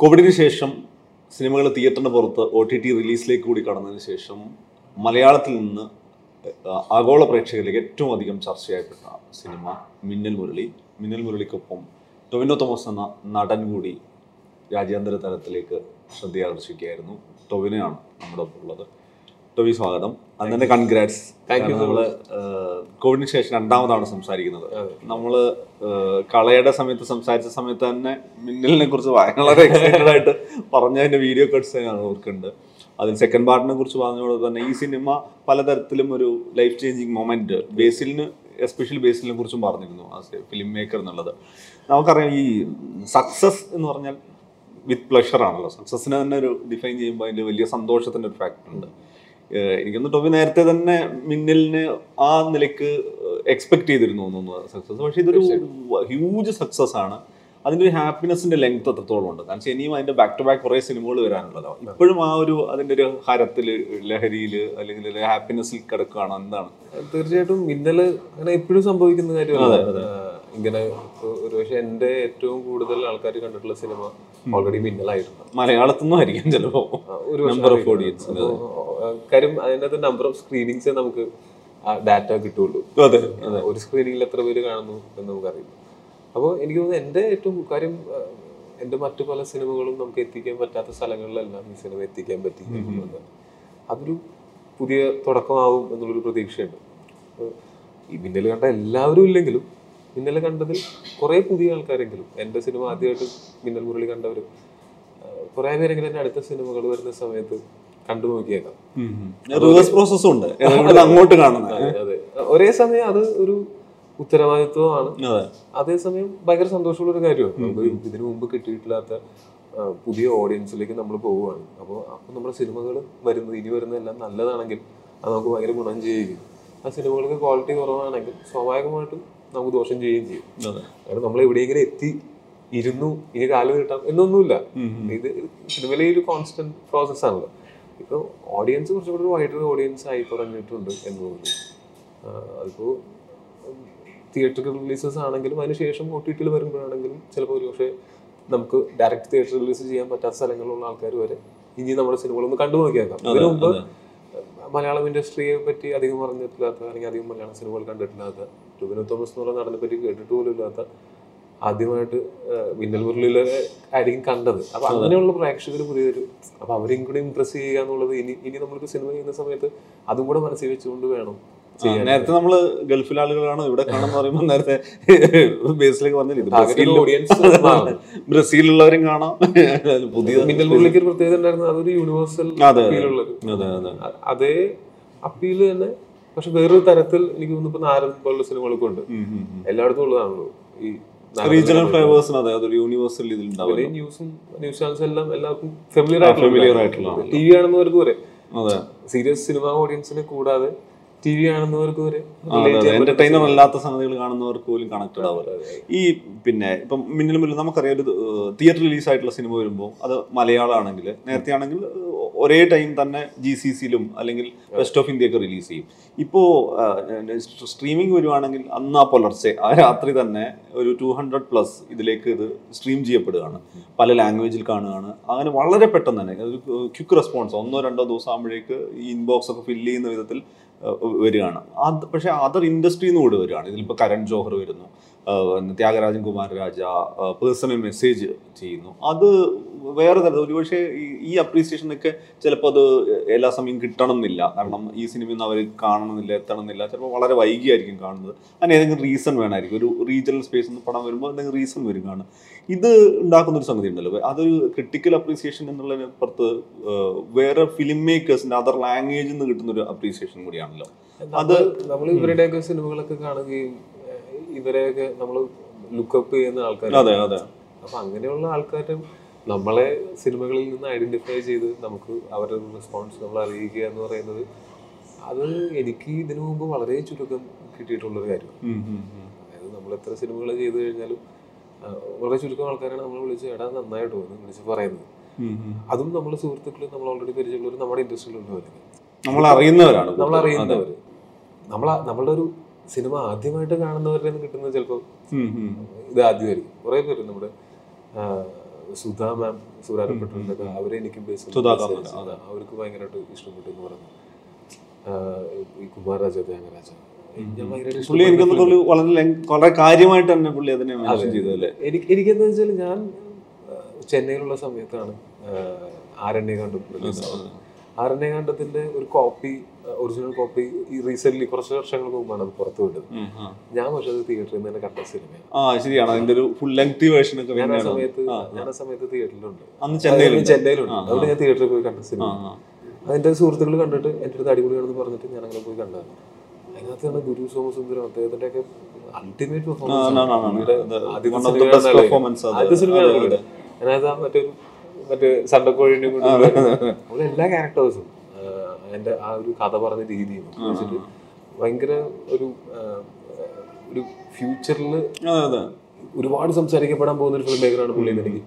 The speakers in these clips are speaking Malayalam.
കോവിഡിന് ശേഷം സിനിമകൾ തിയേറ്ററിന് പുറത്ത് ഒ ടി ടി റിലീസിലേക്ക് കൂടി കടന്നതിന് ശേഷം മലയാളത്തിൽ നിന്ന് ആഗോള പ്രേക്ഷകരിലേക്ക് ഏറ്റവും അധികം ചർച്ചയായിട്ടുള്ള സിനിമ മിന്നൽ മുരളി. മിന്നൽ മുരളിക്കൊപ്പം ടൊവിനോ തോമസ് എന്ന നടൻ കൂടി രാജ്യാന്തര തലത്തിലേക്ക് ശ്രദ്ധയാകർഷിക്കുകയായിരുന്നു. ടൊവിനോയാണ് നമ്മുടെ ഒപ്പം ഉള്ളത് ടൊവി സ്വാഗതം. അന്ന് തന്നെ കൺഗ്രാറ്റ്സ് താങ്ക് യു നമ്മൾ കോവിഡിന് ശേഷം രണ്ടാമതാണ് സംസാരിക്കുന്നത്. നമ്മൾ ഏഹ്, കളയുടെ സമയത്ത് സംസാരിച്ച സമയത്ത് തന്നെ മിന്നലിനെ കുറിച്ച് വളരെ എക്സൈറ്റഡ് ആയിട്ട് പറഞ്ഞതിന്റെ വീഡിയോ കട്ട്സ് ഞാൻ ഓർക്കുന്നുണ്ട്. അതിൽ സെക്കൻഡ് പാർട്ടിനെ കുറിച്ച് പറഞ്ഞതുപോലെ തന്നെ ഈ സിനിമ പലതരത്തിലും ഒരു ലൈഫ് ചേഞ്ചിങ് മൊമെന്റ് ബേസിലിന് എസ്പെഷ്യലി ബേസിലിനെ കുറിച്ചും പറഞ്ഞിരുന്നു ആ ഫിലിം മേക്കർ എന്നുള്ളത്. നമുക്കറിയാം ഈ സക്സസ് എന്ന് പറഞ്ഞാൽ വിത്ത് പ്ലഷർ ആണല്ലോ. സക്സസിനെ തന്നെ ഒരു ഡിഫൈൻ ചെയ്യുമ്പോൾ അതിന്റെ വലിയ സന്തോഷത്തിന്റെ ഒരു ഫാക്ടർ ഉണ്ട്. എനിക്കൊന്ന് ടോബി നേരത്തെ തന്നെ മിന്നലിന് ആ നിലയ്ക്ക് എക്സ്പെക്ട് ചെയ്തിരുന്നു തോന്നുന്നു സക്സസ് പക്ഷേ ഇതൊരു ഹ്യൂജ് സക്സസ് ആണ്. അതിന്റെ ഒരു ഹാപ്പിനെസിന്റെ ലെങ്ത് എത്രത്തോളം ഉണ്ട്. കാരണം ഇനിയും അതിന്റെ ബാക്ക് ടു ബാക്ക് കുറേ സിനിമകൾ വരാനുള്ളതോ ഇപ്പോഴും ആ ഒരു അതിന്റെ ഒരു ഹരത്തിൽ ലഹരിയിൽ അല്ലെങ്കിൽ ഹാപ്പിനെസ്സിൽ കിടക്കുകയാണ്. എന്താണ്? തീർച്ചയായിട്ടും മിന്നൽ അങ്ങനെ എപ്പോഴും സംഭവിക്കുന്ന കാര്യമാണ് ഇങ്ങനെ ഒരുപക്ഷെ എന്റെ ഏറ്റവും കൂടുതൽ ആൾക്കാർ കണ്ടിട്ടുള്ള സിനിമ ഓൾറെഡി മിന്നലായിരുന്നു മലയാളത്തിൽ നിന്നും ആയിരിക്കും ചിലപ്പോ ഒരു നമ്പർ ഓഫ് ഓഡിയൻസ് കാര്യം അതിനകത്ത് നമ്പർ ഓഫ് സ്ക്രീനിങ്സ് നമുക്ക് ഡാറ്റ കിട്ടുള്ളൂ. അതെ ഒരു സ്ക്രീനിങ്ങിൽ എത്ര പേര് കാണുന്നു എന്ന് നമുക്കറിയില്ല. അപ്പോൾ എനിക്ക് തോന്നുന്നു എന്റെ ഏറ്റവും കാര്യം എന്റെ മറ്റു പല സിനിമകളും നമുക്ക് എത്തിക്കാൻ പറ്റാത്ത സ്ഥലങ്ങളിലെല്ലാം ഈ സിനിമ എത്തിക്കാൻ പറ്റി അതൊരു പുതിയ തുടക്കമാവും എന്നുള്ളൊരു പ്രതീക്ഷയുണ്ട്. ഈ മിന്നൽ കണ്ട എല്ലാവരും ഇല്ലെങ്കിലും മിന്നൽ കണ്ടതിൽ കുറേ പുതിയ ആൾക്കാരെങ്കിലും. എന്റെ സിനിമ ആദ്യമായിട്ട് മിന്നൽ മുരളി കണ്ടവരും. കുറേ പേരെങ്കിലും എന്റെ അടുത്ത സിനിമകൾ വരുന്ന സമയത്ത് കണ്ടു നോക്കിയേക്കാം. റിവേഴ്സ് പ്രോസസ്സും ഉണ്ട്. അങ്ങോട്ട് കാണുന്നത്. അതെ ഒരേ സമയം അത് ഒരു ഉത്തരവാദിത്വമാണ്. അതെ. അതേസമയം ഭയങ്കര സന്തോഷമുള്ള ഒരു കാര്യമാണ് നമുക്ക് ഇതിനു മുമ്പ് കിട്ടിയിട്ടില്ലാത്ത പുതിയ ഓഡിയൻസിലേക്ക് നമ്മൾ പോവുകയാണ്. അപ്പോൾ അപ്പോൾ നമ്മുടെ സിനിമകൾ വരുന്നത് ഇനി വരുന്നതെല്ലാം നല്ലതാണെങ്കിൽ അത് നമുക്ക് ഭയങ്കര ഗുണം ചെയ്യുകയും ആ സിനിമകൾക്ക് ക്വാളിറ്റി കുറവാണെങ്കിൽ സ്വാഭാവികമായിട്ടും നമുക്ക് ദോഷം ചെയ്യുകയും ചെയ്യും. കാരണം നമ്മൾ എവിടെയെങ്കിലും എത്തി ഇരുന്നു ഇനി കാലം കിട്ടാം എന്നൊന്നുമില്ല. ഇത് സിനിമയിലെ ഒരു കോൺസ്റ്റന്റ് പ്രോസസ് ആണല്ലോ. ഇപ്പോൾ ഓഡിയൻസ് കുറച്ചുകൂടി ഒരു വൈഡർ ഓഡിയൻസ് ആയി തുടങ്ങിയിട്ടുണ്ട് എന്ന് തോന്നുന്നു ആഹ് അതിപ്പോ തിയേറ്റർ റിലീസസ് ആണെങ്കിലും അതിനുശേഷം ഒ ടി ടിയിൽ വരുമ്പോഴാണെങ്കിലും ചിലപ്പോൾ ഒരു പക്ഷേ നമുക്ക് ഡയറക്റ്റ് തിയേറ്റർ റിലീസ് ചെയ്യാൻ പറ്റാത്ത സ്ഥലങ്ങളിലുള്ള ആൾക്കാർ വരെ ഇനി നമ്മുടെ സിനിമകളൊന്ന് കണ്ടു നോക്കിയേക്കാം. അതിനു മുമ്പ് മലയാളം ഇൻഡസ്ട്രിയെ പറ്റി അധികം അറിഞ്ഞിട്ടില്ലാത്ത അല്ലെങ്കിൽ അധികം മലയാളം സിനിമകൾ കണ്ടിട്ടില്ലാത്ത ടുബിനോ തോമസ് എന്ന് പറഞ്ഞ നടനെ പറ്റി കേട്ടിട്ട് പോലും ഇല്ലാത്ത ആദ്യമായിട്ട് മിന്നൽ മുരളിയിലെ ആയിരിക്കും കണ്ടത്. അപ്പൊ അങ്ങനെയുള്ള പ്രേക്ഷകർ പുതിയൊരു അപ്പൊ അവരെയും കൂടി ഇംപ്രസ് ചെയ്യുക എന്നുള്ളത് ഇനി ഇനി നമ്മളിപ്പോ സിനിമ ചെയ്യുന്ന സമയത്ത് അതും കൂടെ മനസ്സിൽ വെച്ചുകൊണ്ട് വേണം നേരത്തെ നമ്മൾ ഗൾഫിലെ ആളുകളാണ് ഇവിടെ കാണാൻ പറയുമ്പോൾ നേരത്തെ ബേസിലേക്ക് പറഞ്ഞില്ല ഓഡിയൻസ് ബ്രസീലുള്ളവരും കാണാം. പുതിയ മിന്നൽ മുരളിക്ക് ഒരു പ്രത്യേകത ഉണ്ടായിരുന്നത് അതൊരു യൂണിവേഴ്സൽ അതേ അപ്പീൽ തന്നെ പക്ഷെ വേറൊരു തരത്തിൽ എനിക്ക് തോന്നുന്നു ഇപ്പൊ നാരൻ പോലുള്ള സിനിമകളൊക്കെ ഉണ്ട്. എല്ലായിടത്തും ഉള്ളതാണല്ലോ ഈ റീജിയണൽ ഫ്ലേവേഴ്സിന് അതെ അതൊരു യൂണിവേഴ്സൽ ഇതിൽ ന്യൂസും ന്യൂസ് ചാനൽസ് എല്ലാം എല്ലാവർക്കും ഫെമിലിയർ ആയിട്ടുള്ള. ടി വി ആണെന്നവർക്ക് വരെ സീരിയസ് സിനിമ ഓഡിയൻസിനെ കൂടാതെ ടി വി കാണുന്നവർക്ക് വരെ എന്റർടൈനർ അല്ലാത്ത സംഗതികൾ കാണുന്നവർക്ക് പോലും കണക്റ്റഡ് ആവുക ഈ പിന്നെ ഇപ്പം മിന്നലും മുന്നിൽ നമുക്കറിയാം ഒരു തിയേറ്റർ റിലീസ് ആയിട്ടുള്ള സിനിമ വരുമ്പോൾ അത് മലയാളമാണെങ്കിൽ നേരത്തെ ആണെങ്കിൽ ഒരേ ടൈം തന്നെ ജി സി സിയിലും അല്ലെങ്കിൽ വെസ്റ്റ് ഓഫ് ഇന്ത്യയൊക്കെ റിലീസ് ചെയ്യും. ഇപ്പോൾ സ്ട്രീമിംഗ് വരുവാണെങ്കിൽ അന്ന് ആ പുലർച്ചെ ആ രാത്രി തന്നെ ഒരു ടു ഹൺഡ്രഡ് പ്ലസ് ഇതിലേക്ക് ഇത് സ്ട്രീം ചെയ്യപ്പെടുകയാണ്. പല ലാംഗ്വേജിൽ കാണുകയാണ്. അങ്ങനെ വളരെ പെട്ടെന്ന് തന്നെ ഒരു ക്വിക്ക് റെസ്പോൺസ് ഒന്നോ രണ്ടോ ദിവസം ആകുമ്പോഴേക്ക് ഈ ഇൻബോക്സ് ഒക്കെ ഫില്ല് ചെയ്യുന്ന വിധത്തിൽ വരികയാണ്. അത് പക്ഷേ അതർ ഇൻഡസ്ട്രിയിൽ നിന്ന് കൂടെ വരികയാണ്. ഇതിലിപ്പോൾ കരൺ ജോഹർ വരുന്നു. ഏഹ് കുമാർ രാജ പേഴ്സണൽ മെസ്സേജ് ചെയ്യുന്നു. അത് വേറെ തരത്തിൽ ഒരുപക്ഷെ ഈ- അപ്രീസിയേഷൻ അപ്രീസിയേഷനൊക്കെ ചിലപ്പോൾ അത് എല്ലാ സമയം കിട്ടണം എന്നില്ല കാരണം ഈ സിനിമയൊന്നും അവർ കാണണമെന്നില്ല എത്തണമെന്നില്ല. ചിലപ്പോൾ വളരെ വൈകിയായിരിക്കും കാണുന്നത്. അതിന് ഏതെങ്കിലും റീസൺ വേണമായിരിക്കും ഒരു റീജിയണൽ സ്പേസ് നിന്ന് പടം വരുമ്പോൾ എന്തെങ്കിലും റീസൺ വരും കാണും ഇത് ഉണ്ടാക്കുന്ന ഒരു സംഗതി ഉണ്ടല്ലോ. അതൊരു ക്രിട്ടിക്കൽ അപ്രീസിയേഷൻ എന്നുള്ളതിന് പുറത്ത് വേറെ ഫിലിം മേക്കേഴ്സിന്റെ അതർ ലാംഗ്വേജിൽ നിന്ന് കിട്ടുന്ന ഒരു അപ്രീസിയേഷൻ കൂടിയാണല്ലോ. അത് നമ്മൾ ഇവരുടെയൊക്കെ സിനിമകളൊക്കെ കാണുകയും ഇവരെയൊക്കെ നമ്മൾ ലുക്കപ്പ് ചെയ്യുന്ന ആൾക്കാർ അതെ അതെ. അപ്പൊ അങ്ങനെയുള്ള ആൾക്കാരും നമ്മളെ സിനിമകളിൽ നിന്ന് ഐഡന്റിഫൈ ചെയ്ത് നമുക്ക് അവരുടെ റെസ്പോൺസ് നമ്മൾ അറിയിക്കുക എന്ന് പറയുന്നത് അത് എനിക്ക് ഇതിനു മുമ്പ് വളരെ ചുരുക്കം കിട്ടിയിട്ടുള്ളൊരു ഉം. അതായത് നമ്മൾ എത്ര സിനിമകൾ ചെയ്തു കഴിഞ്ഞാലും വളരെ ചുരുക്കം ആൾക്കാരാണ് നമ്മൾ വിളിച്ച് എടാ നന്നായിട്ട്? എന്ന് വിളിച്ച് പറയുന്നത്. അതും നമ്മൾ സുഹൃത്തുക്കൾ നമ്മൾ ഓൾറെഡി പരിചയമുള്ളവർ നമ്മുടെ ഇൻഡസ്ട്രിയിലുള്ളവർ നമ്മൾ അറിയുന്നവരാണ് നമ്മൾ അറിയുന്നവർ നമ്മൾ നമ്മളുടെ ഒരു സിനിമ ആദ്യമായിട്ട് കാണുന്നവരുടെ നിന്ന് കിട്ടുന്നത് ചിലപ്പോൾ. ഇത് ആദ്യമായിരിക്കും. കുറേ പേര് നമ്മുടെ സുധാ മാം സുരാരപ്പെട്ടിട്ടുണ്ട് അവരെ എനിക്കും അവർക്ക് ഭയങ്കരമായിട്ട് ഇഷ്ടപ്പെട്ടു എന്ന് പറഞ്ഞു ആഹ് ഈ കുമാർ രാജ ത്യാഗരാജ പുള്ളി ഇഷ്ടപ്പെട്ട വളരെ വളരെ കാര്യമായിട്ട് തന്നെ പുള്ളി അതിനെ മെൻഷൻ ചെയ്തു എനിക്ക് എനിക്കെന്താ വെച്ചാൽ ഞാൻ ചെന്നൈയിലുള്ള സമയത്താണ് ആരണ്യ റിലീസ് ആരണ്യകാന്ഡത്തിന്റെ ഒരു കോപ്പി ഒറിജിനൽ കോപ്പി ഈ റീസെന്റ് കുറച്ച് വർഷങ്ങൾക്ക് മുമ്പാണ് അത് പുറത്തു വിട്ടത്. ഞാൻ പക്ഷെ അത് തിയേറ്ററിൽ നിന്ന് തന്നെ കണ്ട സിനിമയാണ് ശരിയാണ്. അതിന്റെ ഒരു ഫുൾ ലെങ്തി വേർഷൻ ഒക്കെ ഞാൻ ആ സമയത്ത് ഞാൻ ആ സമയത്ത് തിയേറ്ററിലുണ്ട് അന്ന് ചെന്നൈയിലുണ്ട്. ചെന്നൈയിലുണ്ട്. അതുകൊണ്ട് ഞാൻ തിയേറ്ററിൽ പോയി കണ്ട സിനിമ അതിന്റെ സുഹൃത്തുക്കൾ കണ്ടിട്ട് എന്റെ അടുത്ത് അടിപൊളിയാണെന്ന് പറഞ്ഞിട്ട് ഞാൻ അങ്ങനെ പോയി കണ്ടതാണ്. അതിനകത്താണ് ഗുരു സോമസുന്ദരം അദ്ദേഹത്തിന്റെ ഒക്കെ അൾട്ടിമേറ്റ് പെർഫോമൻസ്. അതിനകത്ത് മറ്റൊരു മറ്റേ സണ്ടക്കോഴിനെ കൂടെ എല്ലാ ക്യാരക്ടേഴ്സും എന്റെ ആ ഒരു കഥ പറഞ്ഞ രീതിയും വെച്ചിട്ട് ഭയങ്കര ഒരു ഒരു ഫ്യൂച്ചറിൽ ഒരുപാട് സംസാരിക്കപ്പെടാൻ പോകുന്ന ഒരു ഫിലിം മേക്കറാണ് പുള്ളി എന്ന് എനിക്ക്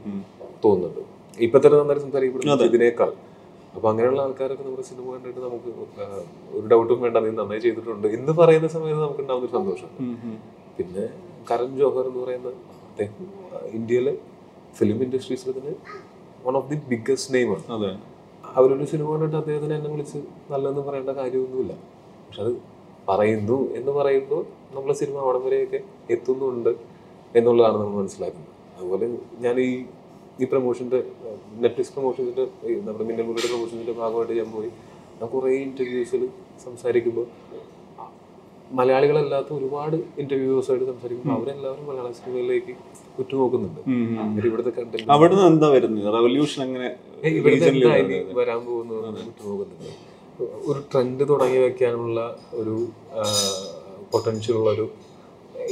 തോന്നുന്നുണ്ട്. ഇപ്പൊ തന്നെ നന്നായി സംസാരിക്കപ്പെടുന്നത് ഇതിനേക്കാൾ. അപ്പൊ അങ്ങനെയുള്ള ആൾക്കാരൊക്കെ നമ്മുടെ സിനിമ കണ്ടിട്ട് നമുക്ക് ഒരു ഡൗട്ടും വേണ്ട നീ നന്നായി ചെയ്തിട്ടുണ്ട് എന്ന് പറയുന്ന സമയത്ത് നമുക്ക് ഉണ്ടാവുന്ന ഒരു സന്തോഷം. പിന്നെ കരൺ ജോഹർ എന്ന് പറയുന്ന അദ്ദേഹം ഇന്ത്യയിലെ ഫിലിം ഇൻഡസ്ട്രീസിൽ തന്നെ വൺ ഓഫ് ദി ബിഗ്ഗസ്റ്റ് നെയിമാണ് അതെ. അവരൊരു സിനിമ കണ്ടിട്ട് അദ്ദേഹത്തിന് എന്നെ വിളിച്ച് നല്ലതെന്ന് പറയേണ്ട കാര്യമൊന്നുമില്ല. പക്ഷെ അത് പറയുന്നു എന്ന് പറയുമ്പോൾ നമ്മളെ സിനിമ അവിടം വരെയൊക്കെ എത്തുന്നുണ്ട് എന്നുള്ളതാണ് നമ്മൾ മനസ്സിലാക്കുന്നത്. അതുപോലെ ഞാൻ ഈ ഈ പ്രൊമോഷന്റെ നെറ്റ്ഫ്ലിക്സ് പ്രൊമോഷൻസിന്റെ നമ്മുടെ മിന്നൽ മുറിയുടെ പ്രൊമോഷൻസിന്റെ ഭാഗമായിട്ട് ഞാൻ പോയി. ഞാൻ കുറേ ഇന്റർവ്യൂസിൽ സംസാരിക്കുമ്പോൾ മലയാളികളല്ലാത്ത ഒരുപാട് ഇന്റർവ്യൂവേഴ്സായിട്ട് സംസാരിക്കുമ്പോൾ അവരെല്ലാവരും മലയാള സിനിമയിലേക്ക് ഉറ്റുനോക്കുന്നുണ്ട് ഇവിടുത്തെ കണ്ടന്റ് അവിടെ എന്താ വരുന്നത്? റെവല്യൂഷൻ അങ്ങനെ? വരാൻ പോകുന്നത് നോക്കുന്നുണ്ട് ഒരു ട്രെൻഡ് തുടങ്ങി വെക്കാനുള്ള ഒരു പൊട്ടൻഷ്യൽ ഉള്ള ഒരു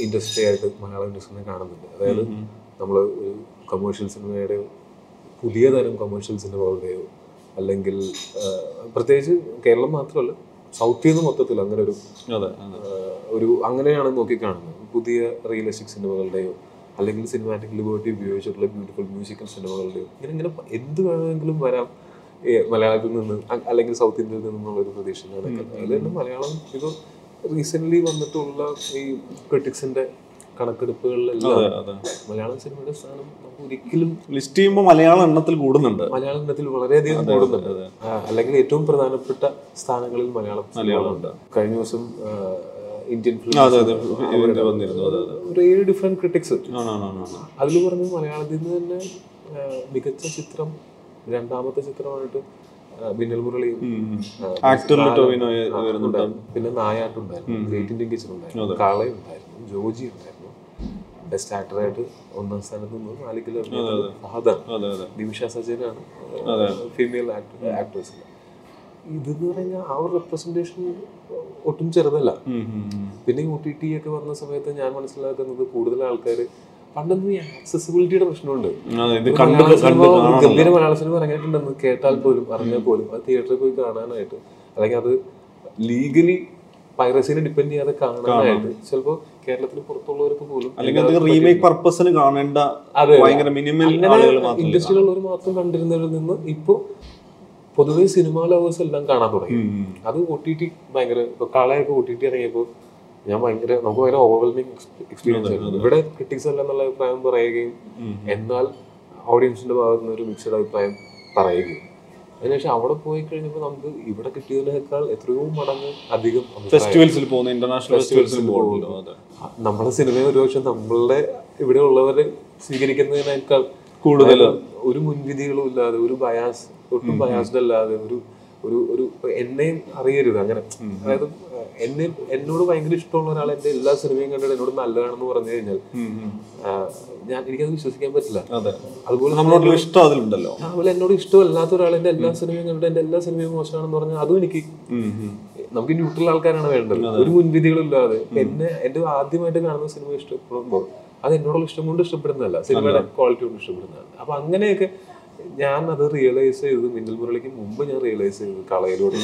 ഇൻഡസ്ട്രി ആയിട്ട് മലയാളം ഇൻഡസ്ട്രിനെ കാണുന്നുണ്ട്. അതായത് നമ്മൾ ഒരു കൊമേഴ്ഷ്യൽ സിനിമയുടെ പുതിയ തരം കൊമേഴ്ഷ്യൽ സിനിമകളുടെയോ അല്ലെങ്കിൽ പ്രത്യേകിച്ച് കേരളം മാത്രമല്ല സൗത്തിൽ നിന്ന് മൊത്തത്തിൽ അങ്ങനെ ഒരു ഒരു അങ്ങനെയാണ് നോക്കിക്കാണുന്നത് പുതിയ റിയലിസ്റ്റിക് സിനിമകളുടെയോ അല്ലെങ്കിൽ സിനിമാറ്റിക് ലിബർട്ടി ഉപയോഗിച്ചിട്ടുള്ള ബ്യൂട്ടിഫുൾ മ്യൂസിക്കൽ സിനിമകളുടെയും ഇങ്ങനെ ഇങ്ങനെ എന്ത് വേണമെങ്കിലും വരാം. മലയാളത്തിൽ നിന്ന് അല്ലെങ്കിൽ സൗത്ത് ഇന്ത്യയിൽ നിന്നുള്ള ഒരു പ്രതീക്ഷ അതുകൊണ്ട് തന്നെ മലയാളം ഇത് റീസെന്റ് വന്നിട്ടുള്ള ഈ ക്രിട്ടിക്സിന്റെ കണക്കെടുപ്പുകളിലെല്ലാം മലയാളം സിനിമയുടെ സ്ഥാനം നമുക്ക് ഒരിക്കലും ലിസ്റ്റ് ചെയ്യുമ്പോൾ മലയാളം എണ്ണത്തിൽ കൂടുന്നുണ്ട്. മലയാള ഇനത്തിൽ വളരെയധികം കൂടുന്നുണ്ട്. അല്ലെങ്കിൽ ഏറ്റവും പ്രധാനപ്പെട്ട സ്ഥാനങ്ങളിൽ മലയാളം ഉണ്ട്. കഴിഞ്ഞ ദിവസം ഇന്ത്യൻ ഫിലിം ഒരു ഏഴ് ഡിഫറെന്റ് ക്രിട്ടിക്സ്. അതിൽ പറഞ്ഞത് മലയാളത്തിൽ നിന്ന് തന്നെ മികച്ച ചിത്രം രണ്ടാമത്തെ ചിത്രമായിട്ട് ബിന്നൽ മുരളി പിന്നെ നായാട്ടുണ്ടായിരുന്നു. ഗ്രേറ്റ് ഇന്ത്യൻ കിച്ചൺ ഉണ്ടായിരുന്നു. കാള ഉണ്ടായിരുന്നു ജോജി ഉണ്ടായിരുന്നു. ബെസ്റ്റ് ആക്ടറായിട്ട് ഒന്നാം സ്ഥാനത്ത് നിന്ന് നാല് കിലോ ഫഹദാണ്. നിമിഷ സജീനാണ്. ഫീമെയിൽ ആക്ട്രസ് ഇതെന്ന് പറഞ്ഞാൽ ആ ഒരു റെപ്രസെന്റേഷൻ ഒട്ടും ചെറുതല്ല. പിന്നെ ഒ ടി ടി ഒക്കെ വന്ന സമയത്ത് ഞാൻ മനസ്സിലാക്കുന്നത് കൂടുതൽ ആൾക്കാർ പണ്ടൊന്നും ഈ ആക്സസിബിലിറ്റിയുടെ പ്രശ്നമുണ്ട്. ഗംഭീര മലയാള സിനിമ ഇറങ്ങിയിട്ടുണ്ടെന്ന് കേട്ടാൽ പോലും അറിഞ്ഞാൽ പോലും. അത് തിയേറ്ററിൽ പോയി കാണാനായിട്ട്. അല്ലെങ്കിൽ അത് ലീഗലി പൈറസിനെ ഡിപ്പെൻഡ് ചെയ്യാതെ കാണാനായിട്ട്. ചിലപ്പോൾ കേരളത്തിൽ പുറത്തുള്ളവർക്ക് പോലും അല്ലെങ്കിൽ റീമേക്ക് പർപ്പസിന് കാണേണ്ട. ഭയങ്കര മാത്രം ഇൻഡസ്ട്രിയിലുള്ളവർ മാത്രം കണ്ടിരുന്നതിൽ നിന്ന് ഇപ്പോൾ പൊതുവെ സിനിമാ ലവേഴ്സ് എല്ലാം കാണാൻ തുടങ്ങി. അത് ഒ ടി ടി ഭയങ്കര ഇപ്പൊ കളയൊക്കെ ഒ ടി ടി ഇറങ്ങിയപ്പോൾ ഞാൻ ഭയങ്കര നമുക്ക് ഭയങ്കര ഓവർവെൽമിങ് എക്സ്പീരിയൻസ് ആയിരുന്നു. ഇവിടെ ക്രിട്ടിക്സ് അല്ല എന്നുള്ള അഭിപ്രായം പറയുകയും എന്നാൽ ഓഡിയൻസിന്റെ ഭാഗത്തു നിന്ന് ഒരു മിക്സഡ് അഭിപ്രായം പറയുകയും. അതിനുശേഷം അവിടെ പോയി കഴിഞ്ഞപ്പോൾ നമുക്ക് ഇവിടെ കിട്ടിയതിനേക്കാൾ എത്രയോ മടങ്ങ് അധികം ഫെസ്റ്റിവൽസിൽ പോകുന്ന ഇന്റർനാഷണൽ ഫെസ്റ്റിവൽസിൽ പോകുന്നു നമ്മുടെ സിനിമയെ ഒരുപക്ഷെ നമ്മളുടെ ഇവിടെ ഉള്ളവരെ സ്വീകരിക്കുന്നതിനേക്കാൾ കൂടുതൽ. ഒരു മുൻവിധികളും ഇല്ലാതെ ഒരു ബയാസ് ഒട്ടും ബയാസ്ഡ് അല്ലാതെ ഒരു ഒരു ഒരു എന്നെയും അറിയരുത്. അങ്ങനെ അതായത് എന്നെ എന്നോട് ഭയങ്കര ഇഷ്ടമുള്ള ഒരാൾ എന്റെ എല്ലാ സിനിമയും കണ്ടിട്ട് എന്നോട് നല്ലതാണെന്ന് പറഞ്ഞു കഴിഞ്ഞാൽ ഞാൻ എനിക്കത് വിശ്വസിക്കാൻ പറ്റില്ല. അതെ. അതുപോലെ ഇഷ്ടം അതിലുണ്ടല്ലോ. അതുപോലെ എന്നോട് ഇഷ്ടമല്ലാത്ത ഒരാൾ എന്റെ എല്ലാ സിനിമയും കണ്ടിട്ട് എന്റെ എല്ലാ സിനിമയും മോശമാണെന്ന് പറഞ്ഞാൽ അതും എനിക്ക്. നമുക്ക് ന്യൂട്രൽ ആൾക്കാരാണ് വേണ്ടത്. ഒരു മുൻവിധികളില്ലാതെ എന്നെ എന്റെ ആദ്യമായിട്ട് കാണുന്ന സിനിമ ഇഷ്ടപ്പെടുമ്പോൾ അത് എന്നോടുള്ള ഇഷ്ടം കൊണ്ട് ഇഷ്ടപ്പെടുന്നതല്ല. സിനിമയുടെ ക്വാളിറ്റി കൊണ്ട് ഇഷ്ടപ്പെടുന്നതല്ല. അപ്പൊ അങ്ങനെയൊക്കെ ഞാൻ അത് റിയലൈസ് ചെയ്തത് മിന്നൽ മുരളിക്ക് മുമ്പ് ഞാൻ റിയലൈസ് ചെയ്തത് കളയിലൂടെ.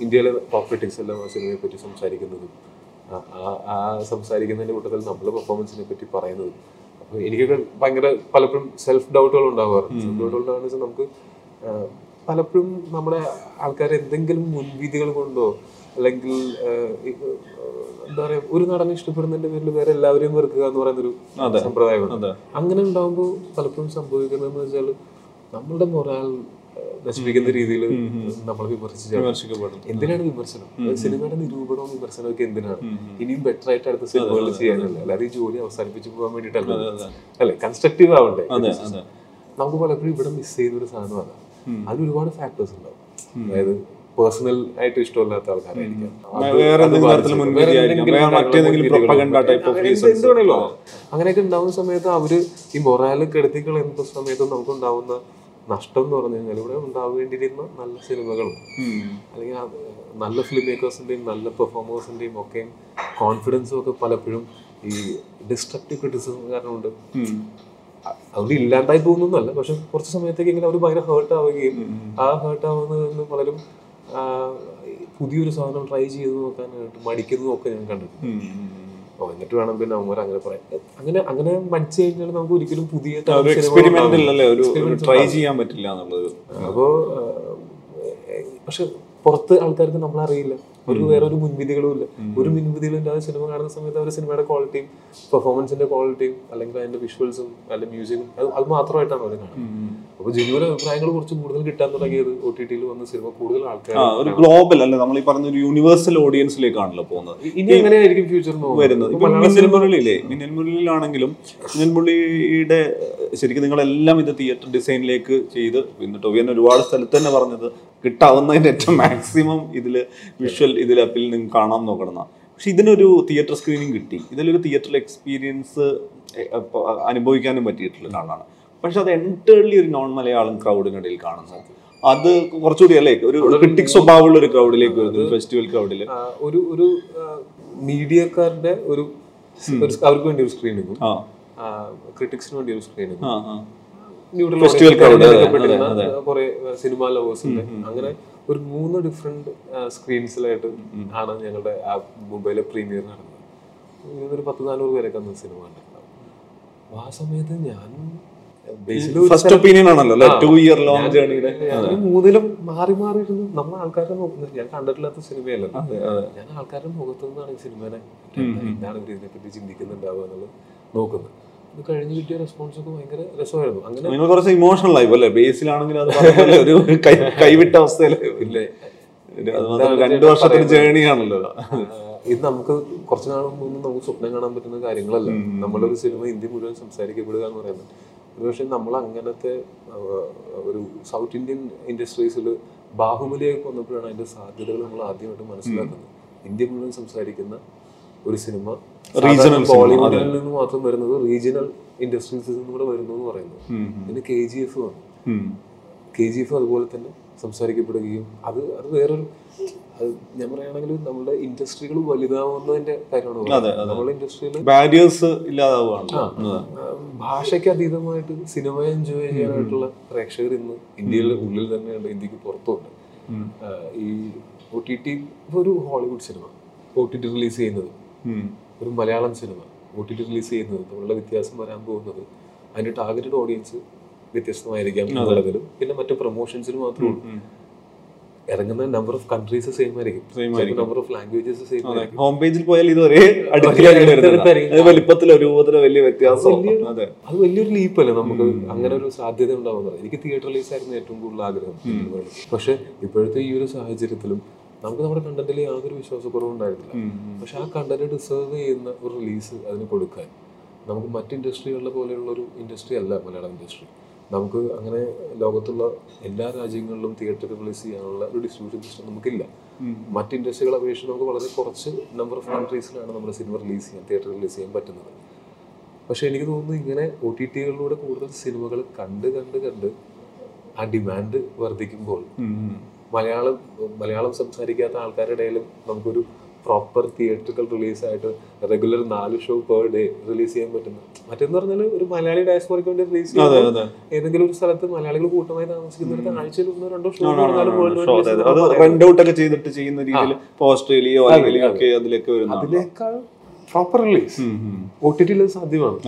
ഇന്ത്യയിലെ ടോപ്പ് ക്രിറ്റിക്സ് എല്ലാം ആ സിനിമയെ പറ്റി സംസാരിക്കുന്നതും ആ- സംസാരിക്കുന്നതിന്റെ കൂട്ടത്തിൽ നമ്മളെ പെർഫോമൻസിനെ പറ്റി പറയുന്നതും. അപ്പൊ എനിക്കൊക്കെ ഭയങ്കര പലപ്പോഴും സെൽഫ് ഡൗട്ടുകൾ ഉണ്ടാവാറുണ്ട് സെൽഫ് ഡൗട്ടുകൾ ഉണ്ടാകുന്ന വെച്ചാൽ നമുക്ക് പലപ്പോഴും നമ്മുടെ ആൾക്കാർ എന്തെങ്കിലും മുൻവിധികൾ കൊണ്ടോ അല്ലെങ്കിൽ എന്താ പറയാ ഒരു നടനെ ഇഷ്ടപ്പെടുന്നതിന്റെ പേരിൽ വേറെ എല്ലാവരെയും വെറുക്കുക എന്ന് പറയുന്ന ഒരു സമ്പ്രദായമാണ്. അങ്ങനെ ഉണ്ടാകുമ്പോൾ പലപ്പോഴും സംഭവിക്കുന്നതെന്ന് വെച്ചാൽ നമ്മളുടെ മൊറാൽ നശിപ്പിക്കുന്ന രീതിയിൽ നമ്മൾ വിമർശിച്ചു വിമർശിക്കപ്പെടും. എന്തിനാണ് വിമർശനം? സിനിമയുടെ നിരൂപണവും വിമർശനവും ഒക്കെ എന്തിനാണ്? ഇനിയും ബെറ്റർ ആയിട്ട് അടുത്ത സിനിമകൾ ചെയ്യാനല്ല? അല്ലാതെ ഈ ജോലി അവസാനിപ്പിച്ചു പോകാൻ വേണ്ടിട്ടല്ല അല്ലെ? കൺസ്ട്രക്റ്റീവ് ആവണ്ടേ? നമുക്ക് പലപ്പോഴും ഇവിടെ മിസ് ചെയ്യുന്ന ഒരു സാധനമാണ്. അതിൽ ഒരുപാട് ഫാക്ടേഴ്സ് ഉണ്ടാവും. അതായത് പേഴ്സണൽ ആയിട്ട് ഇഷ്ടമില്ലാത്ത ആൾക്കാരായിരിക്കാം. അങ്ങനെയൊക്കെ ഉണ്ടാവുന്ന സമയത്ത് അവർ ഈ മൊറാൽ കെടുത്തി കളയുന്ന സമയത്ത് നമുക്ക് ഉണ്ടാവുന്ന നഷ്ടം എന്ന് പറഞ്ഞു കഴിഞ്ഞാൽ ഇവിടെ ഉണ്ടാവേണ്ടിയിരുന്ന നല്ല സിനിമകളും അല്ലെങ്കിൽ നല്ല ഫിലിം മേക്കേഴ്സിന്റെയും നല്ല പെർഫോമേഴ്സിന്റെയും ഒക്കെ കോൺഫിഡൻസും ഒക്കെ പലപ്പോഴും ഈ ഡിസ്ട്രക്റ്റീവ് ക്രിറ്റിസിസം കാരണം അവർ ഇല്ലാണ്ടായി പോകുന്നല്ല പക്ഷെ കുറച്ച് സമയത്തേക്ക് ഇങ്ങനെ അവർ ഭയങ്കര ഹേർട്ട് ആവുകയും ആ ഹേർട്ട് ആവുന്നതെന്ന് പലരും പുതിയൊരു സാധനം ട്രൈ ചെയ്ത് നോക്കാനായിട്ട് മടിക്കുന്നതും ഒക്കെ ഞാൻ കണ്ടിട്ടുണ്ട്. ഓ എന്നിട്ട് വേണം പിന്നെ അവന്മാർ അങ്ങനെ പറയാം അങ്ങനെ അങ്ങനെ മടിച്ചു കഴിഞ്ഞാൽ നമുക്ക് ഒരിക്കലും പുതിയ ട്രൈ ചെയ്യാൻ പറ്റില്ല എന്നുള്ളത്. അപ്പോ പക്ഷെ പുറത്ത് ആൾക്കാർക്ക് നമ്മളറിയില്ല. അവർക്ക് വേറെ ഒരു മുൻവിധികളും ഇല്ല. ഒരു മുൻവിധികളും ഇല്ലാതെ സിനിമ കാണുന്ന സമയത്ത് അവർ സിനിമയുടെ ക്വാളിറ്റിയും പെർഫോമൻസിന്റെ ക്വാളിറ്റിയും അല്ലെങ്കിൽ അതിന്റെ വിഷ്വൽസും അല്ലെങ്കിൽ മ്യൂസിക്കും അത് അത് മാത്രമായിട്ടാണ് അവർ കാണുന്നത്. അപ്പൊ ജനുവൻ അഭിപ്രായങ്ങൾ കുറച്ച് കൂടുതൽ കിട്ടാൻ തുടങ്ങിയത് ഒ ടി ടിയിൽ വന്ന സിനിമ കൂടുതൽ ആൾക്കാർ ഒരു ഗ്ലോബൽ അല്ലെ? നമ്മൾ ഈ പറഞ്ഞ ഒരു യൂണിവേഴ്സൽ ഓഡിയൻസിലേക്കാണല്ലോ പോകുന്നത്. ഇനി എങ്ങനെയായിരിക്കും ഫ്യൂച്ചർ വരുന്നത്. ഇപ്പൊ മിന്നൽ മുരളിയില്ലേ? മിന്നൽ മുരളിയിലാണെങ്കിലും മിന്നൽ മുരളിയുടെ ശരിക്കും നിങ്ങളെല്ലാം ഇത് തിയേറ്റർ ഡിസൈനിലേക്ക് ചെയ്ത് പിന്നെ ടൊവിയൻ ഒരുപാട് സ്ഥലത്ത് തന്നെ പറഞ്ഞത് കിട്ടാവുന്നതിന്റെ ഏറ്റവും മാക്സിമം ഇതിൽ വിഷ്വൽ ഇതിൽ അപ്പിൽ നിങ്ങൾക്ക് കാണാൻ നോക്കണം. പക്ഷെ ഇതിനൊരു തിയേറ്റർ സ്ക്രീനിങ് കിട്ടി. ഇതിലൊരു തിയേറ്ററിൽ എക്സ്പീരിയൻസ് അനുഭവിക്കാനും പറ്റിയിട്ടുള്ള ഒരാളാണ്. പക്ഷെ അത് എന്റേർലി ഒരു നോൺ മലയാളം ക്രൗഡിനിടയിൽ കാണുന്നത് അത് കുറച്ചുകൂടി അല്ലേ ഒരു ക്രിട്ടിക് സ്വഭാവമുള്ള ഒരു ക്രൗഡിലേക്ക് വരുന്നത് ഫെസ്റ്റിവൽ ക്രൗഡിൽ ഒരു ഒരു മീഡിയക്കാരുടെ ഒരു അവർക്ക് വേണ്ടി ഒരു സ്ക്രീനിങ്ങും ആ. ക്രിട്ടിക്സിന് വേണ്ടി ഒരു സ്ക്രീനിങ്ങും അതെ, കുറെ സിനിമ ലവേഴ്സിന്റെ അങ്ങനെ ഒരു മൂന്ന് ഡിഫറെന്റ് സ്ക്രീൻസിലായിട്ട് ആണ് ഞങ്ങളുടെ ആ മുംബൈയിലെ പ്രീമിയർ നടന്നത്. ഒരു പത്ത് നാനൂറ് പേരൊക്കെ അന്ന് സിനിമ കണ്ടിട്ടുണ്ടാവും. ആ സമയത്ത് ഞാൻ ഫസ്റ്റ് ഒപ്പീനിയൻ ആണല്ലോ ടു ഇയർ ലോങ് ജേണിയുടെ മൂന്നിലും മാറി മാറി ഇരുന്ന് നമ്മൾ ആൾക്കാരെ നോക്കുന്നത് ഞാൻ കണ്ടിട്ടില്ലാത്ത സിനിമയല്ല? ഞാൻ ആൾക്കാരുടെ മുഖത്തു നിന്നാണ് ഈ സിനിമനെ എന്താണ് ഇവർ ഇതിനെപ്പറ്റി ചിന്തിക്കുന്നുണ്ടാവുക എന്നുള്ളത് നോക്കുന്നത്. ഇത് കഴിഞ്ഞ് കിട്ടിയ റെസ്പോൺസ് ഒക്കെ ഭയങ്കര രസമായിരുന്നു. അങ്ങനെ നിങ്ങൾ കുറച്ച് ഇമോഷണൽ ആയി അല്ലേ ബേസിലാണെങ്കിൽ അത് ഒരു കൈവിട്ട അവസ്ഥയിൽ ഇല്ലേ അത് മാത്രം രണ്ടു വർഷത്തിന്റെ ജേണി ആണല്ലോ. ആഹ് ഇത് നമുക്ക് കുറച്ച് നാൾ മുമ്പ് നമുക്ക് സ്വപ്നം കാണാൻ പറ്റുന്ന കാര്യങ്ങളല്ല. നമ്മളൊരു സിനിമ ഇന്ത്യ മുഴുവൻ സംസാരിക്കപ്പെടുക എന്ന് പറയുന്നത്. ഒരുപക്ഷെ നമ്മൾ അങ്ങനത്തെ ഒരു സൗത്ത് ഇന്ത്യൻ ഇൻഡസ്ട്രീസിൽ ബാഹുബലിയൊക്കെ വന്നപ്പോഴാണ് അതിന്റെ സാധ്യതകൾ നമ്മൾ ആദ്യമായിട്ട് മനസ്സിലാക്കുന്നത്. ഇന്ത്യ മുഴുവൻ സംസാരിക്കുന്ന ഒരു സിനിമ. റീജിയണൽ ബോളിവുഡിൽ നിന്ന് മാത്രം വരുന്നത് റീജിയണൽ ഇൻഡസ്ട്രീസിൽ നിന്ന് കൂടെ വരുന്നു എന്ന് പറയുന്നത് പിന്നെ കെ ജി എഫ് വന്നു കെ ജി എഫ് അതുപോലെ തന്നെ സംസാരിക്കപ്പെടുകയും അത് അത് വേറൊരു ഞാൻ പറയുകയാണെങ്കിൽ നമ്മുടെ ഇൻഡസ്ട്രികൾ വലുതാവുന്നതിന്റെ കാര്യമാണ്. നമ്മുടെ ഇൻഡസ്ട്രിയിൽ ബാരിയേഴ്സ് ഇല്ലാതാവുകയാണ് ഭാഷയ്ക്ക് അതീതമായിട്ട് സിനിമ എൻജോയ് ചെയ്യാനായിട്ടുള്ള പ്രേക്ഷകർ ഇന്ന് ഇന്ത്യയുടെ ഉള്ളിൽ തന്നെയുണ്ട് ഇന്ത്യയ്ക്ക് പുറത്തുണ്ട് ഈ ഒ ടി ടി ഒരു Hollywood cinema. O T T release ചെയ്യുന്നത്. ഒരു Malayalam cinema O T T release ചെയ്യുന്നത് തമ്മിലുള്ള വ്യത്യാസം വരാൻ പോകുന്നത് അതിന്റെ ടാർഗറ്റഡ് ഓഡിയൻസ് വ്യത്യസ്തമായിരിക്കാം എന്നുള്ളതിലും. പിന്നെ മറ്റു പ്രൊമോഷൻസിന് മാത്രമേ ഉള്ളൂ. ഇറങ്ങുന്ന നമ്പർ ഓഫ് കൺട്രീസ് സെയിം ആയിരിക്കും. നമ്പർ ഓഫ് ലാംഗ്വേജസ് സെയിം ആയിരിക്കും. ഹോം പേജിൽ പോയാൽ ഇത് ഒരേ വലിപ്പത്തിലോ രൂപത്തിലോ വലിയ വ്യത്യാസം അത്. വലിയൊരു ലീപ്പല്ലേ നമുക്ക് അങ്ങനെ ഒരു സാധ്യത ഉണ്ടാവുന്നത്. എനിക്ക് തിയേറ്റർ റിലീസ് ആയിരുന്നു ഏറ്റവും കൂടുതൽ ആഗ്രഹം പക്ഷെ ഇപ്പോഴത്തെ ഈ ഒരു സാഹചര്യത്തിലും നമുക്ക് നമ്മുടെ കണ്ടന്റിൽ യാതൊരു വിശ്വാസക്കുറവും ഉണ്ടായിരുന്നില്ല പക്ഷെ ആ കണ്ടന്റ് ഡിസേർവ് ചെയ്യുന്ന ഒരു റിലീസ് അതിന് കൊടുക്കാൻ. നമുക്ക് മറ്റ് ഇൻഡസ്ട്രികളിലെ പോലെയുള്ള ഒരു ഇൻഡസ്ട്രി അല്ല മലയാളം ഇൻഡസ്ട്രി. നമുക്ക് അങ്ങനെ ലോകത്തുള്ള എല്ലാ രാജ്യങ്ങളിലും തിയേറ്റർ റിലീസ് ചെയ്യാനുള്ള ഒരു ഡിസ്ട്രിബ്യൂഷൻ സിസ്റ്റം നമുക്കില്ല. മറ്റ് ഇൻഡസ്ട്രികളെ അപേക്ഷിച്ച് നമുക്ക് വളരെ കുറച്ച് നമ്പർ ഓഫ് കൺട്രീസിലാണ് നമ്മുടെ സിനിമ റിലീസ് ചെയ്യാൻ തിയേറ്റർ റിലീസ് ചെയ്യാൻ പറ്റുന്നത്. പക്ഷെ എനിക്ക് തോന്നുന്നു ഇങ്ങനെ ഒ ടി ടികളിലൂടെ കൂടുതൽ സിനിമകൾ കണ്ട് കണ്ട് കണ്ട് ആ ഡിമാൻഡ് വർദ്ധിക്കുമ്പോൾ മലയാളം മലയാളം സംസാരിക്കാത്ത ആൾക്കാരുടെ ഇടയിലും നമുക്കൊരു പ്രോപ്പർ തിയേറ്ററിക്കൽ റിലീസായിട്ട് റെഗുലർ നാല് ഷോ പെർ ഡേ റിലീസ് ചെയ്യാൻ പറ്റുന്ന മറ്റെന്ന് പറഞ്ഞാൽ ഒരു മലയാളി ഡയസ്പോറയ്ക്ക് വേണ്ടി റിലീസ് ചെയ്യുന്നത് ഏതെങ്കിലും ഒരു സ്ഥലത്ത് മലയാളികൾ കൂട്ടമായി താമസിക്കുന്നിടത്ത് ആഴ്ചയിൽ ഒന്നോ രണ്ടോ ഷോ റെന്റ് ഔട്ട് ഒക്കെ ചെയ്തിട്ട് ചെയ്യുന്ന രീതിയിൽ ഓസ്ട്രേലിയ ഒക്കെ അതിലേക്ക് വരുന്ന അതിനേക്കാൾ പ്രോപ്പർ റിലീസ് ഒ ടി ടിയിൽ സാധ്യമാണ്.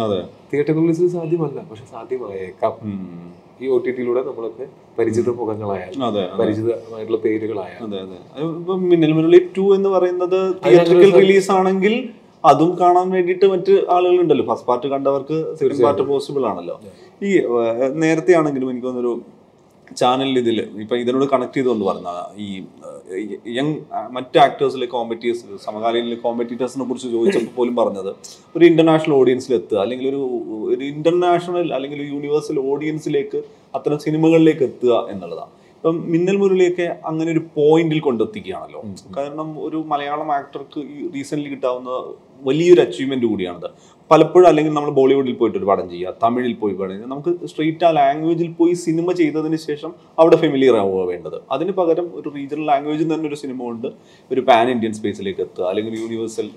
തിയേറ്റർ റിലീസിൽ സാധ്യമല്ല പക്ഷെ സാധ്യമായേക്കാം. ഈ ഒ ടി ടിയിലൂടെ നമ്മളൊക്കെ പരിചിത മുഖങ്ങളായാലും അതെ പരിചിതമായിട്ടുള്ള പേരുകളായാലും മിന്നൽ മുരളി ടു എന്ന് പറയുന്നത് തിയേറ്ററിക്കൽ റിലീസ് ആണെങ്കിൽ അതും കാണാൻ വേണ്ടിയിട്ട് മറ്റ് ആളുകൾ ഉണ്ടല്ലോ ഫസ്റ്റ് പാർട്ട് കണ്ടവർക്ക് സെക്കൻഡ് പാർട്ട് പോസിബിൾ ആണല്ലോ. ഈ നേരത്തെ ആണെങ്കിലും എനിക്ക് തോന്നുന്നൊരു ചാനലിൽ ഇതിൽ ഇപ്പൊ ഇതിനോട് കണക്ട് ചെയ്തുകൊണ്ട് പറഞ്ഞ ഈ യങ് മറ്റ് ആക്ടേഴ്സിലെ കോമ്പറ്റീവേഴ്സ് സമകാലീന കോമ്പറ്റീറ്റേഴ്സിനെ കുറിച്ച് ചോദിച്ചപ്പോൾ പോലും പറഞ്ഞത് ഒരു ഇന്റർനാഷണൽ ഓഡിയൻസിൽ എത്തുക അല്ലെങ്കിൽ ഒരു ഒരു ഇന്റർനാഷണൽ അല്ലെങ്കിൽ ഒരു യൂണിവേഴ്സൽ ഓഡിയൻസിലേക്ക് അത്തരം സിനിമകളിലേക്ക് എത്തുക എന്നുള്ളതാണ് ഇപ്പം മിന്നൽ മുരളിയൊക്കെ അങ്ങനെ ഒരു പോയിന്റിൽ കൊണ്ടെത്തിക്കുകയാണല്ലോ. കാരണം ഒരു മലയാളം ആക്ടർക്ക് ഈ റീസെന്റ് കിട്ടാവുന്ന വലിയൊരു അച്ചീവ്മെന്റ് കൂടിയാണത്. പലപ്പോഴും അല്ലെങ്കിൽ നമ്മൾ ബോളിവുഡിൽ പോയിട്ട് ഒരു പടം ചെയ്യുക തമിഴിൽ പോയി പടം ചെയ്യുക നമുക്ക് സ്ട്രെയിറ്റ് ആ ലാംഗ്വേജിൽ പോയി സിനിമ ചെയ്തതിന് ശേഷം അവിടെ ഫെമിലിയർ ആവുക വേണ്ടത്. അതിന് പകരം ഒരു റീജിയണൽ ലാംഗ്വേജിൽ തന്നെ ഒരു സിനിമ കൊണ്ട് ഒരു പാൻ ഇന്ത്യൻ സ്പേസിലേക്ക് എത്തുക അല്ലെങ്കിൽ യൂണിവേഴ്സൽ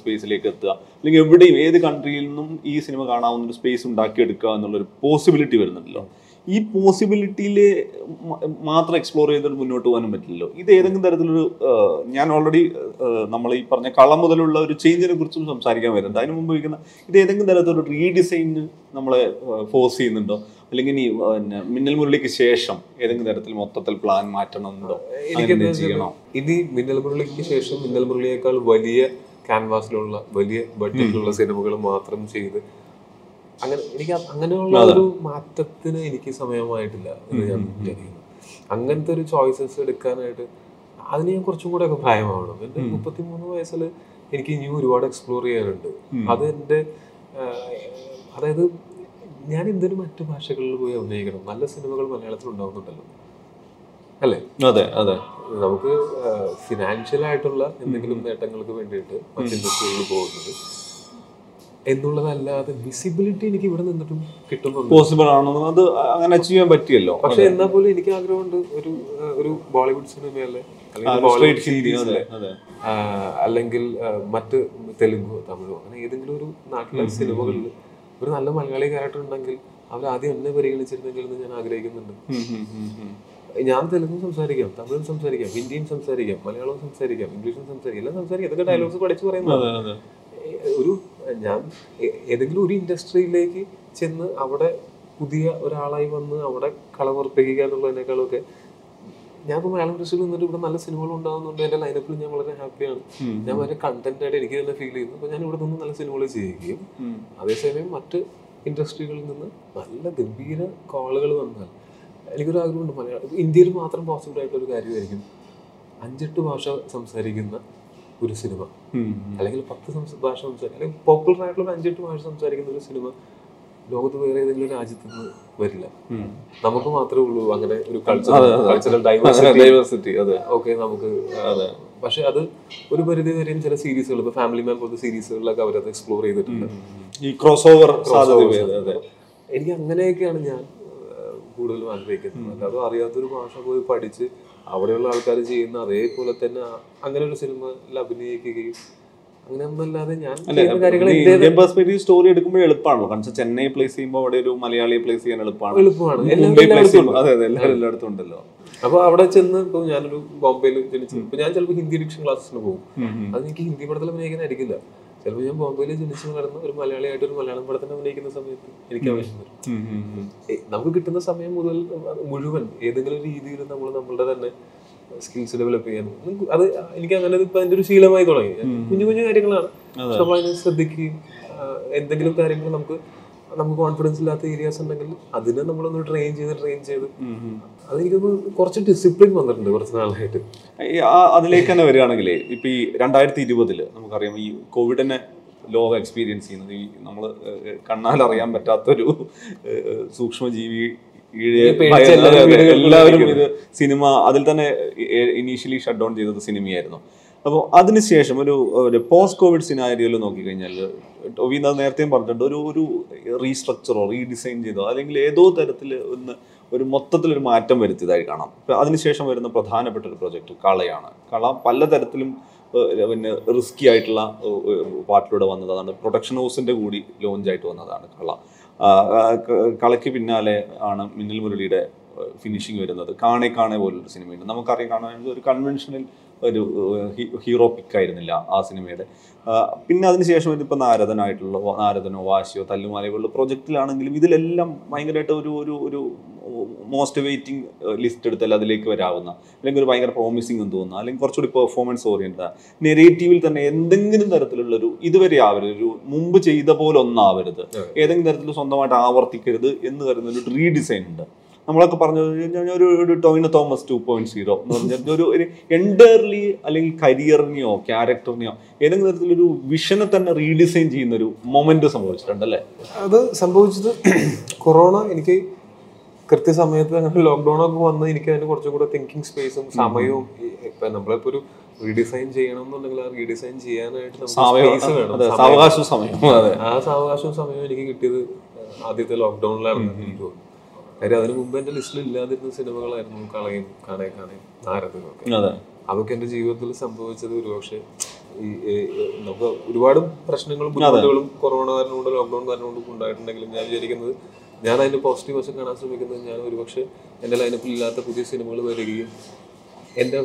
സ്പേസിലേക്ക് എത്തുക അല്ലെങ്കിൽ എവിടെയും ഏത് കൺട്രിയിൽ നിന്നും ഈ സിനിമ കാണാവുന്ന ഒരു സ്പേസ് ഉണ്ടാക്കിയെടുക്കുക എന്നുള്ളൊരു പോസിബിലിറ്റി വരുന്നുണ്ടല്ലോ. ഈ പോസിബിലിറ്റിയിൽ മാത്രം എക്സ്പ്ലോർ ചെയ്തിട്ട് മുന്നോട്ട് പോകാനും പറ്റില്ലല്ലോ. ഇത് ഏതെങ്കിലും തരത്തിലൊരു ഞാൻ ഓൾറെഡി നമ്മൾ ഈ പറഞ്ഞ കളം മുതലുള്ള ഒരു ചേഞ്ചിനെ കുറിച്ചും സംസാരിക്കാൻ വരുന്നുണ്ട്. അതിന് മുമ്പ് വയ്ക്കുന്ന ഇത് ഏതെങ്കിലും തരത്തിലൊരു റീഡിസൈന് നമ്മളെ ഫോഴ്സ് ചെയ്യുന്നുണ്ടോ? അല്ലെങ്കിൽ ഇനി മിന്നൽ മുരളിക്ക് ശേഷം ഏതെങ്കിലും തരത്തിൽ മൊത്തത്തിൽ പ്ലാൻ മാറ്റണമെന്നുണ്ടോ? എനിക്ക് ചെയ്യണോ? ഇനി മിന്നൽ മുരളിക്ക് ശേഷം മിന്നൽ മുരളിയേക്കാൾ വലിയ ക്യാൻവാസിലുള്ള വലിയ ബഡ്ജറ്റിലുള്ള സിനിമകൾ മാത്രം ചെയ്ത് അങ്ങനെ എനിക്ക് അങ്ങനെയുള്ള ഒരു മാറ്റത്തിന് എനിക്ക് സമയമായിട്ടില്ല എന്ന് ഞാൻ വിചാരിക്കുന്നു. അങ്ങനത്തെ ഒരു ചോയ്സസ് എടുക്കാനായിട്ട് അതിന് ഞാൻ കുറച്ചും കൂടെ ഒക്കെ പ്രായമാവണം. എന്റെ മുപ്പത്തിമൂന്ന് വയസ്സിൽ എനിക്ക് ഇനിയും ഒരുപാട് എക്സ്പ്ലോർ ചെയ്യാനുണ്ട്. അത് എന്റെ അതായത് ഞാൻ എന്തിനു മറ്റു ഭാഷകളിൽ പോയി അഭിനയിക്കണം. നല്ല സിനിമകൾ മലയാളത്തിൽ ഉണ്ടാവുന്നുണ്ടല്ലോ. അല്ലേ? അതെ അതെ. നമുക്ക് ഫിനാൻഷ്യൽ ആയിട്ടുള്ള എന്തെങ്കിലും നേട്ടങ്ങൾക്ക് വേണ്ടിയിട്ട് മറ്റു ഇൻഡസ്ട്രികളിൽ പോകുന്നത്. എന്നുള്ളതല്ലാതെ വിസിബിലിറ്റി എനിക്ക് ഇവിടെ നിന്നിട്ടും കിട്ടുന്നുണ്ട്. പോസിബിൾ ആണോ അത് അങ്ങനെ അച്ചീവ് ചെയ്യാൻ പറ്റിയല്ലോ. പക്ഷെ എന്നാ പോലും എനിക്ക് ആഗ്രഹമുണ്ട് ഒരു ഒരു ബോളിവുഡ് സിനിമയല്ലേ അല്ലെങ്കിൽ ബോളിവുഡ് സീരീസിലെ മറ്റ് തെലുങ്കോ തമിഴോ അങ്ങനെ ഏതെങ്കിലും ഒരു നാട്ടിലെ സിനിമകളിൽ ഒരു നല്ല മലയാളി ക്യാരക്ടർ ഉണ്ടെങ്കിൽ അവർ ആദ്യം എന്നെ പരിഗണിച്ചിരുന്നെങ്കിൽ എന്ന് ഞാൻ ആഗ്രഹിക്കുന്നുണ്ട്. ഞാൻ തെലുങ്കും സംസാരിക്കാം തമിഴും സംസാരിക്കാം ഹിന്ദിയും സംസാരിക്കാം മലയാളവും സംസാരിക്കാം ഇംഗ്ലീഷും സംസാരിക്കാം എല്ലാം സംസാരിക്കാം. ഇതൊക്കെ ഡയലോഗ്സ് പഠിച്ചു പറയുന്നത് ഒരു ഞാൻ ഏതെങ്കിലും ഒരു ഇൻഡസ്ട്രിയിലേക്ക് ചെന്ന് അവിടെ പുതിയ ഒരാളായി വന്ന് അവിടെ കളമുറപ്പിക്കുക എന്നുള്ളതിനേക്കാളൊക്കെ ഞാൻ ഇപ്പോൾ മലയാളം ഇൻഡസ്ട്രിയിൽ നിന്നിട്ട് ഇവിടെ നല്ല സിനിമകൾ ഉണ്ടാകുന്നുണ്ട് എന്റെ ലൈനപ്പിൽ ഞാൻ വളരെ ഹാപ്പിയാണ് ഞാൻ വളരെ കണ്ടന്റ് ആയിട്ട് എനിക്ക് തന്നെ ഫീൽ ചെയ്യുന്നു. അപ്പോൾ ഞാൻ ഇവിടെ നിന്ന് നല്ല സിനിമകൾ ചെയ്യുകയും. അതേസമയം മറ്റ് ഇൻഡസ്ട്രികളിൽ നിന്ന് നല്ല ഗംഭീര കോളുകൾ വന്നാൽ എനിക്കൊരു ആഗ്രഹമുണ്ട്. മലയാളം ഇന്ത്യയിൽ മാത്രം പോസിബിൾ ആയിട്ടുള്ള ഒരു കാര്യമായിരിക്കും. അഞ്ചെട്ട് ഭാഷ സംസാരിക്കുന്ന ഒരു സിനിമ. അല്ലെങ്കിൽ പത്ത് ഭാഷ സംസാരിക്കും. അല്ലെങ്കിൽ പോപ്പുലർ ആയിട്ടുള്ള ഒരു അഞ്ചെട്ട് ഭാഷ സംസാരിക്കുന്ന ഒരു സിനിമ ലോകത്ത് വേറെ ഏതെങ്കിലും രാജ്യത്ത് നിന്ന് വരില്ല നമുക്ക് മാത്രമേ ഉള്ളൂ അങ്ങനെ ഒരു കൾച്ചറൽ ഡൈവേഴ്സിറ്റി ഓക്കെ നമുക്ക് പക്ഷെ അത് ഒരു പരിധി വരെയും ചില സീരീസുകൾ ഇപ്പൊ ഫാമിലി മാൻ പോലത്തെ സീരീസുകളിലൊക്കെ അവരത് എക്സ്പ്ലോർ ചെയ്തിട്ടുണ്ട്. ഈ ക്രോസ് ഓവർ എനിക്ക് അങ്ങനെയൊക്കെയാണ് ഞാൻ കൂടുതലും ആഗ്രഹിക്കുന്നത്. അല്ലാതെ അറിയാത്തൊരു ഭാഷ പോയി പഠിച്ച് അവിടെയുള്ള ആൾക്കാർ ചെയ്യുന്ന അതേപോലെ തന്നെ അങ്ങനെ ഒരു സിനിമയിൽ അഭിനയിക്കുകയും ഇന്ത്യൻ പെർസ്പെക്റ്റീവ് സ്റ്റോറി എടുക്കുമ്പോൾ എളുപ്പമാണല്ലോ കാരണം ചെന്നൈ പ്ലേസ് ചെയ്യുമ്പോൾ അവിടെ ഒരു മലയാളിയെ പ്ലേസ് ചെയ്യാൻ എളുപ്പമാണ്. എളുപ്പമാണ് അതെ അതെ എല്ലായിടത്തും ഉണ്ടല്ലോ. അപ്പൊ അവിടെ ചെന്ന് ഇപ്പൊ ഞാനൊരു ബോംബെയിൽ ജനിച്ചു ഇപ്പൊ ഞാൻ ചിലപ്പോൾ ഹിന്ദി ഡിക്ഷൻ ക്ലാസ്സിന് പോകും. അത് എനിക്ക് ഹിന്ദി പടത്തിൽ അഭിനയിക്കാനായിരിക്കില്ല. ചിലപ്പോൾ ഞാൻ ബോംബെയിൽ ജനിച്ചു നടന്ന ഒരു മലയാളിയായിട്ട് ഒരു മലയാളം പടത്തിന് അഭിനയിക്കുന്ന സമയത്ത് എനിക്ക് ആവശ്യം വരും നമുക്ക് കിട്ടുന്ന സമയം മുതൽ മുഴുവൻ ഏതെങ്കിലും രീതിയിൽ നമ്മൾ നമ്മളുടെ തന്നെ സ്കിൽസ് ഡെവലപ്പ് ചെയ്യാൻ അത് എനിക്ക് അങ്ങനെ ഇപ്പൊ അതിന്റെ ഒരു ശീലമായി തുടങ്ങി. കുഞ്ഞു കുഞ്ഞു കാര്യങ്ങളാണ്. നമ്മൾ അതിനെ ശ്രദ്ധിക്കുകയും എന്തെങ്കിലും കാര്യങ്ങൾ നമുക്ക് നമുക്ക് കോൺഫിഡൻസ് ഇല്ലാത്ത ഏരിയാസ് ഉണ്ടെങ്കിൽ അതിനെ നമ്മളൊന്ന് ട്രെയിൻ ചെയ്ത് ട്രെയിൻ ചെയ്ത്. അതെനിക്കൊന്ന് കുറച്ച് ഡിസിപ്ലിൻ വന്നിട്ടുണ്ട് കുറച്ച് നാളായിട്ട്. അതിലേക്ക് തന്നെ വരികയാണെങ്കിലേ ഇപ്പൊ ഈ രണ്ടായിരത്തി ഇരുപതിൽ നമുക്കറിയാം ഈ കോവിഡിനെ ലോകം എക്സ്പീരിയൻസ് ചെയ്യുന്നത്. ഈ നമ്മൾ കണ്ണാൽ അറിയാൻ പറ്റാത്തൊരു സൂക്ഷ്മജീവി എല്ലാവരും ഇത് സിനിമ അതിൽ തന്നെ ഇനീഷ്യലി ഷട്ട് ഡൗൺ ചെയ്തത് സിനിമയായിരുന്നു. അപ്പോൾ അതിനുശേഷം ഒരു ഒരു പോസ്റ്റ് കോവിഡ് സിനാരിയോയിൽ നോക്കിക്കഴിഞ്ഞാൽ ടോവിൻ അത് നേരത്തെയും പറഞ്ഞിട്ടുണ്ട് ഒരു ഒരു റീസ്ട്രക്ചറോ റീഡിസൈൻ ചെയ്തോ അല്ലെങ്കിൽ ഏതോ തരത്തിൽ ഒന്ന് ഒരു മൊത്തത്തിലൊരു മാറ്റം വരുത്തിയതായി കാണാം. അതിനുശേഷം വരുന്ന പ്രധാനപ്പെട്ട ഒരു പ്രൊജക്റ്റ് കളയാണ്. കള പലതരത്തിലും പിന്നെ റിസ്കി ആയിട്ടുള്ള പാട്ടിലൂടെ വന്നതാണ് പ്രൊഡക്ഷൻ ഹൗസിന്റെ കൂടി ലോഞ്ച് ആയിട്ട് വന്നതാണ് കള. കളയ്ക്ക് പിന്നാലെ ആണ് മിന്നൽ മുരളിയുടെ ഫിനിഷിങ് വരുന്നത്. കാണേ കാണേ പോലൊരു സിനിമയുണ്ട്. നമുക്കറിയാം കാണാൻ ഒരു കൺവെൻഷണൽ ഒരു ഹീറോ പിക്ക് ആയിരുന്നില്ല ആ സിനിമയുടെ. പിന്നെ അതിനുശേഷം ഇതിപ്പോൾ നാരദനായിട്ടുള്ള നാരദനോ വാശിയോ തല്ലുമാലയോ പോലുള്ള പ്രൊജക്റ്റിലാണെങ്കിലും ഇതിലെല്ലാം ഭയങ്കരമായിട്ട് ഒരു ഒരു ഒരു മോസ്റ്റ് വെയിറ്റിംഗ് ലിസ്റ്റ് എടുത്താൽ അതിലേക്ക് വരാവുന്ന അല്ലെങ്കിൽ ഒരു ഭയങ്കര പ്രോമിസിങ് എന്ന് തോന്നുന്ന അല്ലെങ്കിൽ കുറച്ചുകൂടി പെർഫോമൻസ് ഓറിയന്റഡ് നെഗറ്റീവിൽ തന്നെ എന്തെങ്കിലും തരത്തിലുള്ളൊരു ഇതുവരെ ആവരുത്. ഒരു മുമ്പ് ചെയ്ത പോലെ ഒന്നാവരുത്. ഏതെങ്കിലും തരത്തിൽ സ്വന്തമായിട്ട് ആവർത്തിക്കരുത് എന്ന് കരുതുന്ന ഒരു റീഡിസൈൻ ഉണ്ട്. നമ്മളൊക്കെ പറഞ്ഞു ഞാൻ ഒരു ടോയിന് തോമസ് ടു പോയിന്റ് സീറോ എന്ന് പറഞ്ഞാൽ ഒരു എൻഡേർലി അല്ലെങ്കിൽ കരിയറിനെയോ ക്യാരക്ടറിനെയോ ഏതെങ്കിലും തരത്തിലൊരു വിഷനെ തന്നെ റീഡിസൈൻ ചെയ്യുന്ന ഒരു മൊമെന്റ് സംഭവിച്ചിട്ടുണ്ടല്ലേ അത് സംഭവിച്ചത് കൊറോണ എനിക്ക് കൃത്യസമയത്ത് അങ്ങനെ ലോക്ക്ഡൗൺ ഒക്കെ വന്ന് എനിക്ക് അതിന് കുറച്ചും കൂടെ തിങ്കിങ് സ്പേസും സമയവും ഇപ്പൊ നമ്മളിപ്പോ ഒരു റീഡിസൈൻ ചെയ്യണം എന്നുണ്ടെങ്കിൽ ആ റീഡിസൈൻ ചെയ്യാനായിട്ട് ആ സാവകാശവും സമയവും എനിക്ക് കിട്ടിയത് ആദ്യത്തെ ലോക്ക്ഡൌണിലാണ് എനിക്ക് തോന്നുന്നു കാര്യം അതിന് മുമ്പ് എന്റെ ലിസ്റ്റിൽ ഇല്ലാതിരുന്ന സിനിമകളായിരുന്നു കളയും കാണേ കാണേ നാരദനും അതെ. അതൊക്കെ എന്റെ ജീവിതത്തിൽ സംഭവിച്ചത് ഒരുപക്ഷെ ഈ നമുക്ക് ഒരുപാട് പ്രശ്നങ്ങളും ബുദ്ധിമുട്ടുകളും കൊറോണ കാരണം കൊണ്ട് ലോക്ക്ഡൌൺ കാരണം കൊണ്ട് ഉണ്ടായിട്ടുണ്ടെങ്കിലും ഞാൻ വിചാരിക്കുന്നത് ഞാൻ അതിന്റെ പോസിറ്റീവ് വശം കാണാൻ ശ്രമിക്കുന്നത് ഞാൻ ഒരുപക്ഷെ എന്റെ ലൈനപ്പിൽ ഇല്ലാത്ത പുതിയ സിനിമകൾ വരികയും എന്റെ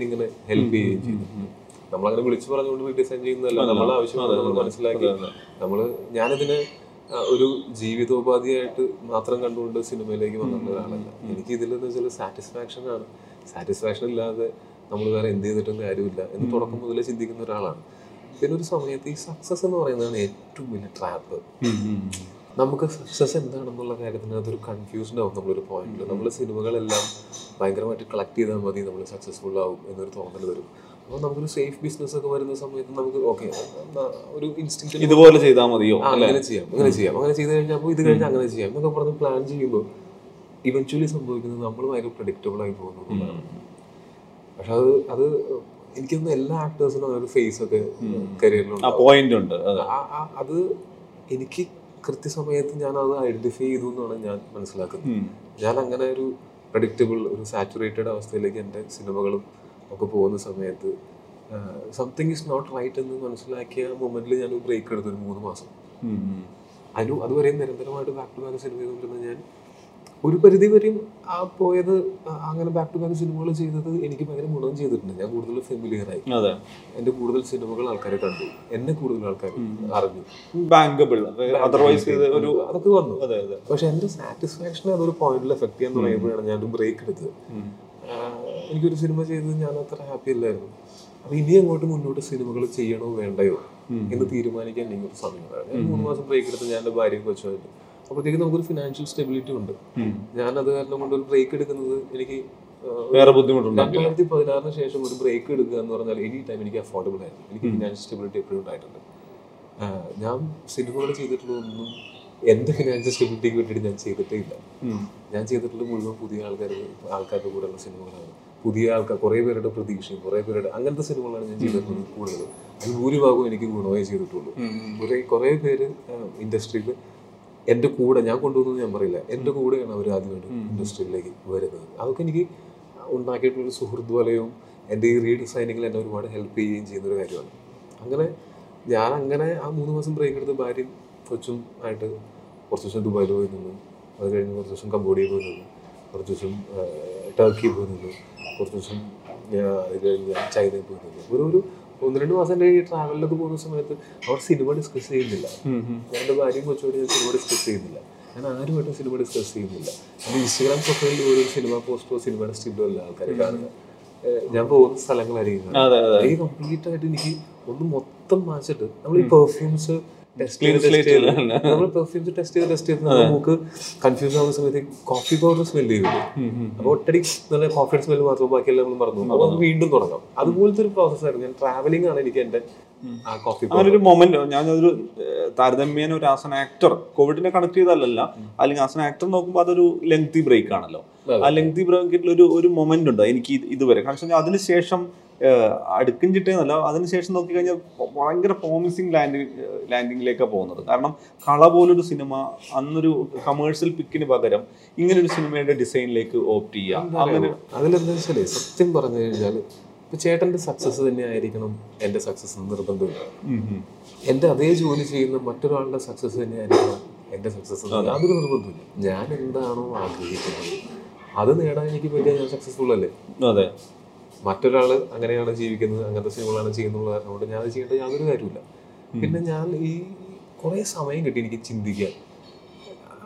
ഇങ്ങനെ ഹെൽപ്പ് ചെയ്യുകയും ചെയ്യുന്നു നമ്മളങ്ങനെ വിളിച്ചു പറഞ്ഞുകൊണ്ട് റീഡിസൈൻ ചെയ്യുന്നതല്ല നമ്മളെ ആവശ്യമാണ് നമ്മൾ മനസ്സിലാക്കി നമ്മൾ ഞാനതിനെ ഒരു ജീവിതോപാധിയായിട്ട് മാത്രം കണ്ടുകൊണ്ട് സിനിമയിലേക്ക് വന്ന ഒരാളല്ല. എനിക്ക് ഇതിൽ എന്ന് വെച്ചാൽ സാറ്റിസ്ഫാക്ഷൻ ആണ്. സാറ്റിസ്ഫാക്ഷൻ ഇല്ലാതെ നമ്മൾ വേറെ എന്ത് ചെയ്തിട്ടും കാര്യമില്ല എന്ന് തുടക്കം മുതലേ ചിന്തിക്കുന്ന ഒരാളാണ്. പിന്നെ ഒരു സമയത്ത് ഈ സക്സസ് എന്ന് പറയുന്നതാണ് ഏറ്റവും വലിയ ട്രാപ്പ് നമുക്ക് സക്സസ് എന്താണെന്നുള്ള കാര്യത്തിന് അതൊരു കൺഫ്യൂഷൻ ആവും നമ്മളൊരു പോയിന്റിൽ നമ്മൾ സിനിമകളെല്ലാം ഭയങ്കരമായിട്ട് കളക്ട് ചെയ്താൽ മതി നമ്മൾ സക്സസ്ഫുൾ ആവും എന്നൊരു തോന്നൽ വരും. അപ്പോൾ നമുക്കൊരു സേഫ് ബിസിനസ് ഒക്കെ വരുന്ന സമയത്ത് നമുക്ക് ഓക്കെ ഒരു ഇൻസ്റ്റിങ് ഇതുപോലെ ചെയ്താൽ മതിയോ അങ്ങനെ ചെയ്യാം അങ്ങനെ ചെയ്യാം. അങ്ങനെ ചെയ്ത് കഴിഞ്ഞാൽ അപ്പോൾ ഇത് കഴിഞ്ഞാൽ അങ്ങനെ ചെയ്യാം എന്നൊക്കെ പറഞ്ഞ് പ്ലാൻ ചെയ്യുമ്പോൾ ഇവൻച്വലി സംഭവിക്കുന്നത് നമ്മൾ ഭയങ്കര പ്രഡിക്റ്റബിൾ ആയി പോകുന്നു. പക്ഷെ അത് അത് എനിക്കൊന്ന് എല്ലാ ആക്ടേഴ്സിനും ഒരു ഫേസ് ഒക്കെ കരിയറിലുണ്ട് അത്. എനിക്ക് കൃത്യസമയത്ത് ഞാൻ അത് ഐഡന്റിഫൈ ചെയ്തു എന്നാണ് ഞാൻ മനസ്സിലാക്കുന്നത്. ഞാൻ അങ്ങനെ ഒരു പ്രഡിക്റ്റബിൾ ഒരു സാച്ചുറേറ്റഡ് അവസ്ഥയിലേക്ക് എന്റെ സിനിമകളും ഒക്കെ പോകുന്ന സമയത്ത് സംതിങ് ഇസ് നോട്ട് റൈറ്റ് എന്ന് മനസ്സിലാക്കിയ മൊമെന്റിൽ ഞാൻ ബ്രേക്ക് എടുത്തു ഒരു മൂന്ന് മാസം. അതുവരെ അതിന് അതുവരെയും നിരന്തരമായിട്ട് ബാക്ക് ടു ബാക്ക് സിനിമ ചെയ്തുകൊണ്ടിരുന്ന ഞാൻ ഒരു പരിധി വരെയും ആ പോയത് അങ്ങനെ ബാക്ക് ടു ബാക്ക് സിനിമകൾ ചെയ്തത് എനിക്ക് ഭയങ്കര ഗുണം ചെയ്തിട്ടുണ്ട്. ഞാൻ കൂടുതൽ ഫെമിലിയർ ആയി. എന്റെ കൂടുതൽ സിനിമകൾ ആൾക്കാരെ കണ്ടു. എന്നെ കൂടുതൽ ആൾക്കാർ അറിഞ്ഞു. ഒരു അതൊക്കെ വന്നു. പക്ഷെ എന്റെ സാറ്റിസ്ഫാക്ഷനെ അതൊരു പോയിന്റിൽ എഫക്ട് ചെയ്യാൻ തുടങ്ങിയപ്പോഴാണ് ഞാൻ ബ്രേക്ക് എടുത്തത്. എനിക്കൊരു സിനിമ ചെയ്ത് ഞാൻ അത്ര ഹാപ്പി അല്ലായിരുന്നു. അപ്പൊ ഇനി അങ്ങോട്ട് മുന്നോട്ട് സിനിമകൾ ചെയ്യണോ വേണ്ടയോ എന്ന് തീരുമാനിക്കാൻ ഒരു സമയമാണ് ഞാൻ മൂന്ന് മാസം ബ്രേക്ക് എടുത്ത് ഞാൻ എന്റെ ഭാര്യയും കൊച്ചുമായിട്ട്. അപ്പോഴത്തേക്ക് നമുക്കൊരു ഫിനാൻഷ്യൽ സ്റ്റെബിലിറ്റി ഉണ്ട്. ഞാൻ അത് കാരണം കൊണ്ട് ഒരു ബ്രേക്ക് എടുക്കുന്നത് എനിക്ക് വേറെ ബുദ്ധിമുട്ടുണ്ട് രണ്ടായിരത്തി പതിനാറിന് ശേഷം ഒരു ബ്രേക്ക് എടുക്കുക എന്ന് പറഞ്ഞാൽ എനി ടൈം എനിക്ക് അഫോർഡബിൾ ആയിരുന്നു എനിക്ക് ഫിനാൻഷ്യൽ സ്റ്റെബിലിറ്റി എപ്പോഴും ഉണ്ടായിട്ടുണ്ട്. ഞാൻ സിനിമകൾ ചെയ്തിട്ടുള്ളതൊന്നും എന്റെ ഫിനാൻഷ്യൽ സ്റ്റെബിലിറ്റിക്ക് വേണ്ടിയിട്ട് ഞാൻ ചെയ്തിട്ടേ ഇല്ല. ഞാൻ ചെയ്തിട്ടുള്ള മുഴുവൻ പുതിയ ആൾക്കാർ ആൾക്കാരുടെ കൂടെയുള്ള സിനിമകളാണ്. പുതിയ ആൾക്കാർ കുറേ പേരുടെ പ്രതീക്ഷയും കുറേ പേരുടെ അങ്ങനത്തെ സിനിമകളാണ് ഞാൻ ചെയ്തിട്ടുള്ളത് കൂടുതൽ അതിൽ ഭൂരിഭാഗവും എനിക്ക് ഗുണമേ ചെയ്തിട്ടുള്ളൂ. കുറേ കുറേ പേര് ഇൻഡസ്ട്രിയിൽ എന്റെ കൂടെ ഞാൻ കൊണ്ടുവന്നു ഞാൻ പറയില്ല. എന്റെ കൂടെയാണ് അവർ ആദ്യമായിട്ട് ഇൻഡസ്ട്രിയിലേക്ക് വരുന്നത്. അതൊക്കെ എനിക്ക് ഉണ്ടാക്കിയിട്ടുള്ളൊരു സുഹൃത്ത് വലയവും എന്റെ ഈ റീഡിസൈനിങ്ങിൽ എന്നെ ഒരുപാട് ഹെൽപ്പ് ചെയ്യുകയും ചെയ്യുന്നൊരു കാര്യമാണ്. അങ്ങനെ ഞാൻ അങ്ങനെ ആ മൂന്ന് മാസം ബ്രേക്ക് എടുത്ത് ഭാര്യയും കൊച്ചും ആയിട്ട് കുറച്ച് ദിവസം ദുബായിൽ പോയി നിന്നു. അത് കഴിഞ്ഞ് കുറച്ച് ദിവസം കംബോഡിയയിൽ പോയി നിന്നു. കുറച്ച് ദിവസം ടർക്കിയിൽ പോയി നിന്നു. കുറച്ച് ദിവസം ഇത് കഴിഞ്ഞ് ചൈനയിൽ പോയി നിന്നു. ഒരു ഒരു ഒന്ന് രണ്ട് മാസം കഴിഞ്ഞ് ട്രാവലിലൊക്കെ പോകുന്ന സമയത്ത് അവർ സിനിമ ഡിസ്കസ് ചെയ്യുന്നില്ല. എന്റെ ഭാര്യയും കൊച്ചുകൂടി ഞാൻ സിനിമ ഡിസ്കസ് ചെയ്യുന്നില്ല. ഞാൻ ആരുമായിട്ടും സിനിമ ഡിസ്കസ് ചെയ്യുന്നില്ല. എന്റെ ഇൻസ്റ്റഗ്രാം പ്രൊഫൈലിൽ ഒരു സിനിമ പോസ്റ്റോ സിനിമയുടെ സ്റ്റിലോ അല്ല ആൾക്കാർ കാണുക. ഏഹ് ഞാൻ പോകുന്ന സ്ഥലങ്ങളായിരിക്കും ഈ കംപ്ലീറ്റ് ആയിട്ട് എനിക്ക് ഒന്ന് മൊത്തം മാച്ചിട്ട് നമ്മൾ ഈ പെർഫ്യൂംസ് ടെസ്റ്റ് ചെയ്ത് ടെസ്റ്റ് ചെയ്ത്? നമ്മൾ പെർഫ്യൂംസ് ടെസ്റ്റ് ചെയ്ത് ടെസ്റ്റ് ചെയ്ത് നമുക്ക് ആവുന്ന സമയത്ത് കോഫി പൗഡർ സ്മെൽ ചെയ്യില്ലേ അപ്പൊ ഒട്ടടി നല്ല കോഫിയുടെ സ്മെൽ മാത്രം ബാക്കിയെല്ലാം നമ്മൾ പറഞ്ഞു. അപ്പൊ വീണ്ടും തുടങ്ങാം. അതുപോലത്തെ ഒരു പ്രോസസ് ആയിരുന്നു. ഞാൻ ട്രാവലിംഗ് ആണ് എനിക്ക് എന്റെ ആ കോഫി അങ്ങനെ ഒരു മൊമെന്റ് ഞാനൊരു ഏഹ്, താരതമ്യേന ഒരു ആസ് ആക്ടർ കോവിഡിനെ കണക്ട് ചെയ്താലല്ല അല്ലെങ്കിൽ ആസ് എൻ ആക്ടർ നോക്കുമ്പോൾ അതൊരു ലെങ്തി ബ്രേക്ക് ആണല്ലോ. ആ ലെങ്തി ബ്രേക്കിൽ ഒരു ഒരു മൊമെന്റ് ഉണ്ട്. എനിക്ക് ഇതുവരെ. കാരണം വെച്ചാൽ അതിനുശേഷം അടുക്കും ചിട്ടയെന്നല്ല അതിനുശേഷം നോക്കിക്കഴിഞ്ഞാൽ ഭയങ്കര പ്രോമിസിങ് ലാൻഡിങ് ലാൻഡിങ്ങിലേക്കാണ് പോകുന്നത്. കാരണം കള പോലൊരു സിനിമ അന്നൊരു കമേഴ്ഷ്യൽ പിക്കിന് പകരം ഇങ്ങനൊരു ഒരു സിനിമയുടെ ഡിസൈനിലേക്ക് ഓപ്റ്റ് ചെയ്യാം അങ്ങനെ അതിലെന്താ വെച്ചാൽ സത്യം പറഞ്ഞു കഴിഞ്ഞാൽ ഇപ്പൊ ചേട്ടന്റെ സക്സസ് തന്നെ ആയിരിക്കണം എന്റെ സക്സസ് നിർബന്ധമില്ല. എന്റെ അതേ ജോലി ചെയ്യുന്ന മറ്റൊരാളുടെ സക്സസ് തന്നെയായിരിക്കണം എന്റെ സക്സസ് യാതൊരു നിർബന്ധമില്ല ഞാൻ എന്താണോ ആഗ്രഹിക്കുന്നത് അത് നേടാൻ എനിക്ക് പറ്റിയ ഞാൻ സക്സസ്ഫുൾ അല്ലേ? അതെ. മറ്റൊരാൾ അങ്ങനെയാണ് ജീവിക്കുന്നത് അങ്ങനത്തെ സിനിമകളാണ് ചെയ്യുന്നത് അതുകൊണ്ട് ഞാൻ അത് ചെയ്യേണ്ട യാതൊരു കാര്യമില്ല പിന്നെ ഞാൻ ഈ കുറേ സമയം കിട്ടി എനിക്ക് ചിന്തിക്കാൻ.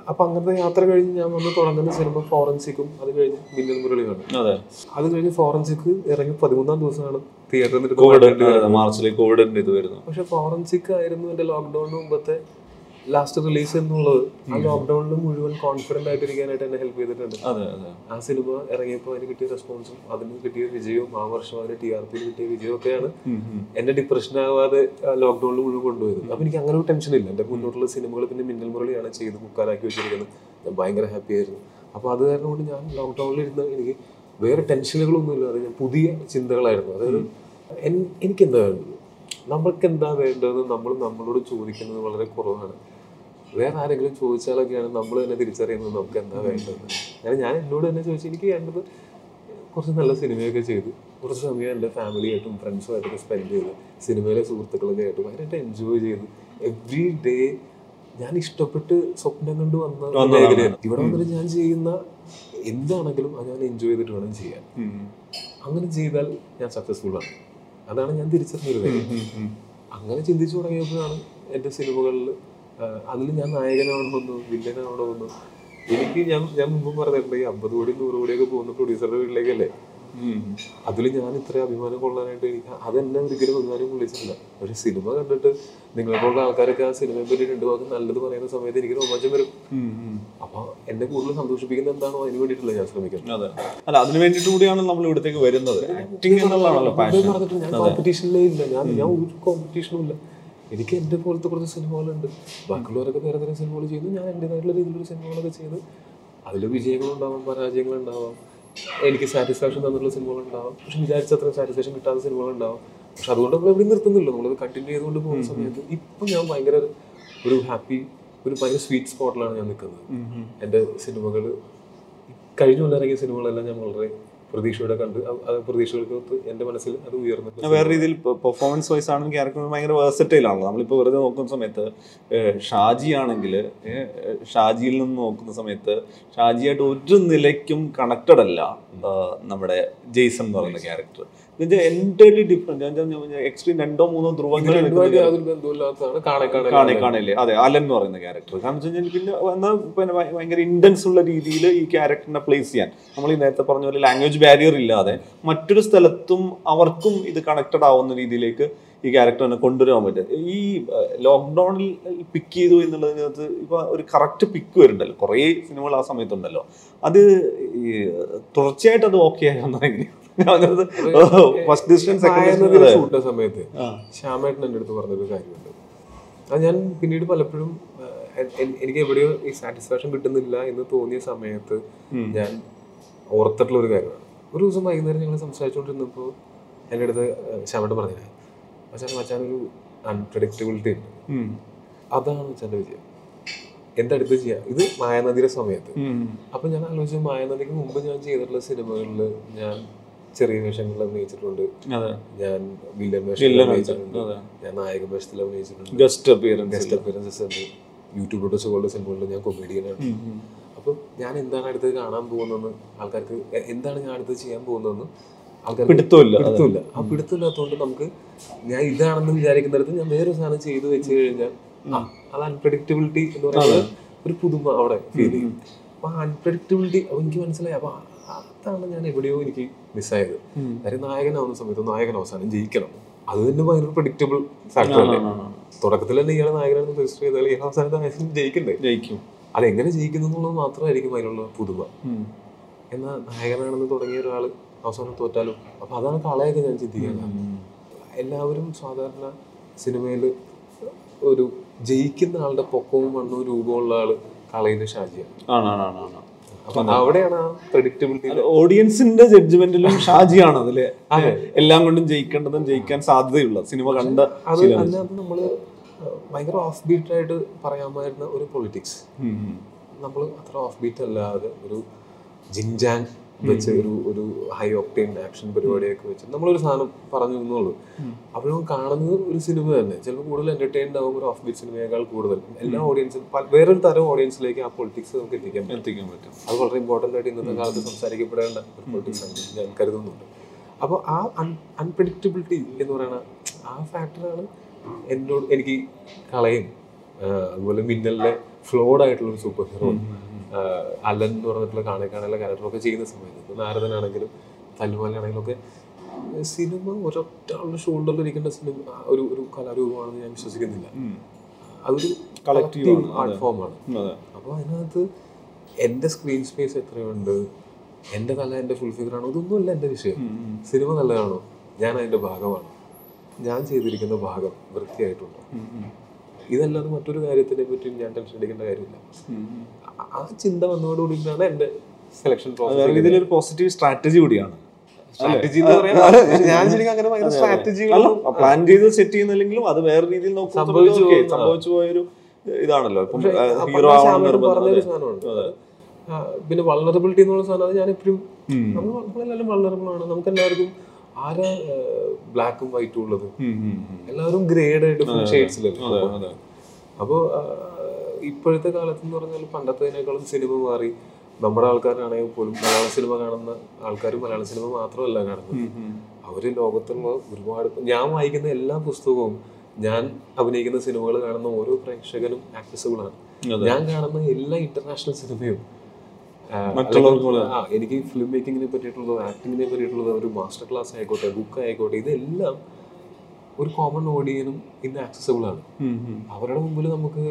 അപ്പൊ അങ്ങനത്തെ യാത്ര കഴിഞ്ഞ് ഞാൻ വന്ന് തുടങ്ങുന്ന സിനിമ ഫോറൻസിക്കും അത് കഴിഞ്ഞ് മിന്നൽ മുരളിയാണ് അതെ. കഴിഞ്ഞ് ഫോറൻസിക് ഇറങ്ങി പതിമൂന്നാം ദിവസമാണ് തിയേറ്ററിൽ കോവിഡ് മാർച്ചിൽ കോവിഡിന്റെ ഇത് പക്ഷെ ഫോറൻസിക് ആയിരുന്നു എന്റെ ലോക്ക്ഡൌണിന് മുമ്പത്തെ ലാസ്റ്റ് റിലീസ് എന്നുള്ളത് ആ ലോക്ക്ഡൌണിൽ മുഴുവൻ കോൺഫിഡന്റ് ആയിട്ടിരിക്കാനായിട്ട് എന്നെ ഹെൽപ്പ് ചെയ്തിട്ടുണ്ട്. ആ സിനിമ ഇറങ്ങിയപ്പോൾ അതിന് കിട്ടിയ റെസ്പോൺസും അതിന് കിട്ടിയ വിജയവും ആ വർഷം അതിന് ടി ആർ പിയിൽ കിട്ടിയ വിജയവും ഒക്കെയാണ് എന്റെ ഡിപ്രഷൻ ആവാതെ ലോക്ക്ഡൌണിൽ മുഴുവൻ കൊണ്ടുപോയത്. അപ്പൊ എനിക്ക് അങ്ങനെ ഒരു ടെൻഷൻ ഇല്ല. എന്റെ മുന്നോട്ടുള്ള സിനിമകൾ പിന്നെ മിന്നൽ മുരളിയാണ് ചെയ്ത് മുക്കാലാക്കി വെച്ചിരിക്കുന്നത്. ഞാൻ ഭയങ്കര ഹാപ്പി ആയിരുന്നു. അപ്പൊ അത് കാരണം കൊണ്ട് ഞാൻ ലോക്ക്ഡൌണിൽ ഇരുന്ന് എനിക്ക് വേറെ ടെൻഷനുകളൊന്നും ഇല്ലാതെ ഞാൻ പുതിയ ചിന്തകളായിരുന്നു. അതായത് എനിക്ക് എനിക്കെന്താ വേണ്ടത്? നമ്മൾക്ക് എന്താ വേണ്ടതെന്ന് നമ്മൾ നമ്മളോട് ചോദിക്കുന്നത് വളരെ കുറവാണ്. വേറെ ആരെങ്കിലും ചോദിച്ചാലൊക്കെയാണ് നമ്മൾ തന്നെ തിരിച്ചറിയുന്നത് നമുക്ക് എന്താ വേണ്ടത്. അങ്ങനെ ഞാൻ എന്നോട് തന്നെ ചോദിച്ചു എനിക്ക് വേണ്ടത് കുറച്ച് നല്ല സിനിമയൊക്കെ ചെയ്തു. കുറച്ച് സമയം എന്റെ ഫാമിലിയായിട്ടും ഫ്രണ്ട്സുമായിട്ടൊക്കെ സ്പെൻഡ് ചെയ്ത്. സിനിമയിലെ സുഹൃത്തുക്കളൊക്കെ ആയിട്ട് ഭയങ്കരമായിട്ട് എൻജോയ് ചെയ്തു. എവ്രി ഡേ ഞാൻ ഇഷ്ടപ്പെട്ട് സ്വപ്നം കണ്ടു വന്ന മേഖലയാണ്. ഇവിടെ വന്നിട്ട് ഞാൻ ചെയ്യുന്ന എന്താണെങ്കിലും അത് ഞാൻ എൻജോയ് ചെയ്തിട്ട് വേണം ചെയ്യാൻ. അങ്ങനെ ചെയ്താൽ ഞാൻ സക്സസ്ഫുൾ ആണ്. അതാണ് ഞാൻ തിരിച്ചറിഞ്ഞൊരു കാര്യം. അങ്ങനെ ചിന്തിച്ചു തുടങ്ങിയപ്പോഴാണ് എന്റെ സിനിമകളിൽ അതിൽ ഞാൻ നായകനാവണമെന്നോ വില്ലനാവണമെന്നോ എനിക്ക് ഞാൻ ഞാൻ മുമ്പ് പറഞ്ഞിട്ടുണ്ട് ഈ അമ്പത് കോടി നൂറ് കോടിയൊക്കെ പോകുന്ന പ്രൊഡ്യൂസറുടെ വീട്ടിലേക്കല്ലേ? അതിൽ ഞാൻ ഇത്ര അഭിമാനം കൊള്ളാനായിട്ട് എനിക്ക് അതെന്നെ ഒരിക്കലും അഭിമാനം കൊള്ളിച്ചിട്ടില്ല. പക്ഷെ സിനിമ കണ്ടിട്ട് നിങ്ങളെ നിങ്ങളെപ്പോലുള്ള ആൾക്കാരൊക്കെ ആ സിനിമയെ പറ്റി രണ്ടു വാക്ക് നല്ലത് പറയുന്ന സമയത്ത് എനിക്ക് രോമാഞ്ചം വരും. അപ്പൊ എന്നെ കൂടുതൽ സന്തോഷിപ്പിക്കുന്ന എന്താണോ അതിന് വേണ്ടിയിട്ടല്ല ഞാൻ ശ്രമിക്കുന്നത്. അല്ല അതിന് വേണ്ടിയിട്ട് കൂടിയാണ് നമ്മൾ ഇവിടത്തേക്ക് വരുന്നത്. ആക്ടിങ് എന്നുള്ളതാണല്ലോ ഞാൻ കോമ്പറ്റീഷനിലേ ഇല്ല ഞാൻ ഞാൻ ഒരു കോമ്പറ്റീഷനും ഇല്ല. എനിക്ക് എന്റെ പോലത്തെ കുറച്ച് സിനിമകളുണ്ട്. ബാക്കിയുള്ളവരൊക്കെ വേറെ തരം സിനിമകൾ ചെയ്തു. ഞാൻ എന്റെതായിട്ടുള്ള രീതിയിലൊരു സിനിമകളൊക്കെ ചെയ്ത്. അതിൽ വിജയങ്ങളുണ്ടാവാം പരാജയങ്ങളുണ്ടാവാം. എനിക്ക് സാറ്റിസ്ഫാക്ഷൻ തന്നിട്ടുള്ള സിനിമകളുണ്ടാവാം. പക്ഷെ വിചാരിച്ചത്ര സാറ്റിസ്ഫാക്ഷൻ കിട്ടാത്ത സിനിമകളുണ്ടാവാം. പക്ഷെ അതുകൊണ്ട് നമ്മൾ എവിടെ നിർത്തുന്നില്ല. നമ്മളത് കണ്ടിന്യൂ ചെയ്തുകൊണ്ട് പോകുന്ന സമയത്ത് ഇപ്പം ഞാൻ ഭയങ്കര ഒരു ഹാപ്പി ഒരു ഭയങ്കര സ്വീറ്റ് സ്പോട്ടിലാണ് ഞാൻ നിൽക്കുന്നത്. എന്റെ സിനിമകൾ കഴിഞ്ഞ ഇറങ്ങിയ സിനിമകളെല്ലാം ഞാൻ വളരെ പ്രതീക്ഷയോടെ കണ്ട് അത് എന്റെ പ്രതീക്ഷകൾക്കൊത്ത് എന്റെ മനസ്സിൽ അത് ഉയർന്നു. വേറെ രീതിയിൽ പെർഫോമൻസ് വൈസ് ആണെങ്കിൽ ക്യാരക്ടർ ഭയങ്കര വേഴ്സറ്റൈൽ ആണല്ലോ. നമ്മളിപ്പോൾ വെറുതെ നോക്കുന്ന സമയത്ത് ഷാജി ആണെങ്കിൽ ഷാജിയിൽ നിന്ന് നോക്കുന്ന സമയത്ത് ഷാജിയായിട്ട് ഒരു നിലയ്ക്കും കണക്റ്റഡ് അല്ല നമ്മുടെ ജെയ്സൺ എന്ന് പറയുന്ന ക്യാരക്ടർ എന്റർലി ഡിഫറെന്റ് എക്സ്ട്രീം രണ്ടോ മൂന്നോ ധ്രുവങ്ങൾ കാണേക്കാണല്ലേ അതെ അലൻ എന്ന് പറയുന്ന ക്യാരക്ടർ കാരണം വെച്ച് കഴിഞ്ഞാൽ പിന്നെ എന്നാൽ പിന്നെ ഭയ- ഭയങ്കര ഇന്റൻസ് ഉള്ള രീതിയിൽ ഈ ക്യാരക്ടറിനെ പ്ലേസ് ചെയ്യാൻ. നമ്മൾ ഈ നേരത്തെ പറഞ്ഞ പോലെ ലാംഗ്വേജ് ബാരിയർ ഇല്ലാതെ മറ്റൊരു സ്ഥലത്തും അവർക്കും ഇത് കണക്റ്റഡ് ആവുന്ന രീതിയിലേക്ക് ഈ ക്യാരക്ടറിനെ കൊണ്ടുവരാൻ പറ്റും. ഈ ലോക്ക്ഡൌണിൽ പിക്ക് ചെയ്തു എന്നുള്ളതിനകത്ത് ഇപ്പൊ ഒരു കറക്റ്റ് പിക്ക് വരുന്നുണ്ടല്ലോ. കുറേ സിനിമകൾ ആ സമയത്തുണ്ടല്ലോ. അത് തുടർച്ചയായിട്ട് അത് ഓക്കെ ആയി വന്നെങ്കിൽ ഫസ്റ്റ് സെക്കൻഡ് സമയത്ത്. ശ്യാമേട്ടൻ എന്റെ അടുത്ത് പറഞ്ഞൊരു കാര്യമുണ്ട്. അത് ഞാൻ പിന്നീട് പലപ്പോഴും എനിക്ക് എവിടെയോ ഈ സാറ്റിസ്ഫാക്ഷൻ കിട്ടുന്നില്ല എന്ന് തോന്നിയ സമയത്ത് ഞാൻ ഓർത്തിട്ടുള്ള ഒരു കാര്യമാണ്. ഒരു ദിവസം വൈകുന്നേരം ഞങ്ങൾ സംസാരിച്ചുകൊണ്ടിരുന്നപ്പോൾ എന്റെ അടുത്ത് ശ്യാമേട്ടൻ പറഞ്ഞില്ല മച്ചാൻ ഒരു അൺപ്രഡിക്റ്റബിലിറ്റി ഉണ്ട്. അതാണ് മച്ചാന്റെ വിജയം. എന്തടുത്ത് ചെയ്യാം? ഇത് മായാനദിയുടെ സമയത്ത്. അപ്പൊ ഞാൻ ആലോചിച്ചു മായാനദിക്ക് മുമ്പ് ഞാൻ ചെയ്തിട്ടുള്ള സിനിമകളിൽ ഞാൻ ചെറിയ വേഷങ്ങളിൽ അഭിനയിച്ചിട്ടുണ്ട്. ഞാൻ വില്ലൻ വേഷത്തിൽ അഭിനയിച്ചിട്ടുണ്ട്. ഞാൻ നായക വേഷത്തിൽ അഭിനയിച്ചിട്ടുണ്ട്. ഗസ്റ്റ് അപ്പിയറൻസ് ഗസ്റ്റ് അപ്പിയറൻസസ് ഉണ്ട്. യൂട്യൂബിലോട്ട് സുഖമുള്ള സിനിമകളിൽ ഞാൻ കൊമേഡിയനാണ് അപ്പം ഞാൻ എന്താണ് അടുത്തത് കാണാൻ പോകുന്നതെന്ന് ആൾക്കാർക്ക് എന്താണ് ഞാൻ അടുത്തത് ചെയ്യാൻ പോകുന്നതെന്ന് ആൾക്കാർ പിടുത്തമില്ല പിടുത്തമില്ല. ആ പിടുത്തമില്ലാത്തതുകൊണ്ട് നമുക്ക് ഞാൻ ഇതാണെന്ന് വിചാരിക്കുന്നിടത്ത് ഞാൻ വേറൊരു സാധനം ചെയ്തു വെച്ച് കഴിഞ്ഞാൽ അത് അൺപ്രഡിക്റ്റബിലിറ്റി എന്ന് പറയുന്നത് ഒരു പുതുമ അവിടെ ഫീൽ ചെയ്യും. അപ്പൊ അൺപ്രഡിക്റ്റബിലിറ്റി എനിക്ക് മനസ്സിലായി. അപ്പൊ അതാണ് ഞാൻ എവിടെയോ എനിക്ക് മിസ്സായത് കാര്യം നായകനാവുന്ന സമയത്ത് നായകൻ അവസാനം ജയിക്കണം. അത് തന്നെ ഭയങ്കര പ്രഡിക്റ്റബിൾ ഫാക്ടർ അല്ലേ? തുടക്കത്തിൽ തന്നെ ഇയാളെ നായകനാണെന്ന് രജിസ്റ്റർ ചെയ്താൽ ഇയാൾ അവസാനത്തെ നായകൻ ജയിക്കണ്ടേ? ജയിക്കും. അതെങ്ങനെ ജയിക്കുന്നു എന്നുള്ളത് മാത്രമായിരിക്കും അതിനുള്ള പുതുമ. എന്നാൽ നായകനാണെന്ന് തുടങ്ങിയ ഒരാൾ അവസാനം തോറ്റാലും അപ്പൊ അതാണ് കളയൊക്കെ ഞാൻ ചിന്തിക്കുന്നത്. എല്ലാവരും സാധാരണ സിനിമയിൽ ഒരു ജയിക്കുന്ന ആളുടെ പൊക്കവും മണ്ണും രൂപമുള്ള ആൾ കളയുന്ന ഷാജിയാണ്. അവിടെയാണ് ഓഡിയൻസിന്റെ ജഡ്ജ്മെന്റിലും ഷാജിയാണ് അതിൽ. എല്ലാം കൊണ്ടും ജയിക്കേണ്ടതും ജയിക്കാൻ സാധ്യതയുള്ള സിനിമ കണ്ട അതിനകത്ത് നമ്മൾ ഭയങ്കര ഓഫ് ബീറ്റ് ആയിട്ട് പറയാമായിരുന്ന ഒരു പൊളിറ്റിക്സ് നമ്മൾ അത്ര ഓഫ് ബീറ്റ് അല്ലാതെ ഒരു ജിൻജാങ് വെച്ച് ഒരു ഒരു ഹൈ ഒക്ടൈൻ ആക്ഷൻ പരിപാടിയൊക്കെ വെച്ച് നമ്മളൊരു സാധനം പറഞ്ഞു എന്നുള്ളൂ അപ്പോഴും കാണുന്നത് ഒരു സിനിമ തന്നെ. ചിലപ്പോൾ കൂടുതൽ എന്റർടൈൻഡ് ആകും ഒരു ഓഫ് ബീറ്റ് സിനിമയേക്കാൾ കൂടുതൽ. എല്ലാ ഓഡിയൻസും വേറൊരു തരം ഓഡിയൻസിലേക്ക് ആ പൊളിറ്റിക്സ് നമുക്ക് എത്തിക്കാൻ എത്തിക്കാൻ പറ്റും. അത് വളരെ ഇമ്പോർട്ടന്റ് ആയിട്ട് ഇന്നത്തെ കാലത്ത് സംസാരിക്കപ്പെടേണ്ട ഒരു പൊളിറ്റിക്സ് ആണ് ഞാൻ കരുതുന്നുണ്ട്. അപ്പോൾ ആ അൺ അൺപ്രഡിക്റ്റബിലിറ്റി എന്ന് പറയുന്ന ആ ഫാക്ടറാണ് എന്നോട് എനിക്ക് കളയും. അതുപോലെ മിന്നലിലെ ഫ്ലോഡ് ആയിട്ടുള്ള ഒരു സൂപ്പർ ഹീറോ അലൻ എന്ന് പറഞ്ഞിട്ടുള്ള കാണിക്കാനുള്ള ക്യാരക്ടറൊക്കെ ചെയ്യുന്ന സമയത്ത്. ഇപ്പോൾ നാരദനാണെങ്കിലും തല്ലുമാലാണെങ്കിലും ഒക്കെ സിനിമ ഒരൊറ്റ ആളുടെ ഷോൾഡറിൽ ഇരിക്കേണ്ട സിനിമ ഒരു ഒരു കലാരൂപമാണെന്ന് ഞാൻ വിശ്വസിക്കുന്നില്ല. അതൊരു കളക്റ്റീവ് ആർട്ട് ഫോമാണ് അപ്പോൾ അതിനകത്ത് എന്റെ സ്ക്രീൻ സ്പേസ് എത്രയുണ്ട് എന്റെ കല എന്റെ ഫുൾ ഫിഗർ ആണോ ഇതൊന്നുമല്ല എന്റെ വിഷയം. സിനിമ നല്ലതാണോ? ഞാൻ അതിന്റെ ഭാഗമാണ്. ഞാൻ ചെയ്തിരിക്കുന്ന ഭാഗം വൃത്തിയായിട്ടുണ്ടോ. ഇതല്ലാതെ മറ്റൊരു കാര്യത്തിനെ പറ്റി ഞാൻ ടെൻഷൻ അടിക്കേണ്ട കാര്യമില്ല. ആ- ചിന്ത വന്നതോടുകൂടിയിട്ടാണ് എന്റെ സെലക്ഷൻ പ്രോസസ് ഇതിലൊരു പോസിറ്റീവ് സ്ട്രാറ്റജി കൂടിയാണ്. സ്ട്രാറ്റജി എന്ന് പറയാൻ ഞാൻ ശരിക്കും അങ്ങനെ ഭയങ്കര പ്ലാൻ ചെയ്ത് സെറ്റ് ചെയ്യുന്നില്ലെങ്കിലും അത് വേറെ രീതിയിൽ സംഭവിച്ചു പോയൊരു ഇതാണല്ലോ. ഹീറോ പറഞ്ഞൊരു. സാധനമുണ്ട്. പിന്നെ വൾണറബിലിറ്റി എന്നുള്ള സാധനം അത് ഞാൻ എപ്പോഴും നമ്മൾ നമ്മളെല്ലാവരും വൾണറബിൾ ആണ്. നമുക്ക് എല്ലാവർക്കും ആരാ ബ്ലാക്കും വൈറ്റും ഉള്ളത്. എല്ലാവരും ഗ്രേഡ് ഡിഫറെന്റ് ഷെയ്ഡ്സിലല്ലേ. അപ്പോൾ ഇപ്പോഴത്തെ കാലത്ത് എന്ന് പറഞ്ഞാൽ പണ്ടത്തേനേക്കാളും സിനിമ മാറി. നമ്മുടെ ആൾക്കാരാണെങ്കിൽ പോലും മലയാള സിനിമ കാണുന്ന ആൾക്കാർ മലയാള സിനിമ മാത്രമല്ല കാണുന്നത്. അവർ ലോകത്തുള്ള ഒരുപാട് ഞാൻ വായിക്കുന്ന എല്ലാ പുസ്തകവും ഞാൻ അഭിനയിക്കുന്ന സിനിമകൾ കാണുന്ന ഓരോ പ്രേക്ഷകനും ആക്സസിബിൾ ആണ് ഞാൻ കാണുന്ന എല്ലാ ഇന്റർനാഷണൽ സിനിമയും മറ്റുള്ളവർക്ക് എനിക്ക് ഫിലിം മേക്കിങ്ങിനെ പറ്റിയിട്ടുള്ളത് ആക്ടിങ്ങിനെ പറ്റിയിട്ടുള്ളത് ഒരു മാസ്റ്റർ ക്ലാസ് ആയിക്കോട്ടെ ബുക്ക് ആയിക്കോട്ടെ ഇതെല്ലാം ഒരു കോമൺ ഓഡിയനും ഇന്ന് ആക്സസിബിൾ ആണ്. അവരുടെ മുമ്പിൽ നമുക്ക്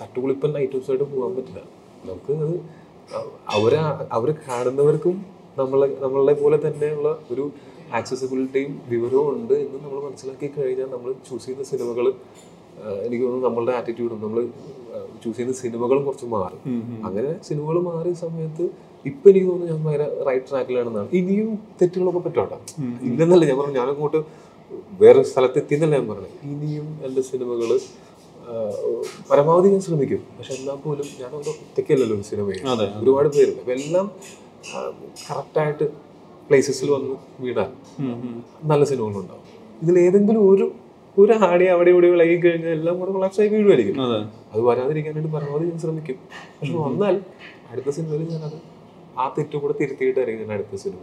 തട്ടുകുളിപ്പൻ ഐറ്റംസ് ആയിട്ട് പോകാൻ പറ്റില്ല. നമുക്ക് അത് അവരെ അവർ കാണുന്നവർക്കും നമ്മളെ നമ്മളെ പോലെ തന്നെയുള്ള ഒരു ആക്സസിബിലിറ്റിയും വിവരവും ഉണ്ട് എന്ന് നമ്മൾ മനസ്സിലാക്കി കഴിഞ്ഞാൽ നമ്മൾ ചൂസ് ചെയ്യുന്ന സിനിമകൾ എനിക്ക് തോന്നുന്നു നമ്മളുടെ ആറ്റിറ്റ്യൂഡും നമ്മൾ ചൂസ് ചെയ്യുന്ന സിനിമകളും കുറച്ച് മാറും. അങ്ങനെ സിനിമകൾ മാറിയ സമയത്ത് ഇപ്പൊ എനിക്ക് തോന്നുന്നു ഞാൻ ഭയങ്കര റൈറ്റ് ട്രാക്കിലാണെന്നാണ് ഇനിയും തെറ്റുകളൊക്കെ പറ്റോട്ടെ ഇല്ലെന്നല്ല ഞാൻ പറഞ്ഞു ഞാനങ്ങോട്ട് വേറെ സ്ഥലത്ത് എത്തിയെന്നല്ല ഞാൻ പറഞ്ഞത്. ഇനിയും എന്റെ സിനിമകൾ പരമാവധി ഞാൻ ശ്രമിക്കും. പക്ഷെ എന്നാൽ പോലും ഞാൻ ഒരു ഒറ്റയ്ക്കല്ലല്ലോ ഒരു സിനിമ ഒരുപാട് പേരുണ്ട്. അപ്പൊ എല്ലാം കറക്റ്റായിട്ട് പ്ലേസസിൽ വന്ന് വീടാൻ. നല്ല സിനിമകളുണ്ടാവും. ഇതിൽ ഏതെങ്കിലും ഒരു ഒരു ആടി അവിടെ ഇവിടെ വിളകി കഴിഞ്ഞാൽ എല്ലാം കൂടെ കൊളാപ്സ് ആയി വീഴുമായിരിക്കും. അതെ. വരാതിരിക്കാനായിട്ട് പരമാവധി ഞാൻ ശ്രമിക്കും. പക്ഷെ വന്നാൽ അടുത്ത സിനിമയിൽ ഞാനത് ആ തെറ്റും കൂടെ തിരുത്തിയിട്ടായിരിക്കും ഞാൻ അടുത്ത സിനിമ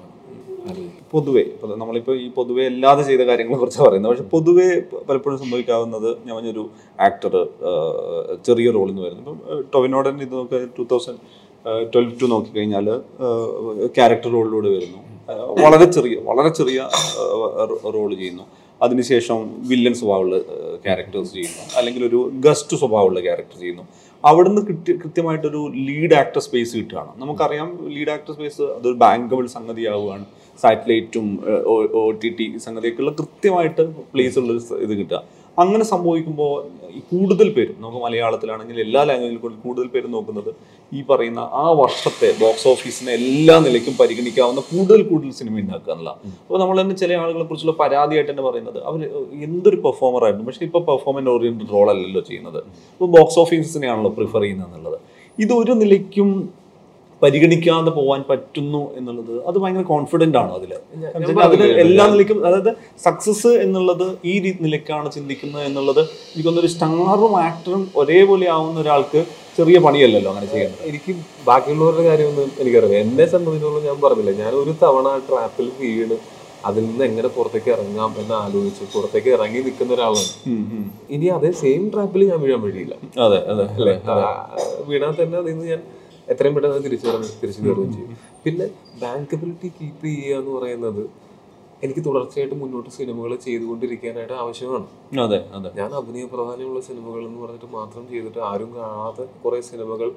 പൊതുവെ നമ്മളിപ്പോ ഈ പൊതുവെ അല്ലാതെ ചെയ്ത കാര്യങ്ങളെ കുറിച്ച് പറയുന്നത്. പക്ഷെ പൊതുവെ പലപ്പോഴും സംഭവിക്കാവുന്നത് ഞാൻ പറഞ്ഞൊരു ആക്ടർ ചെറിയ റോളിൽ നിന്ന് വരുന്നു. ഇപ്പം ടൊവിനോടൻ ഇത് നോക്കുക ടൂ തൗസൻഡ് ട്വൽവ് ടു നോക്കിക്കഴിഞ്ഞാൽ ക്യാരക്ടർ റോളിലൂടെ വരുന്നു. വളരെ ചെറിയ വളരെ ചെറിയ റോൾ ചെയ്യുന്നു. അതിനുശേഷം വില്ലൻ സ്വഭാവമുള്ള ക്യാരക്ടേഴ്സ് ചെയ്യുന്നു. അല്ലെങ്കിൽ ഒരു ഗസ്റ്റ് സ്വഭാവമുള്ള ക്യാരക്ടർ ചെയ്യുന്നു. അവിടുന്ന് കൃത്യ കൃത്യമായിട്ടൊരു ലീഡ് ആക്ടർ സ്പേസ് കിട്ടുകയാണ്. നമുക്കറിയാം ലീഡ് ആക്ടർ സ്പേസ് അതൊരു ബാങ്കബിൾ സംഗതിയാവുകയാണ്. സാറ്റലൈറ്റും ഒ ടി ടി സംഗതിയൊക്കെയുള്ള കൃത്യമായിട്ട് പ്ലേസ് ഉള്ള ഇത് കിട്ടുക. അങ്ങനെ സംഭവിക്കുമ്പോൾ കൂടുതൽ പേരും നമുക്ക് മലയാളത്തിലാണെങ്കിൽ എല്ലാ ലാംഗ്വേജിലും കൂടുതൽ പേരും നോക്കുന്നത് ഈ പറയുന്ന ആ വർഷത്തെ ബോക്സ് ഓഫീസിനെ എല്ലാ നിലയ്ക്കും പരിഗണിക്കാവുന്ന കൂടുതൽ കൂടുതൽ സിനിമ ഉണ്ടാക്കുക എന്നുള്ള അപ്പോൾ നമ്മൾ തന്നെ ചില ആളുകളെ കുറിച്ചുള്ള പരാതിയായിട്ട് തന്നെ പറയുന്നത് അവർ എന്തൊരു പെർഫോമർ ആയിരുന്നു. പക്ഷേ ഇപ്പോൾ പെർഫോമൻസ് ഓറിയന്റഡ് റോൾ അല്ലല്ലോ ചെയ്യുന്നത്. അപ്പോൾ ബോക്സ് ഓഫീസിനെയാണല്ലോ പ്രിഫർ ചെയ്യുന്നത് എന്നുള്ളത്. ഇത് ഒരു നിലയ്ക്കും പരിഗണിക്കാതെ പോകാൻ പറ്റുന്നു എന്നുള്ളത് അത് ഭയങ്കര കോൺഫിഡന്റ് ആണോ അതിൽ അതിൽ എല്ലാ നിലയ്ക്കും അതായത് സക്സസ് എന്നുള്ളത് ഈ നിലയ്ക്കാണ് ചിന്തിക്കുന്നത് എന്നുള്ളത് എനിക്കൊന്നൊരു സ്റ്റാറും ആക്ടറും ഒരേപോലെ ആവുന്ന ഒരാൾക്ക് ചെറിയ പണിയല്ലല്ലോ അങ്ങനെ ചെയ്യുന്നത്. എനിക്ക് ബാക്കിയുള്ളവരുടെ കാര്യമൊന്നും എനിക്കറിയാം എന്നെ സംബന്ധിച്ചോളം ഞാൻ പറഞ്ഞില്ല ഞാൻ ഒരു തവണ ട്രാപ്പിൽ വീണ് അതിൽ നിന്ന് എങ്ങനെ പുറത്തേക്ക് ഇറങ്ങാം എന്ന് ആലോചിച്ച് പുറത്തേക്ക് ഇറങ്ങി നിൽക്കുന്ന ഒരാളാണ്. ഇനി അതേ സെയിം ട്രാപ്പിൽ ഞാൻ വീഴാൻ വഴിയില്ല. അതെ അതെ അല്ലേ? വീണാൽ തന്നെ അതിൽ നിന്ന് ഞാൻ എത്രയും പെട്ടെന്ന് തിരിച്ചു തിരിച്ചു കയറുകയും ചെയ്യും. പിന്നെ ബാങ്കബിലിറ്റി കീപ്പ് ചെയ്യുക എന്ന് പറയുന്നത് എനിക്ക് തുടർച്ചയായിട്ട് മുന്നോട്ട് സിനിമകൾ ചെയ്തുകൊണ്ടിരിക്കാനായിട്ട് ആവശ്യമാണ്. അതെ അതെ. ഞാൻ അഭിനയ പ്രാധാന്യമുള്ള സിനിമകൾ എന്ന് പറഞ്ഞിട്ട് മാത്രം ചെയ്തിട്ട് ആരും കാണാത്ത കുറെ സിനിമകൾ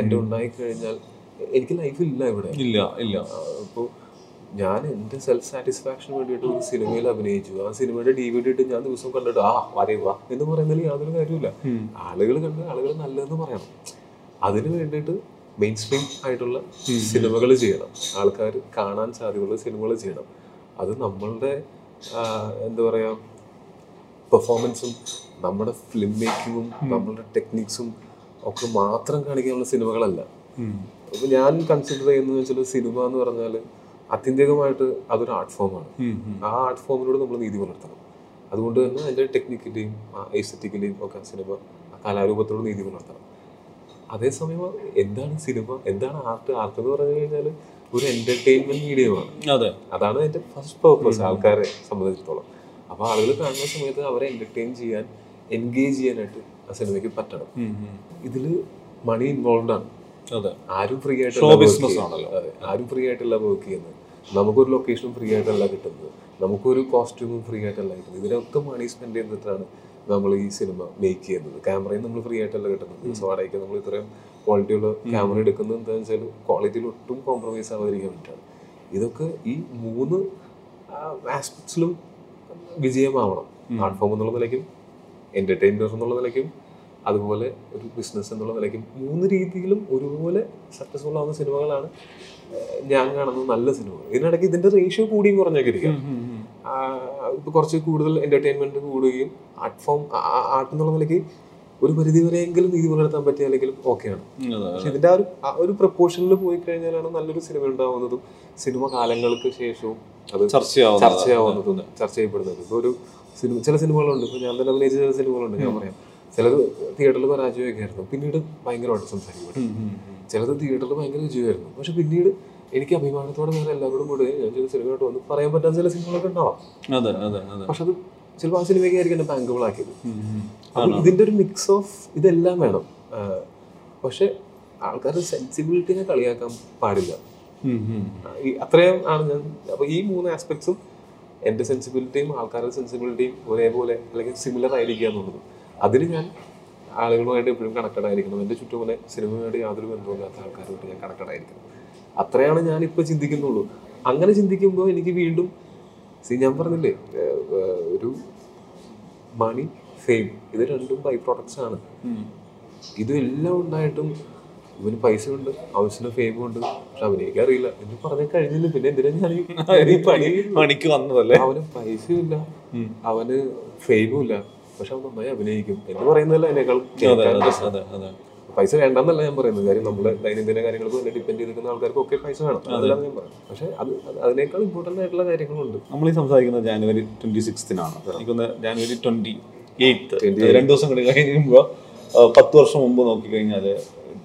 എന്റെ ഉണ്ടായി കഴിഞ്ഞാൽ എനിക്ക് ലൈഫ് ഇല്ല ഇവിടെ. ഇല്ല ഇല്ല. അപ്പോൾ ഞാൻ എന്റെ സെൽഫ് സാറ്റിസ്ഫാക്ഷന് വേണ്ടിയിട്ട് ഒരു സിനിമയിൽ അഭിനയിച്ചു. ആ സിനിമയുടെ ഡി വി ഡി ഇട്ട് ഞാൻ ദിവസം കണ്ടിട്ട് ആ വരയുക വാ എന്ന് പറയുന്നതിൽ യാതൊരു കാര്യമില്ല ആളുകൾ കണ്ട് ആളുകൾ നല്ലതെന്ന് പറയണം. അതിന് വേണ്ടിയിട്ട് മെയിൻ സ്ട്രീം ആയിട്ടുള്ള സിനിമകൾ ചെയ്യണം. ആൾക്കാർ കാണാൻ സാധ്യതയുള്ള സിനിമകൾ ചെയ്യണം. അത് നമ്മളുടെ എന്താ പറയുക പെർഫോമൻസും നമ്മുടെ ഫിലിം മേക്കിങ്ങും നമ്മളുടെ ടെക്നിക്സും ഒക്കെ മാത്രം കാണിക്കാനുള്ള സിനിമകളല്ല. അപ്പൊ ഞാൻ കൺസിഡർ ചെയ്യുന്നത് വെച്ചാൽ സിനിമ എന്ന് പറഞ്ഞാൽ അത്യന്തികമായിട്ട് അതൊരു ആർട്ട് ഫോമാണ് ആ ആർട്ട് ഫോമിനോട് നമ്മൾ നീതി പുലർത്തണം. അതുകൊണ്ട് തന്നെ അതിന്റെ ടെക്നിക്കിന്റെയും എസ്തറ്റിക്കലിയും ഒക്കെ സിനിമ ആ കലാരൂപത്തോട് നീതി പുലർത്തണം. അതേസമയം എന്താണ് സിനിമ എന്താണ് ആർട്ട് ആർട്ട് എന്ന് പറഞ്ഞു കഴിഞ്ഞാൽ ഒരു എന്റർടൈൻമെന്റ് മീഡിയമാണ് അതെ. അതാണ് അതിന്റെ ഫസ്റ്റ് പേർപ്പസ് ആൾക്കാരെ സംബന്ധിച്ചിടത്തോളം. അപ്പൊ ആളുകൾ കാണുന്ന സമയത്ത് അവരെ എന്റർടൈൻ ചെയ്യാൻ എൻഗേജ് ചെയ്യാനായിട്ട് ആ സിനിമയ്ക്ക് പറ്റണം. ഇതിൽ മണി ഇൻവോൾവ് ആണ്. അതെ. ആരും ഫ്രീ ആയിട്ടുള്ള business ആണല്ലോ. അതെ. ആരും ഫ്രീ ആയിട്ടല്ല വർക്ക് ചെയ്യുന്നത്. നമുക്കൊരു ലൊക്കേഷനും ഫ്രീ ആയിട്ടല്ല കിട്ടുന്നത്. നമുക്കൊരു കോസ്റ്റ്യൂമും ഫ്രീ ആയിട്ടല്ല കിട്ടുന്നത്. ഇതിനൊക്കെ മണി സ്പെൻഡ് ചെയ്തിട്ടാണ് നമ്മൾ ഈ സിനിമ മേക്ക് ചെയ്യുന്നത്. ക്യാമറയും നമ്മൾ ഫ്രീ ആയിട്ടല്ല കിട്ടുന്നത്. സോ വാടകയ്ക്ക് നമ്മൾ ഇത്രയും ക്വാളിറ്റിയുള്ള ക്യാമറ എടുക്കുന്നത് എന്താണെന്ന് വെച്ചാൽ ക്വാളിറ്റിയിൽ ഒട്ടും കോംപ്രമൈസ് ആവാതിരിക്കാൻ വേണ്ടിയിട്ടാണ്. ഇതൊക്കെ ഈ മൂന്ന് ആസ്പെക്ട്സിലും വിജയമാവണം. ആർട്ട് ഫോം എന്നുള്ള നിലയ്ക്കും എന്റർടൈനർ എന്നുള്ള നിലയ്ക്കും അതുപോലെ ഒരു ബിസിനസ് എന്നുള്ള നിലയ്ക്കും മൂന്ന് രീതിയിലും ഒരുപോലെ സക്സസ്ഫുൾ ആവുന്ന സിനിമകളാണ് ഞാൻ കാണുന്ന നല്ല സിനിമ ഇതിനിടയ്ക്ക് ഇതിന്റെ റേഷ്യോ കൂടിയും കുറഞ്ഞൊക്കെ ഇരിക്കാം ഇപ്പൊ കുറച്ച് കൂടുതൽ എന്റർടൈൻമെന്റ് കൂടുകയും ആർട്ട് ഫോം ആർട്ട് എന്നുള്ള നിലയ്ക്ക് ഒരു പരിധി വരെയെങ്കിലും നീതി പുലർത്താൻ പറ്റിയ അല്ലെങ്കിൽ ഓക്കെയാണ്. പക്ഷെ ഇതിന്റെ ആ ഒരു ആ ഒരു പ്രപ്പോർഷനിൽ പോയി കഴിഞ്ഞാലാണ് നല്ലൊരു സിനിമ ഉണ്ടാവുന്നതും സിനിമ കാലങ്ങൾക്ക് ശേഷവും അത് ചർച്ചയാവുന്നത്. ചർച്ച ചെയ്യപ്പെടുന്നത്. ഇപ്പൊ ഒരു സിനിമ ചില സിനിമകളുണ്ട്. ഇപ്പൊ ഞാൻ തന്നെ അഭിനയിച്ച ചില സിനിമകളുണ്ട്. ഞാൻ പറയാം. ചിലത് തിയേറ്ററിൽ പരാജയമൊക്കെയായിരുന്നു പിന്നീട് ഭയങ്കരമായിട്ട് സംസാരിക്കപ്പെട്ടു ചിലത് തിയേറ്ററിൽ ഭയങ്കര വിജയമായിരുന്നു. പക്ഷെ പിന്നീട് എനിക്ക് അഭിമാനത്തോടെ വേറെ എല്ലാവരോടും കൂടെ ഞാൻ ചില സിനിമയോട്ട് വന്ന് പറയാൻ പറ്റാത്ത ചില സിനിമകളൊക്കെ ഉണ്ടാവാം. പക്ഷെ അത് ചിലപ്പോൾ ആ സിനിമയ്ക്ക് ആയിരിക്കും എന്നെ ബാങ്കബിൾ ആക്കിയത്. ഇതിന്റെ ഒരു മിക്സ് ഓഫ് ഇതെല്ലാം വേണം. പക്ഷെ ആൾക്കാരുടെ സെൻസിബിലിറ്റിനെ കളിയാക്കാൻ പാടില്ല. അത്രയും ആണ് ഞാൻ അപ്പൊ ഈ മൂന്ന് ആസ്പെക്ട്സും എന്റെ സെൻസിബിലിറ്റിയും ആൾക്കാരുടെ സെൻസിബിലിറ്റിയും ഒരേപോലെ അല്ലെങ്കിൽ സിമിലർ ആയിരിക്കുക എന്നുള്ളത്. അതിന് ഞാൻ ആളുകളുമായിട്ട് എപ്പോഴും കണക്റ്റഡ് ആയിരിക്കണം. എന്റെ ചുറ്റുമുള്ള സിനിമയോട് യാതൊരു ബന്ധമില്ലാത്ത ആൾക്കാരുമായിട്ട് ഞാൻ കണക്റ്റഡ് ആയിരിക്കണം. അത്രയാണ് ഞാൻ ഇപ്പൊ ചിന്തിക്കുന്നുള്ളൂ. അങ്ങനെ ചിന്തിക്കുമ്പോൾ എനിക്ക് വീണ്ടും സി ഞാൻ പറഞ്ഞില്ലേ ഒരു മണി ഫെയിം ഇത് രണ്ടും ബൈ പ്രോഡക്ട്സ് ആണ്. ഇതെല്ലാം ഉണ്ടായിട്ടും ഇവന് പൈസ ഉണ്ട് ആവശ്യത്തിന് ഫെയിമും ഉണ്ട്. പക്ഷെ അവനേക്ക് അറിയില്ല. എന്ന് പറഞ്ഞാൽ കഴിഞ്ഞില്ല. പിന്നെ എന്തിനാ ഞാൻ ഈ- ഈ പണി മണിക്ക് വന്നതല്ലേ? അവന് പൈസയും ഇല്ല. അവന് ഫെയിമും ഇല്ല. പക്ഷെ അവൻ നന്നായി അഭിനയിക്കും. എന്ന് പറയുന്നതല്ല അതിനേക്കാൾ അതെ അതെ അതെ അതെ. പൈസ വേണ്ടെന്നല്ല ഞാൻ പറയുന്നത്. കാര്യം നമ്മുടെ ദൈനംദിന കാര്യങ്ങൾക്ക് തന്നെ ഡിപ്പെൻഡ് ചെയ്തിരിക്കുന്ന ആൾക്കാർക്ക് ഒക്കെ പൈസ വേണം. അതല്ല ഞാൻ പറയുന്നത് പക്ഷെ അത് അത് അതിനേക്കാൾ ഇമ്പോർട്ടന്റ് ആയിട്ടുള്ള കാര്യങ്ങളുണ്ട്. നമ്മൾ ഈ സംസാരിക്കുന്നത് ജാനുവരി ട്വന്റി സിക്സ്തിനാണ് എനിക്കൊന്ന് ജാനുവരി ട്വന്റി എയ്ത്ത് രണ്ട് ദിവസം കൂടി കഴിയുമ്പോൾ പത്ത് വർഷം മുമ്പ് നോക്കിക്കഴിഞ്ഞാൽ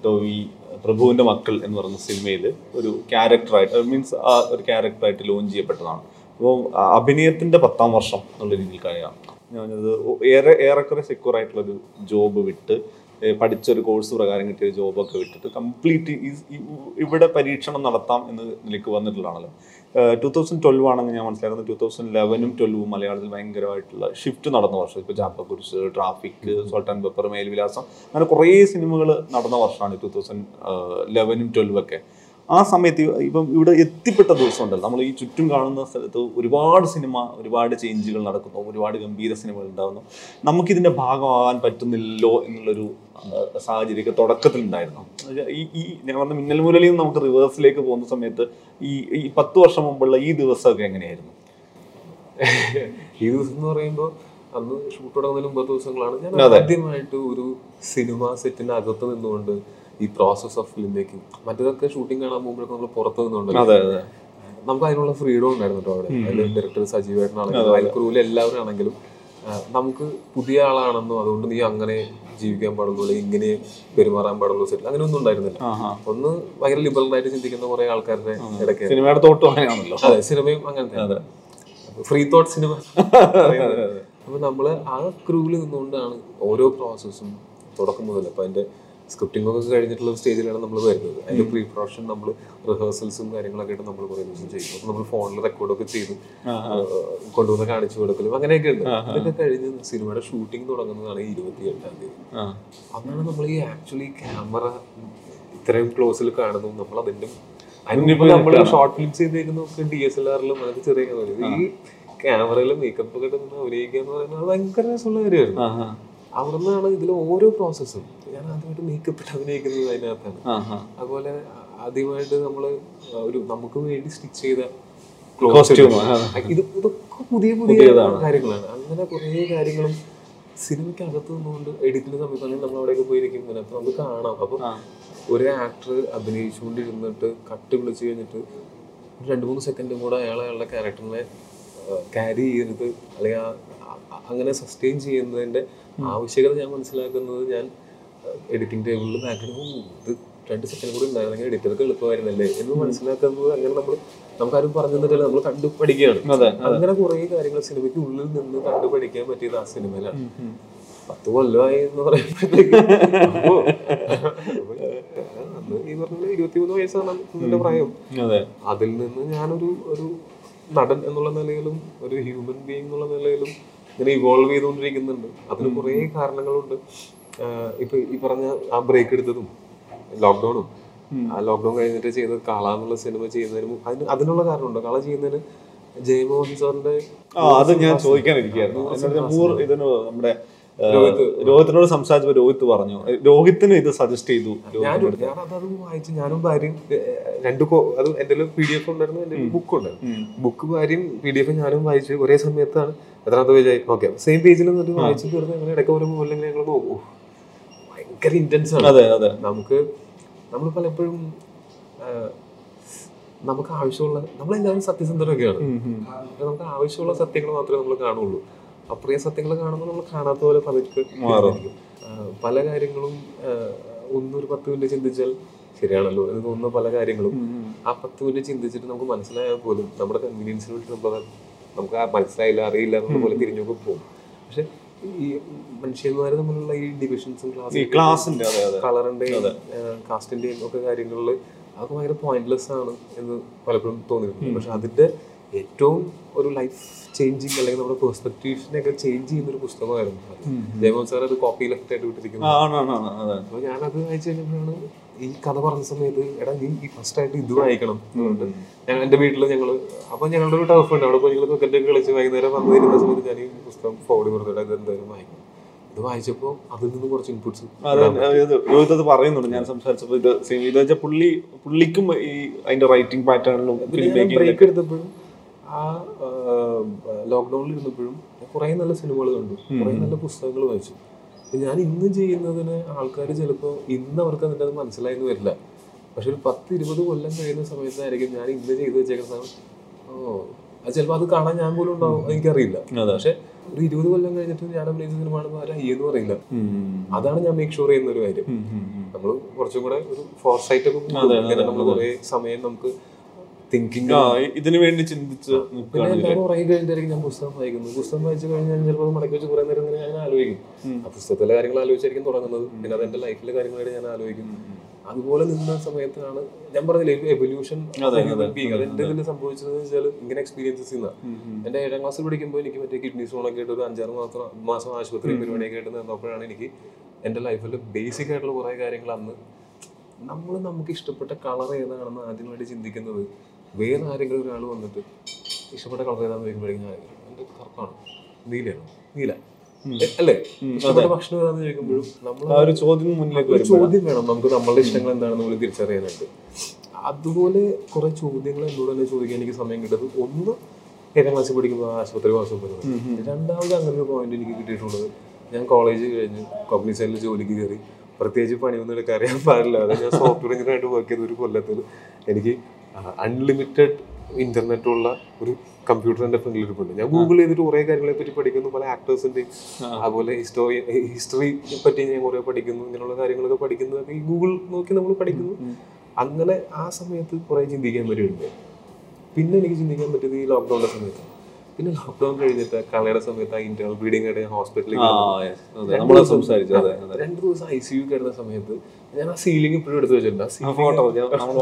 ടോവി പ്രഭുവിന്റെ മക്കൾ എന്ന് പറയുന്ന സിനിമയിൽ ഒരു ക്യാരക്ടറായിട്ട് മീൻസ് ആ ഒരു ക്യാരക്ടറായിട്ട് ലോഞ്ച് ചെയ്യപ്പെട്ടതാണ്. അപ്പോൾ അഭിനയത്തിന്റെ പത്താം വർഷം എന്നുള്ള രീതിയിൽ കഴിയാം ഞാനത് ഏറെ ഏറെക്കുറെ സെക്യൂർ ആയിട്ടുള്ളൊരു ജോബ് വിട്ട് പഠിച്ചൊരു കോഴ്സ് പ്രകാരം കിട്ടിയ ജോബൊക്കെ വിട്ടിട്ട് കംപ്ലീറ്റ് ഇവിടെ പരീക്ഷണം നടത്താം എന്ന് നിലയ്ക്ക് വന്നിട്ടുള്ളതാണല്ലോ. ടു തൗസൻഡ് ട്വൽവ് ആണെങ്കിൽ ഞാൻ മനസ്സിലാക്കുന്നത്. ടു തൗസൻഡ് ലെവനും ട്വൽവും മലയാളത്തിൽ ഭയങ്കരമായിട്ടുള്ള ഷിഫ്റ്റ് നടന്ന വർഷം. ഇപ്പോൾ ജാപ്പക്കുരിശ് ട്രാഫിക് സോൾട്ട് ആൻഡ് പെപ്പർ മേൽവിലാസം. അങ്ങനെ കുറേ സിനിമകൾ നടന്ന വർഷമാണ് ടു തൗസൻഡ് ലെവനും ട്വൽവൊക്കെ ഒക്കെ. ആ സമയത്ത് ഇപ്പം ഇവിടെ എത്തിപ്പെട്ട ദിവസം ഉണ്ടല്ലോ നമ്മൾ ഈ ചുറ്റും കാണുന്ന സ്ഥലത്ത് ഒരുപാട് സിനിമ ഒരുപാട് ചേഞ്ചുകൾ നടക്കുന്നു ഒരുപാട് ഗംഭീര സിനിമകൾ ഉണ്ടാകുന്നു നമുക്കിതിന്റെ ഭാഗമാകാൻ പറ്റുന്നില്ലോ എന്നുള്ളൊരു സാഹചര്യമൊക്കെ തുടക്കത്തിൽ ഉണ്ടായിരുന്നു ഈ ഈ ഞാൻ പറഞ്ഞ മിന്നൽ മുരളിൽ നിന്ന് നമുക്ക് റിവേഴ്സിലേക്ക് പോകുന്ന സമയത്ത് ഈ ഈ പത്ത് വർഷം മുമ്പുള്ള ഈ ദിവസമൊക്കെ എങ്ങനെയായിരുന്നു? ഈ ദിവസം എന്ന് പറയുമ്പോൾ അന്ന് ഷൂട്ട് തുടങ്ങുന്നതിന് മുമ്പത്തെ ദിവസങ്ങളാണ്. ഞാൻ. ആദ്യമായിട്ട് ഒരു സിനിമ സെറ്റിന് അകത്ത് നിന്നുകൊണ്ട് ഈ പ്രോസസ് ഓഫ് ഫിലിം മേക്കിംഗ് മറ്റേതൊക്കെ ഷൂട്ടിംഗ് കാണാൻ പോകുമ്പോഴൊക്കെ നമ്മൾ പുറത്തു അതെ നമുക്ക് അതിനുള്ള ഫ്രീഡം ഉണ്ടായിരുന്നു കേട്ടോ അവിടെ. അതിൽ ഡയറക്ടർ സജീവേട്ടനാണെങ്കിലും ക്രൂവിൽ എല്ലാവരും ആണെങ്കിലും നമുക്ക് പുതിയ ആളാണെന്നും അതുകൊണ്ട് നീ അങ്ങനെ ജീവിക്കാൻ പാടുള്ളൂ അല്ലെങ്കിൽ ഇങ്ങനെ പെരുമാറാൻ പാടുള്ളൂ സെറ്റിൽ അങ്ങനെ ഒന്നും ഉണ്ടായിരുന്നില്ല. ഒന്ന് ഭയങ്കര ലിബറൽ ആയിട്ട് ചിന്തിക്കുന്ന കുറെ ആൾക്കാരുടെ ഇടയ്ക്ക്. സിനിമയുടെ തോട്ടും അങ്ങനെയാണല്ലോ. അതെ സിനിമയും അങ്ങനത്തെ ഫ്രീ തോട്ട് സിനിമ അപ്പൊ നമ്മൾ ആ ക്രൂവിൽ നിന്നുകൊണ്ടാണ് ഓരോ പ്രോസസ്സും തുടക്കം മുതൽ അപ്പൊ അതിന്റെ സ്ക്രിപ്റ്റിംഗ് ഒക്കെ കഴിഞ്ഞിട്ടുള്ള സ്റ്റേജിലാണ് നമ്മൾ വരുന്നത്. അതിന്റെ പ്രീ പ്രൊഡക്ഷൻ നമ്മൾ റിഹേഴ്സൽസും കാര്യങ്ങളൊക്കെ ആയിട്ട് നമ്മൾ കുറേ ദിവസം ചെയ്യും. അപ്പൊ നമ്മൾ ഫോണിൽ റെക്കോർഡൊക്കെ ചെയ്ത് കൊണ്ടുവന്ന് കാണിച്ചു കൊടുക്കലും അങ്ങനെയൊക്കെ ഉണ്ട്. അതൊക്കെ കഴിഞ്ഞ് സിനിമയുടെ ഷൂട്ടിംഗ് തുടങ്ങുന്നതാണ് ഇരുപത്തി എട്ടാം തീയതി. അന്നാണ് നമ്മൾ ഈ ആക്ച്വലി ക്യാമറ ഇത്രയും ക്ലോസിൽ കാണുന്നു നമ്മൾ അതിന്റെ അതിനിപ്പോ നമ്മൾ ഷോർട്ട് ഫിലിംസ് ചെയ്തേക്കുന്നൊക്കെ ഡി എസ് എൽ ആറിലും അതൊക്കെ ചെറിയ. ഈ ക്യാമറയിൽ മേക്കപ്പ് ഒക്കെ നിന്ന് അഭിനയിക്കുക എന്ന് പറയുന്നത് ഭയങ്കര രസമുള്ള കാര്യമായിരുന്നു. അവിടെ നിന്നാണ് ഇതിലെ ഓരോ പ്രോസസ്സും ഞാൻ ആദ്യമായിട്ട് മേക്കപ്പ് ഇട്ട് അഭിനയിക്കുന്നത് അതിനകത്താണ്. അതുപോലെ ആദ്യമായിട്ട് നമ്മൾ ഒരു നമുക്ക് വേണ്ടി സ്റ്റിച്ച് ചെയ്ത ഇത് ഇതൊക്കെ പുതിയ പുതിയ കാര്യങ്ങളാണ്. അങ്ങനെ കുറേ കാര്യങ്ങളും സിനിമയ്ക്ക് അകത്ത് നിന്നുകൊണ്ട് എഡിറ്റിന്റെ സമയത്താണെങ്കിൽ നമ്മൾ അവിടെയൊക്കെ പോയിരിക്കും ഇങ്ങനെ അപ്പൊ നമുക്ക് കാണാം. അപ്പൊ ഒരു ആക്ടർ അഭിനയിച്ചുകൊണ്ടിരുന്നിട്ട് കട്ട് വിളിച്ചു കഴിഞ്ഞിട്ട് രണ്ടു മൂന്ന് സെക്കൻഡും കൂടെ അയാൾ അയാളുടെ ക്യാരക്ടറിനെ ക്യാരി ചെയ്തിട്ട് അല്ലെങ്കിൽ അങ്ങനെ സസ്റ്റെയിൻ ചെയ്യുന്നതിന്റെ ആവശ്യകത ഞാൻ മനസ്സിലാക്കുന്നത് ഞാൻ എഡിറ്റിംഗ് ടേബിളിൽ ബാക്കിൽ ഇത് രണ്ട് സെക്കൻഡ് കൂടി ഉണ്ടായിരുന്നെങ്കിൽ എഡിറ്റർക്ക് എളുപ്പമായിരുന്നല്ലേ? എന്ന് മനസ്സിലാക്കുന്നത് അങ്ങനെ നമ്മൾ നമുക്കാരും പറഞ്ഞു തന്നിട്ടില്ല നമ്മൾ കണ്ടു പഠിക്കുകയാണ് അങ്ങനെ കുറെ കാര്യങ്ങൾ സിനിമയ്ക്ക് ഉള്ളിൽ നിന്ന് കണ്ടു പഠിക്കാൻ പറ്റിയത് ആ സിനിമയിലാണ്. പത്ത് കൊല്ലമായി എന്ന് പറയുമ്പോഴത്തേക്ക് അപ്പോ അന്ന് ഈ പറഞ്ഞ ഇരുപത്തിമൂന്ന് വയസ്സാണ് എന്റെ പ്രായം. അതെ. അതിൽ നിന്ന് ഞാനൊരു ഒരു നടൻ എന്നുള്ള നിലയിലും ഒരു ഹ്യൂമൻ ബീങ് എന്നുള്ള നിലയിലും ഇങ്ങനെ ഇവോൾവ് ചെയ്തുകൊണ്ടിരിക്കുന്നുണ്ട്. അതിന് കുറേ കാരണങ്ങളുണ്ട്. ഇപ്പൊ ഈ പറഞ്ഞ ആ ബ്രേക്ക് എടുത്തതും ലോക്ക്ഡൌണും ആ ലോക്ക്ഡൌൺ കഴിഞ്ഞിട്ട് ചെയ്ത കള എന്നുള്ള സിനിമ ചെയ്യുന്നതിന് അതിന് അതിനുള്ള കാരണമുണ്ടോ കള ചെയ്യുന്നതിന് ജയമോഹൻ സാറിന്റെ അത് ഞാൻ ചോദിക്കാനിരിക്കുന്നു ഇതിന് നമ്മുടെ രോഹിത്തിനോട് സംസാരിച്ചപ്പോൾ രോഹിത്ത് പറഞ്ഞു. രോഹിത്തിന് ഇത് സജസ്റ്റ് ചെയ്തു. വായിച്ചു. ഞാനും ഭാര്യയും രണ്ടു അത് എന്റെ പി ഡി എഫ് ഉണ്ടായിരുന്നു എന്റെ ബുക്ക് ഉണ്ടായിരുന്നു. ബുക്ക് ഭാര്യയും പി ഡി എഫ് ഞാനും വായിച്ചു ഒരേ സമയത്താണ് എത്രാമത്തെ പേജായി ഓക്കെ സെയിം പേജിൽ വായിച്ചു വായിച്ച് തീർന്ന് ഞങ്ങൾ ഇടയ്ക്ക് പോലും മുകളിൽ ഞങ്ങൾ നോക്കൂ ഭയങ്കര ഇന്റൻസ് ആണ്. നമുക്ക് നമ്മൾ പലപ്പോഴും നമുക്ക് ആവശ്യമുള്ള നമ്മളെല്ലാവരും സത്യസന്ധരൊക്കെയാണ്. നമുക്ക് ആവശ്യമുള്ള സത്യങ്ങൾ മാത്രമേ നമ്മൾ കാണുള്ളൂ. അപ്രിയ സത്യങ്ങൾ കാണുമ്പോൾ നമ്മൾ കാണാത്ത പോലെ പലർക്ക്. പല കാര്യങ്ങളും ഒന്നൊരു പത്ത് മിനിറ്റ് ചിന്തിച്ചാൽ ശരിയാണല്ലോ. എന്ന് തോന്നുന്ന പല കാര്യങ്ങളും. ആ പത്ത് മിനിറ്റ് ചിന്തിച്ചിട്ട് നമുക്ക് മനസ്സിലായാൽ പോലും നമ്മുടെ കൺവീനിയൻസിന് വേണ്ടി നമ്മൾ നമുക്ക് ആ മനസ്സിലായില്ല അറിയില്ല എന്നുള്ള പോലെ തിരിഞ്ഞൊക്കെ പോകും. പക്ഷെ ഈ മനുഷ്യന്മാർ തമ്മിലുള്ള ഈ ഡിവിഷൻസും ക്ലാസിന്റെ കളറിന്റെയും കാസ്റ്റിന്റെയും ഒക്കെ കാര്യങ്ങളിൽ അതൊക്കെ ഭയങ്കര പോയിന്റ്ലെസ് ആണ് എന്ന് പലപ്പോഴും തോന്നിയിട്ടുണ്ട്. പക്ഷെ അതിന്റെ ഏറ്റവും ഒരു ലൈഫ് ചേഞ്ചിങ് അല്ലെങ്കിൽ നമ്മുടെ പെർസ്പെക്ടീവ്സിനെ ഒക്കെ ചേഞ്ച് ചെയ്യുന്ന ഒരു പുസ്തകമായിരുന്നു അത്. സാർ അത് കോപ്പി ലെഫ്റ്റ് ആയിട്ട് വിട്ടിരിക്കുന്നത് അപ്പൊ ഞാനത് വായിച്ചു കഴിഞ്ഞപ്പോഴാണ് ഈ കഥ പറഞ്ഞ സമയത്ത് എടാ നീ ഈ ഫസ്റ്റ് ആയിട്ട് ഇത് വായിക്കണം എന്ന് ഞാൻ എന്റെ വീട്ടിൽ ഞങ്ങൾ അപ്പൊ ഞങ്ങളുടെ ഒരു ടഫ് ഉണ്ട്. അവിടെ പോയി ഞങ്ങൾ ക്രിക്കറ്റ് ഒക്കെ കളിച്ച് വൈകുന്നേരം വന്നു തരുന്ന സമയത്ത് ഞാൻ ഈ പുസ്തകം ഫോർവേഡ് കൊടുത്തിട്ട് ഇത് എന്തായാലും വായിക്കണം. ഇത് വായിച്ചപ്പോൾ അതിൽ നിന്ന് കുറച്ച് ഇൻപുട്സ് അതെ രോഹിത് അത് പറയുന്നുണ്ട്. ഞാൻ സംസാരിച്ചപ്പോൾ ഇത് സെയിം ഇത് വെച്ചാൽ പുള്ളി പുള്ളിക്കും ഈ അതിന്റെ റൈറ്റിംഗ് പാറ്റേണിലും ബ്രേക്ക് എടുത്തപ്പോഴും ആ ലോക്ക്ഡൌണിൽ ഇരുന്നപ്പോഴും കുറെ നല്ല സിനിമകൾ കണ്ടു. കുറെ നല്ല പുസ്തകങ്ങൾ വായിച്ചു. ഞാൻ ഇന്ന് ചെയ്യുന്നതിന് ആൾക്കാർ ചിലപ്പോൾ ഇന്ന് അവർക്ക് അതിന്റെ അത് മനസ്സിലായെന്ന് വരില്ല. പക്ഷെ ഒരു പത്ത് ഇരുപത് കൊല്ലം കഴിയുന്ന സമയത്തായിരിക്കും ഞാൻ ഇന്ന് ചെയ്ത് വെച്ചേക്കുന്ന സമയം ഓ അത് ചിലപ്പോൾ അത് കാണാൻ ഞാൻ പോലും ഉണ്ടാവും എനിക്കറിയില്ല. പക്ഷെ ഒരു ഇരുപത് കൊല്ലം കഴിഞ്ഞിട്ട് ഞാൻ അഭിനയിച്ച സിനിമ കാണുമ്പോൾ ആരും അയ്യെന്ന് പറയില്ല. അതാണ് ഞാൻ മേക്ക് ഷുവർ ചെയ്യുന്ന ഒരു കാര്യം. നമ്മൾ കുറച്ചും കൂടെ ഒരു ഫോർസൈറ്റ് ഒക്കെ നമ്മൾ കുറേ സമയം നമുക്ക് തിങ്കിങ് ആ ഇതിനു വേണ്ടി ചിന്തിച്ച് പിന്നെ നിൽക്കുകയാണ് എല്ലാവരും ഉറങ്ങി കഴിഞ്ഞിട്ടായിരിക്കും ഞാൻ പുസ്തകം വായിക്കുന്നത്. പുസ്തകം വായിച്ചു കഴിഞ്ഞാൽ ഞാൻ ചിലപ്പോൾ മടക്കി വെച്ച് കുറെ നേരം ഇങ്ങനെ ഞാൻ ആലോചിക്കും. ആ പുസ്തകത്തിലെ കാര്യങ്ങൾ ആലോചിച്ചായിരിക്കും തുടങ്ങുന്നത്. പിന്നെ അത് എന്റെ ലൈഫിലെ കാര്യങ്ങളായിട്ട് ഞാൻ ആലോചിക്കും. അതുപോലെ നിന്ന സമയത്താണ് ഞാൻ പറഞ്ഞില്ലേ എവല്യൂഷൻ അത് എന്റെ ഇതിൽ സംഭവിച്ചത് വെച്ചാൽ ഇങ്ങനെ എക്സ്പീരിയൻസസ് ചെയ്യുന്ന എന്റെ ഏഴാം ക്ലാസ്സിൽ പഠിക്കുമ്പോൾ എനിക്ക് മറ്റേ കിഡ്നി സ്റ്റോൺ ഒക്കെ ആയിട്ട് ഒരു അഞ്ചാറ് മാസം മാസം ആശുപത്രി പരിപാടിയൊക്കെ ആയിട്ട് നിന്നപ്പോഴാണ് എനിക്ക് എന്റെ ലൈഫിൽ ബേസിക് ആയിട്ടുള്ള കുറെ കാര്യങ്ങൾ അന്ന് നമ്മൾ നമുക്ക് ഇഷ്ടപ്പെട്ട കളർ ഏതാണെന്ന് ആദ്യമായിട്ട് ചിന്തിക്കുന്നത്. വേറെ ആരെങ്കിലും ഒരാൾ വന്നിട്ട് ഇഷ്ടപ്പെട്ട കളർ ഏതാണെന്ന് ചോദിക്കുമ്പോഴേക്കും ഞാൻ എന്റെ കറുപ്പാണ് നീലയാണ്? നീല. അല്ലേ? ഇഷ്ടപ്പെട്ട ഭക്ഷണം ഏതാണെന്ന് ചോദിക്കുമ്പോഴും നമ്മൾ ആ ഒരു ചോദ്യം മുന്നിലേക്ക് ഒരു ചോദ്യം വേണം. നമുക്ക് നമ്മളുടെ ഇഷ്ടങ്ങൾ എന്താണെന്ന് പോലും തിരിച്ചറിയാനായിട്ട്. അതുപോലെ കുറെ ചോദ്യങ്ങൾ എന്നോട് തന്നെ ചോദിക്കാൻ എനിക്ക് സമയം കിട്ടുന്നത് ഒന്ന് ഏഴാം ക്ലാസ്സിൽ പഠിക്കുമ്പോൾ ആശുപത്രി വാസം വരുന്നത് രണ്ടാമത് അങ്ങനെ ഒരു പോയിന്റ് എനിക്ക് കിട്ടിയിട്ടുള്ളത് ഞാൻ കോളേജ് കഴിഞ്ഞ് കോഗ്നിസൈഡിൽ ജോലിക്ക് കയറി പ്രത്യേകിച്ച് പണിയൊന്നും എടുക്കാൻ അറിയാൻ പാടില്ല. അതായത് ഞാൻ സോഫ്റ്റ്വെയർ എഞ്ചിനീയറായിട്ട് വർക്ക് ചെയ്ത ഒരു കൊല്ലത്തിൽ എനിക്ക് അൺലിമിറ്റഡ് ഇന്റർനെറ്റുള്ള ഒരു കമ്പ്യൂട്ടറിന്റെ ഫ്രണ്ടിൽ ഇരിപ്പുണ്ട് ഞാൻ ഗൂഗിൾ ചെയ്തിട്ട് കുറെ കാര്യങ്ങളെ പറ്റി പഠിക്കുന്നു. പല ആക്ടേഴ്സിന്റെയും അതുപോലെ ഹിസ്റ്റോറി ഹിസ്റ്ററി പറ്റി ഞാൻ കുറെ പഠിക്കുന്നു. ഇങ്ങനെയുള്ള കാര്യങ്ങളൊക്കെ പഠിക്കുന്നു ഈ ഗൂഗിൾ നോക്കി നമ്മൾ പഠിക്കുന്നു. അങ്ങനെ ആ സമയത്ത് കുറെ ചിന്തിക്കാൻ പറ്റുന്നുണ്ട് പിന്നെ എനിക്ക് ചിന്തിക്കാൻ പറ്റിയത് ഈ ലോക്ക്ഡൌണിന്റെ സമയത്ത്. പിന്നെ ലോക്ക്ഡൌൺ കഴിഞ്ഞിട്ട് കളയുടെ സമയത്ത് ആ ഇന്റർണൽ ബ്ലീഡിംഗ് ആയിട്ട് ഹോസ്പിറ്റലിൽ രണ്ട് ദിവസം ഐ സി യു കിടന്ന സമയത്ത് ഞാൻ ആ സീലിംഗ് ഇപ്പോഴും എടുത്ത് വെച്ചിട്ടുണ്ട്. ആ ഫോട്ടോ നമ്മൾ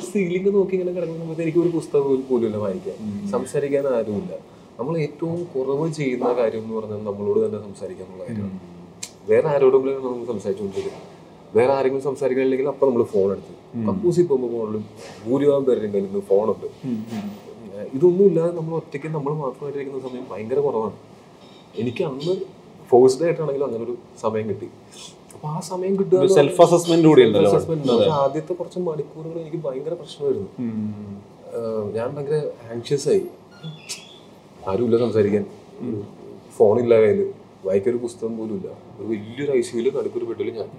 സീലിംഗ് നോക്കി ഇങ്ങനെ കിടക്കുന്ന സമയത്ത് എനിക്ക് ഒരു പുസ്തകം പോലും- വായിക്കാൻ. സംസാരിക്കാൻ ആരുമില്ല. നമ്മൾ ഏറ്റവും കുറവ് ചെയ്യുന്ന കാര്യം എന്ന് പറഞ്ഞാൽ നമ്മളോട് തന്നെ സംസാരിക്കാൻ എന്നുള്ള കാര്യമാണ്. വേറെ ആരോടെങ്കിലും നമുക്ക് സംസാരിച്ചുകൊണ്ടിരിക്കും. വേറെ ആരെങ്കിലും സംസാരിക്കണില്ലെങ്കിൽ അപ്പൊ നമ്മൾ ഫോൺ എടുത്തു കക്കൂസി പോകുമ്പോൾ ഫോണിലും ഭൂരിഭാഗം പേരുടെ കയ്യിൽ നിന്ന് ഫോണുണ്ട് ഇതൊന്നും ഇല്ലാതെ നമ്മൾ ഒറ്റയ്ക്ക് നമ്മൾ മാത്രമായിട്ടിരിക്കുന്ന സമയം ഭയങ്കര കുറവാണ്. എനിക്ക് അന്ന് ഫോഴ്സ്ഡ് ആയിട്ടാണെങ്കിലും അങ്ങനെ ഒരു സമയം കിട്ടി. അപ്പൊ ആ സമയം കിട്ടുക സെൽഫ് അസസ്മെന്റ് കൂടി ആദ്യത്തെ കുറച്ച് മണിക്കൂറുകൾ എനിക്ക് ഭയങ്കര പ്രശ്നമായിരുന്നു. ഞാൻ ഭയങ്കര ആൻഷ്യസ് ആയി. ആരുമില്ല സംസാരിക്കാൻ. ഫോണില്ല കയ്യിൽ വായിക്കൊരു പുസ്തകം പോലും ഇല്ല. ഒരു വലിയൊരു ഐസിയുൽ നടുക്കൊരു ബെഡിൽ ഞാൻ.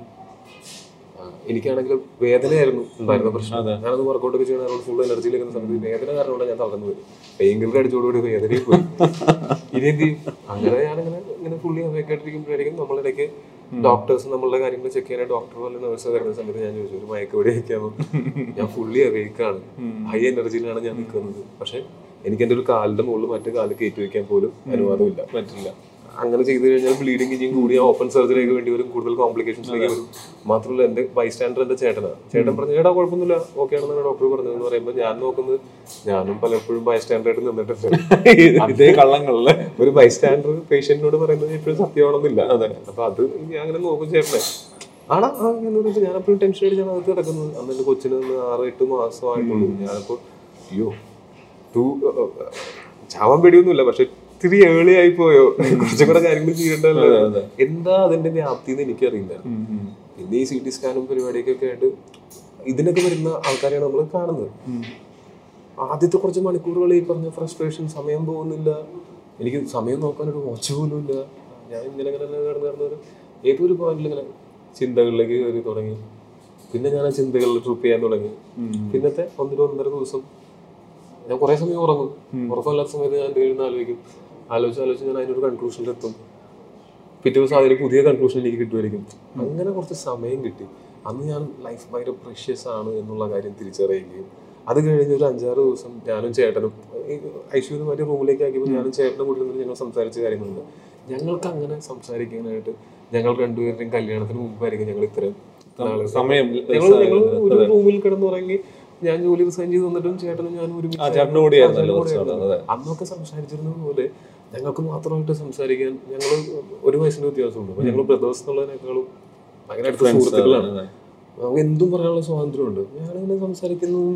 എനിക്കാണെങ്കിൽ വേദനയായിരുന്നു. ഉണ്ടായിരുന്ന പ്രശ്നം. ഞാനത് വർക്കൗട്ട് ഒക്കെ ചെയ്യണ ഫുൾ എനർജിയിൽ ഇരുന്ന സമയത്ത് വേദന കാരണം ഞാൻ തളർന്നു പോയി പെയിൻ കില്ലർ അടിച്ചോടുകൂടി വേദനയും പോയി. ഇനി എന്ത് ചെയ്യും? അങ്ങനെ ഞാനിങ്ങനെ ഇങ്ങനെ ഫുള്ളി അവയ്ക്കായിട്ടിരിക്കുമ്പോഴായിരിക്കും നമ്മളിടയ്ക്ക് ഡോക്ടേഴ്സ് നമ്മളുടെ കാര്യങ്ങൾ ചെക്ക് ചെയ്യാൻ ഡോക്ടർ പോലെ നേഴ്സ് വരുന്ന സമയത്ത് ഞാൻ ചോദിച്ചു. ഒരു മയക്ക് വെടി വയ്ക്കാമോ ഞാൻ ഫുള്ളി അവേക്കാണ് ഹൈ എനർജിയിലാണ് ഞാൻ നിൽക്കുന്നത്. പക്ഷെ എനിക്ക് എന്റെ ഒരു കാലിന്റെ മുകളിൽ മറ്റു കാൽ കയറ്റി വെക്കാൻ പോലും അനുവാദമില്ല. പറ്റില്ല. അങ്ങനെ ചെയ്തു കഴിഞ്ഞാൽ ബ്ലീഡിങ് ഇനിയും കൂടി ഓപ്പൺ സർജറിയൊക്കെ വേണ്ടി വരും. കൂടുതൽ കോംപ്ലിക്കേഷൻസിലേക്ക് വരും. മാത്രമല്ല എന്റെ ബൈസ്റ്റാൻഡർ എന്റെ ചേട്ടനാണ് ചേട്ടൻ പറഞ്ഞു ചേട്ടാ കുഴപ്പമൊന്നുമില്ല. ഓക്കെ ആണെന്നാണ് ഡോക്ടർ പറഞ്ഞത്. എന്ന് പറയുമ്പോൾ ഞാൻ നോക്കുന്നത് ഞാനും പലപ്പോഴും ബൈസ്റ്റാൻഡർ ആയിട്ട് നിന്നിട്ടുണ്ട് ഇതേ കള്ളങ്ങളിലെ ഒരു ബൈസ്റ്റാൻഡർ പേഷ്യന്റിനോട് പറയുന്നത് എപ്പോഴും സത്യമാണെന്നില്ല. അതെ. അപ്പൊ അത് ഞാൻ അങ്ങനെ നോക്കും ചേട്ടനെ. ആടാ എന്ന് പറഞ്ഞിട്ട് ഞാൻ അപ്പോഴും ടെൻഷൻ അടിച്ചാണ് അകത്ത് കിടക്കുന്നത് അന്ന് എന്റെ കൊച്ചിന് ആറ് എട്ട് മാസമായിട്ടുള്ളൂ. ഞാനപ്പോ അയ്യോ ടൂ ചാവാൻ പേടിയൊന്നുമില്ല. പക്ഷെ ഇത്തിരി ഏളി ആയി പോയോ? കുറച്ചും കൂടെ കാര്യങ്ങൾ ചെയ്യണ്ടല്ലോ. എന്താ അതിന്റെ വ്യാപ്തി എന്ന് എനിക്കറിയില്ല പിന്നെ ഈ സി ടി സ്കാനും പരിപാടിയൊക്കെ ആയിട്ട് ഇതിനൊക്കെ വരുന്ന ആൾക്കാരെയാണ് നമ്മൾ കാണുന്നത്. ആദ്യത്തെ കുറച്ച് മണിക്കൂറുകൾ ഈ പറഞ്ഞ ഫ്രസ്ട്രേഷൻ സമയം പോകുന്നില്ല. എനിക്ക് സമയം നോക്കാനൊരു വാച്ച് പോലും ഇല്ല. ഞാൻ ഇങ്ങനെ ഇങ്ങനെ കിടന്ന് കിടന്നൊരു ഒരു പോയിന്റിൽ ഇങ്ങനെ ചിന്തകളിലേക്ക് കയറി തുടങ്ങി. പിന്നെ ഞാൻ ആ ചിന്തകളിൽ ട്രിപ്പ് ചെയ്യാൻ തുടങ്ങി. പിന്നത്തെ ഒന്നര ഒന്നര ദിവസം ഞാൻ കുറെ സമയം ഉറങ്ങും. ഉറക്കമില്ലാത്ത സമയത്ത് ഞാൻ എന്തെങ്കിലും ആലോചിക്കും. ആലോചിച്ച് ആലോചിച്ച് ഞാൻ അതിനൊരു കൺക്ലൂഷനിലെത്തും പിറ്റേ ദിവസം അതിന് പുതിയ കൺക്ലൂഷൻ എനിക്ക് കിട്ടുമായിരിക്കും. അങ്ങനെ കുറച്ച് സമയം കിട്ടി. അന്ന് ഞാൻ ലൈഫ് ഭയങ്കര പ്രഷ്യസ് ആണ് എന്നുള്ള കാര്യം തിരിച്ചറിയുകയും അത് കഴിഞ്ഞ ഒരു അഞ്ചാറ് ദിവസം ഞാനും ചേട്ടനും ഐശ്വര്യം മറ്റേ റൂമിലേക്ക് ആക്കിയപ്പോൾ ഞാനും ചേട്ടനും കൂടി നിന്ന് ഞങ്ങൾ സംസാരിച്ച കാര്യങ്ങളുണ്ട്. ഞങ്ങൾക്ക് അങ്ങനെ സംസാരിക്കാനായിട്ട് ഞങ്ങൾ രണ്ടുപേരുടെയും കല്യാണത്തിന് മുമ്പായിരിക്കും ഞങ്ങൾ ഇത്രയും സമയം ഞങ്ങൾ ഞങ്ങൾ ഒരു റൂമിൽ കിടന്നുറങ്ങി ഞാൻ ജോലി റിസൈൻ ചെയ്ത് വന്നിട്ടും ചേട്ടനും ഞാനും ഒരു ചേട്ടന്റെ കൂടെയായിരുന്നല്ലോ കുറച്ച് നാൾ, അന്നൊക്കെ സംസാരിച്ചിരുന്നത് പോലെ ഞങ്ങൾക്ക് മാത്രമായിട്ട് സംസാരിക്കാൻ ഞങ്ങൾ ഒരു വയസ്സിന്റെ വ്യത്യാസമുണ്ട്. അപ്പൊ ഞങ്ങൾ ബ്രദേഴ്സ് എന്നുള്ളതിനേക്കാളും ഭയങ്കര അടുത്ത സുഹൃത്തുക്കളാണ്. നമുക്ക് എന്തും പറയാനുള്ള സ്വാതന്ത്ര്യമുണ്ട്. ഞാനിങ്ങനെ സംസാരിക്കുന്നതും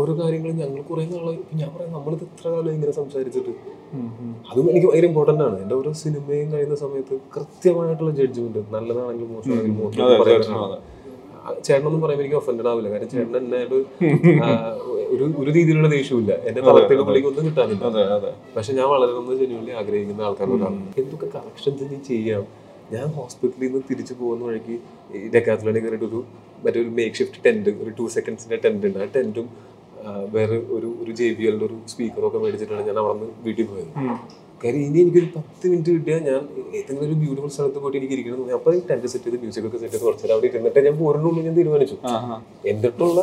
ഓരോ കാര്യങ്ങളും ഞങ്ങൾ കുറെ നാളെ ഞാൻ പറയാം നമ്മളിത് ഇത്ര കാലം ഇങ്ങനെ സംസാരിച്ചിട്ട് അതും എനിക്ക് ഭയങ്കര ഇമ്പോർട്ടന്റ് ആണ്. എന്റെ ഓരോ സിനിമയും കഴിയുന്ന സമയത്ത് കൃത്യമായിട്ടുള്ള ജഡ്ജ്മെന്റ് നല്ലതാണെങ്കിലും മോശമാണെങ്കിലും ചേട്ടനൊന്നും പറയുമ്പോൾ എനിക്ക് ഒഫൻഡഡ് ആവില്ല. കാരണം ചേട്ടൻ എന്നോട് ഒരു ഒരു രീതിയിലുള്ള ദേഷ്യമില്ല എന്റെ തളർത്തേക്ക് പുള്ളിക്ക് ഒന്നും കിട്ടാനില്ല. പക്ഷെ ഞാൻ വളരണമെന്ന് ജനുവലി ആഗ്രഹിക്കുന്ന ആൾക്കാരോടാണ്. എന്തൊക്കെ കറക്ഷൻസ് ഇനി ചെയ്യാം? ഞാൻ ഹോസ്പിറ്റലിൽ നിന്ന് തിരിച്ചു പോകുന്ന വഴിക്ക് ഡെക്കാത്തലോണിൽ കയറിയിട്ട് ഒരു മറ്റൊരു മേക്ക് ഷിഫ്റ്റ് ടെന്റ് ഒരു ടു സെക്കൻഡ്സിന്റെ ടെന്റ് ഉണ്ട്. ആ ടെന്റും വേറെ ഒരു ഒരു ജെ ബി എല്ലിന്റെ ഒരു സ്പീക്കറും ഒക്കെ മേടിച്ചിട്ടാണ് ഞാൻ അവിടെ നിന്ന് വീട്ടിൽ പോയത്. കാര്യം ഇനി എനിക്കൊരു പത്ത് മിനിറ്റ് കിട്ടിയാൽ ഞാൻ ഏതെങ്കിലും ഒരു ബ്യൂട്ടിഫുൾ സ്ഥലത്ത് പോയിട്ട് എനിക്ക് ഇരിക്കണം. അപ്പോൾ ടെന്റ് സെറ്റ് ചെയ്ത് മ്യൂസിക് ഒക്കെ സെറ്റ് ചെയ്ത് കുറച്ച് അവിടെ ഇരുന്നിട്ട് ഞാൻ പോരുന്നുള്ളൂ ഞാൻ തീരുമാനിച്ചു. എന്നിട്ടുള്ള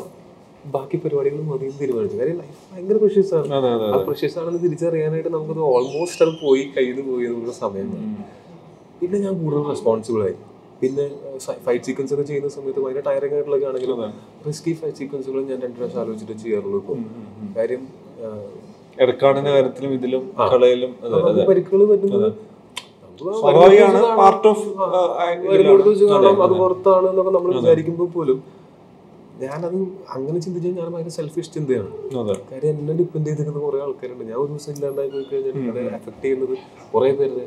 ബാക്കി പരിപാടികൾ മതി തീരുമാനിച്ചു. കാര്യം ലൈഫ് ഭയങ്കര പ്രഷ്യസ് ആണ്. ആ പ്രഷ്യസ് ആണെന്ന് തിരിച്ചറിയാനായിട്ട് നമുക്കത് ഓൾമോസ്റ്റ് അത് പോയി കയ്യിൽ പോയി എന്നുള്ള സമയം പിന്നെ ഞാൻ കൂടുതൽ റെസ്പോൺസിബിൾ ആയി. പിന്നെ ഫൈറ്റ് സീക്വൻസ് ഒക്കെ ചെയ്യുന്ന സമയത്ത് ഭയങ്കര ടയറിംഗ് ആയിട്ടുള്ളൊക്കെ ആണെങ്കിലും റിസ്കി ഫൈറ്റ് സീക്വൻസുകൾ ഞാൻ രണ്ട് പ്രാവശ്യം ആലോചിച്ചിട്ട് ചെയ്യാറുള്ളൂ ഇപ്പോൾ കാര്യം എടക്കാടിന്റെ കാര്യത്തിലും ഇതിലും കളയിലും പരിക്കുകൾ പറ്റുന്നത് സ്വാഭാവികമാണ് പാർട്ട് ഓഫ് അത് പുറത്താണ് എന്നൊക്കെ നമ്മൾ വിചാരിക്കുമ്പോൾ പോലും ഞാനത് അങ്ങനെ ചിന്തിച്ചാൽ ഞാൻ ഭയങ്കര സെൽഫിഷ് ചിന്തയാണ്. അതെ. കാര്യം എന്നെ ഡിപ്പെൻഡ് ചെയ്തിരിക്കുന്ന കുറെ ആൾക്കാരുണ്ട്. ഞാൻ ഒരു ദിവസം ഇല്ലാണ്ടായി പോയി കഴിഞ്ഞാൽ അത് അഫക്ട് ചെയ്യുന്നത് കുറെ പേരുടെ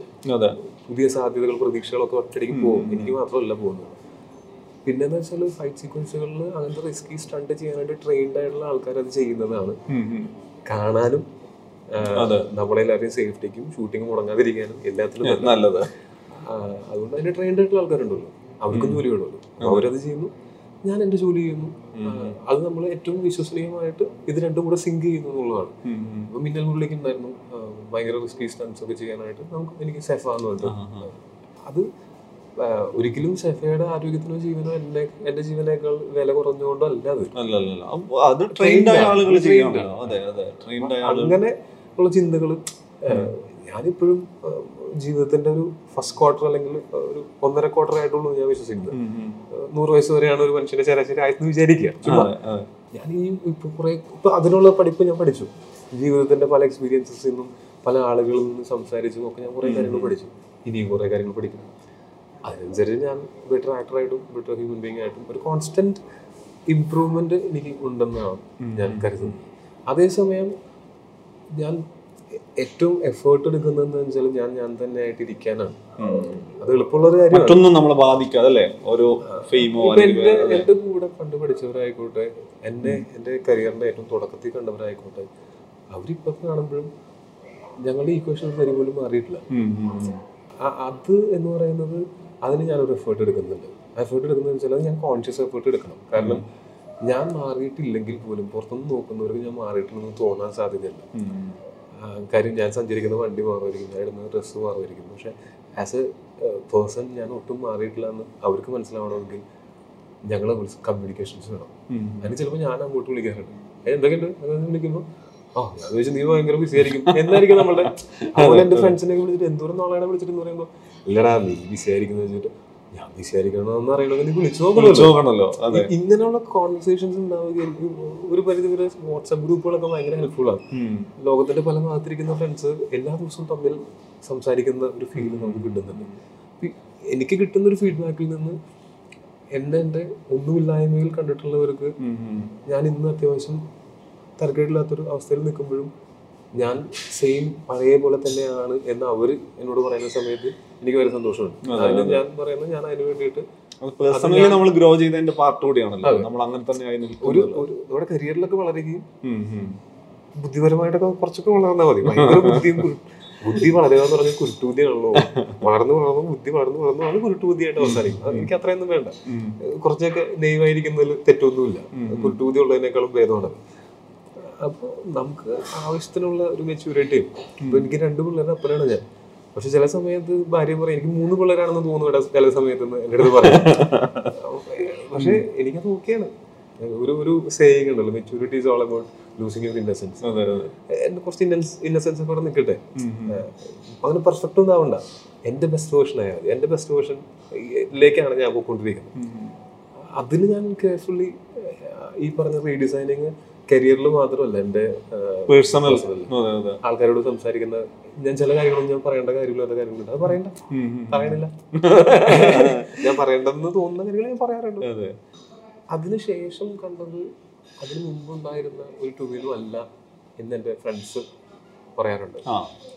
പുതിയ സാധ്യതകൾ പ്രതീക്ഷകളൊക്കെ ഒറ്റയ്ക്ക് പോകും. എനിക്ക് മാത്രമല്ല പോകുന്നത്. പിന്നെന്ന് വെച്ചാൽ ഫൈറ്റ് സീക്വൻസുകളിൽ അങ്ങനത്തെ റിസ്കി സ്റ്റണ്ട് ചെയ്യാനായിട്ട് ട്രെയിൻഡ് ആയിട്ടുള്ള ആൾക്കാർ അത് ചെയ്യുന്നതാണ്. കാണാനും ആ, നമ്മളെ എല്ലാവരെയും സേഫ്റ്റിക്കും ഷൂട്ടിംഗ് മുടങ്ങാതിരിക്കാനും എല്ലാത്തിലും നല്ലത്. അതുകൊണ്ട് അതിന് ട്രെയിൻഡ് ആയിട്ടുള്ള ആൾക്കാരുണ്ടല്ലോ. അവർക്കും ജോലി വേണമല്ലോ. അവരത് ചെയ്യുന്നു. ഞാൻ എന്റെ ജോലി ചെയ്യുന്നു. അത് നമ്മൾ ഏറ്റവും വിശ്വസനീയമായിട്ട് ഇത് രണ്ടും കൂടെ സിങ്ക് ചെയ്യുന്നു എന്നുള്ളതാണ്. ഇപ്പൊ മിന്നൽ മുകളിലേക്ക് ഉണ്ടായിരുന്നു. ഭയങ്കര റിസ്കി സ്റ്റൺസ് ഒക്കെ ചെയ്യാനായിട്ട് നമുക്ക് എനിക്ക് സേഫ് എന്ന് പറഞ്ഞു. അത് ഒരിക്കലും സെഫയുടെ ആരോഗ്യത്തിനോ ജീവനോ എന്റെ എന്റെ ജീവനേക്കാൾ വില കുറഞ്ഞുകൊണ്ടോ അല്ല അത് അങ്ങനെ ഉള്ള ചിന്തകൾ ഞാനിപ്പോഴും ജീവിതത്തിന്റെ ഒരു ഫസ്റ്റ് ക്വാർട്ടർ അല്ലെങ്കിൽ ഒരു ഒന്നര ക്വാർട്ടർ ആയിട്ടുള്ളൂ ഞാൻ വിശ്വസിക്കുന്നത്. നൂറ് വയസ്സ് വരെയാണ് ഒരു മനുഷ്യന്റെ ശരാശരി ആയെന്ന് വിചാരിക്കുക. ചുമ്മാ. ഞാൻ ഈ ഇപ്പൊ കുറെ ഇപ്പൊ അതിനുള്ള പഠിപ്പ് ഞാൻ പഠിച്ചു. ജീവിതത്തിന്റെ പല എക്സ്പീരിയൻസസിൽ നിന്നും പല ആളുകളിൽ നിന്നും സംസാരിച്ചും ഒക്കെ ഞാൻ കുറെ കാര്യങ്ങൾ പഠിച്ചു. ഇനിയും കുറെ കാര്യങ്ങൾ പഠിക്കണം. അതിനനുസരിച്ച് ഞാൻ ബെറ്റർ ആക്ടറായിട്ടും ബെറ്റർ ഹ്യൂമൻ ബീങ് ആയിട്ടും ഒരു കോൺസ്റ്റന്റ് ഇംപ്രൂവ്മെന്റ് എനിക്ക് ഉണ്ടെന്നാണ് ഞാൻ കരുതുന്നത്. അതേസമയം ഞാൻ ഏറ്റവും എഫേർട്ട് എടുക്കുന്നതെന്ന് വെച്ചാൽ ഞാൻ ഞാൻ തന്നെ ആയിട്ട് ഇരിക്കാനാണ് അത് എളുപ്പമുള്ള ഒരു കാര്യം മറ്റൊന്നും നമ്മളെ ബാധിക്കാതെ അല്ലേ ഓരോ ഫെയിമോ എന്റെ എന്റെ കൂടെ പണ്ട് പഠിച്ചവരായിക്കോട്ടെ എന്നെ എന്റെ കരിയറിന്റെ ഏറ്റവും തുടക്കത്തിൽ കണ്ടവരായിക്കോട്ടെ അവരിപ്പൊ കാണുമ്പോഴും ഞങ്ങളുടെ ഈക്വേഷൻ വരി പോലും മാറിയിട്ടില്ല. അത് എന്ന് പറയുന്നത് അതിന് ഞാനൊരു എഫേർട്ട് എടുക്കുന്നുണ്ട്. എഫേർട്ട് എടുക്കുന്നത് വെച്ചാൽ ഞാൻ കോൺഷ്യസ് എഫേർട്ട് എടുക്കണം. കാരണം ഞാൻ മാറിയിട്ടില്ലെങ്കിൽ പോലും പുറത്തുനിന്ന് നോക്കുന്നവർക്ക് ഞാൻ മാറിയിട്ടുണ്ടെന്ന് തോന്നാൻ സാധ്യതയുണ്ട് കാര്യം ഞാൻ സഞ്ചരിക്കുന്ന വണ്ടി മാറുമായിരിക്കും ഞാൻ ഇടുന്ന ഡ്രസ്സ് മാറുമായിരിക്കും പക്ഷെ ആസ് എ പേഴ്സൺ ഞാൻ ഒട്ടും മാറിയിട്ടില്ല എന്ന് അവർക്ക് മനസ്സിലാവണമെങ്കിൽ ഞങ്ങൾ കമ്മ്യൂണിക്കേഷൻസ് വേണം. അതിന് ചിലപ്പോൾ ഞാൻ അങ്ങോട്ട് വിളിക്കാറുണ്ട്. "ഏ, എന്തൊക്കെയുണ്ട്? വിളിക്കുമ്പോൾ ആ ഞാൻ ചോദിച്ചു നീ ഭയങ്കര ബിസി ആയിരിക്കും. എന്നായിരിക്കും നമ്മളുടെ. അതുപോലെ എന്റെ ഫ്രണ്ട്സിനെ വിളിച്ചിട്ട് എന്തോരം നാളെ വിളിച്ചിട്ട് എന്ന് പറയുമ്പോൾ ഇല്ലടാ നീ ബിസി വെച്ചിട്ട് ഞാൻ ബിസി ആയിരിക്കണമെന്ന് അറിയണമെങ്കിൽ വിളിച്ചു നോക്കണമല്ലോ. ഇങ്ങനെയുള്ള കോൺവെർസേഷൻസ് ഉണ്ടാവുകയായിരിക്കും ഒരു പരിധി വരെ വാട്സാപ്പ് ഗ്രൂപ്പുകളൊക്കെ ഭയങ്കര ഹെൽപ്ഫുൾ ആണ്. ലോകത്തിന്റെ പല ഭാഗത്തിരിക്കുന്ന ഫ്രണ്ട്സ് എല്ലാ ദിവസവും തമ്മിൽ സംസാരിക്കുന്ന ഒരു ഫീൽ നമുക്ക് കിട്ടുന്നുണ്ട്. എനിക്ക് കിട്ടുന്ന ഒരു ഫീഡ്ബാക്കിൽ നിന്ന് എന്നെ എന്റെ ഒന്നുമില്ലായ്മയിൽ കണ്ടിട്ടുള്ളവർക്ക് ഞാൻ ഇന്ന് അത്യാവശ്യം തരക്കേടില്ലാത്തൊരു അവസ്ഥയിൽ നിൽക്കുമ്പോഴും ഞാൻ സെയിം പഴയ പോലെ തന്നെയാണ് എന്ന് അവർ എന്നോട് പറയുന്ന സമയത്ത് എനിക്ക് വളരെ സന്തോഷമുണ്ട്. അതിന് ഞാൻ പറയുന്നത് ഞാൻ അതിന് വേണ്ടിയിട്ട് പേഴ്സണലി നമ്മൾ ഗ്രോ ചെയ്തതിന്റെ പാർട്ട് കൂടിയാണല്ലോ. നമ്മൾ അങ്ങനെ തന്നെ ആയി ഒരു ഒരു നമ്മുടെ കരിയറിലൊക്കെ വളരുകയും ബുദ്ധിപരമായിട്ടൊക്കെ കുറച്ചൊക്കെ വളർന്നാൽ മതി. ഭയങ്കര ബുദ്ധിയും ബുദ്ധി വളരുക എന്ന് പറഞ്ഞാൽ കുരുട്ടുബുദ്ധിയാണല്ലോ. വളർന്നു വളർന്നു ബുദ്ധി വളർന്നു വളർന്നു അത് കുരുട്ടുബുദ്ധിയായിട്ട് അവസാനിക്കും എനിക്ക് അത്രയൊന്നും വേണ്ട. കുറച്ചൊക്കെ നെയ്വായിരിക്കുന്നതിൽ തെറ്റൊന്നുമില്ല. കുരുട്ടുബുദ്ധി ഉള്ളതിനേക്കാളും ഭേദമാണ്. അപ്പോൾ നമുക്ക് ആവശ്യത്തിനുള്ള ഒരു മെച്യൂരിറ്റിയും ഇപ്പൊ എനിക്ക് രണ്ട് പിള്ളേരുടെ അപ്പനാണ് ഞാൻ. പക്ഷെ ചില സമയത്ത് ഭാര്യ പറയും എനിക്ക് മൂന്ന് പിള്ളേരാണെന്ന് തോന്നുന്നു ചില സമയത്ത് എന്റെ അടുത്ത് പറയും. പക്ഷെ എനിക്കത് ഓക്കെയാണ് ഒരു ഒരു സേവിങ് ഉണ്ടല്ലോ maturity is all about losing your innocence കുറച്ച് ഇന്നസെൻസ് ഒക്കെ നിൽക്കട്ടെ. അങ്ങനെ പെർഫെക്റ്റ് ഒന്നും ആവണ്ട. എന്റെ ബെസ്റ്റ് വേർഷൻ ആയാൽ മതി. എന്റെ ബെസ്റ്റ് വേർഷനിലേക്കാണ് ഞാൻ പോയിക്കൊണ്ടിരിക്കുന്നത്. അതിന് ഞാൻ കെയർഫുള്ളി ഈ പറഞ്ഞ റീഡിസൈനിങ് കരിയറിൽ മാത്രമല്ല എന്റെ പേഴ്സണൽ ആൾക്കാരോട് സംസാരിക്കുന്ന ഞാൻ ചില കാര്യങ്ങളും ഞാൻ പറയേണ്ട കാര്യമില്ലാത്ത കാര്യങ്ങളുണ്ട്. അത് പറയണ്ട. പറയണില്ല. ഞാൻ പറയണ്ടെന്ന് തോന്നുന്ന കാര്യങ്ങൾ ഞാൻ പറയാറുണ്ട്. അതെ. അതിനുശേഷം കണ്ടത് അതിന് മുമ്പുണ്ടായിരുന്ന ഒരു ടൂവീലും അല്ല എന്ന് എന്റെ ഫ്രണ്ട്സ് പറയാറുണ്ട്.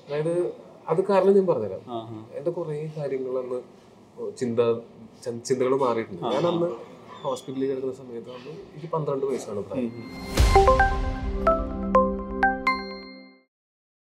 അതായത് അത് കാരണം ഞാൻ പറഞ്ഞുതരാം. എന്റെ എന്റെ കുറേ കാര്യങ്ങൾ അന്ന് ചിന്ത ചിന്തകൾ മാറിയിട്ടുണ്ട്. ഞാൻ അന്ന് ഹോസ്പിറ്റലിൽ കിടക്കുന്ന സമയത്ത് അന്ന് എനിക്ക് പന്ത്രണ്ട് വയസ്സാണ് പ്രായം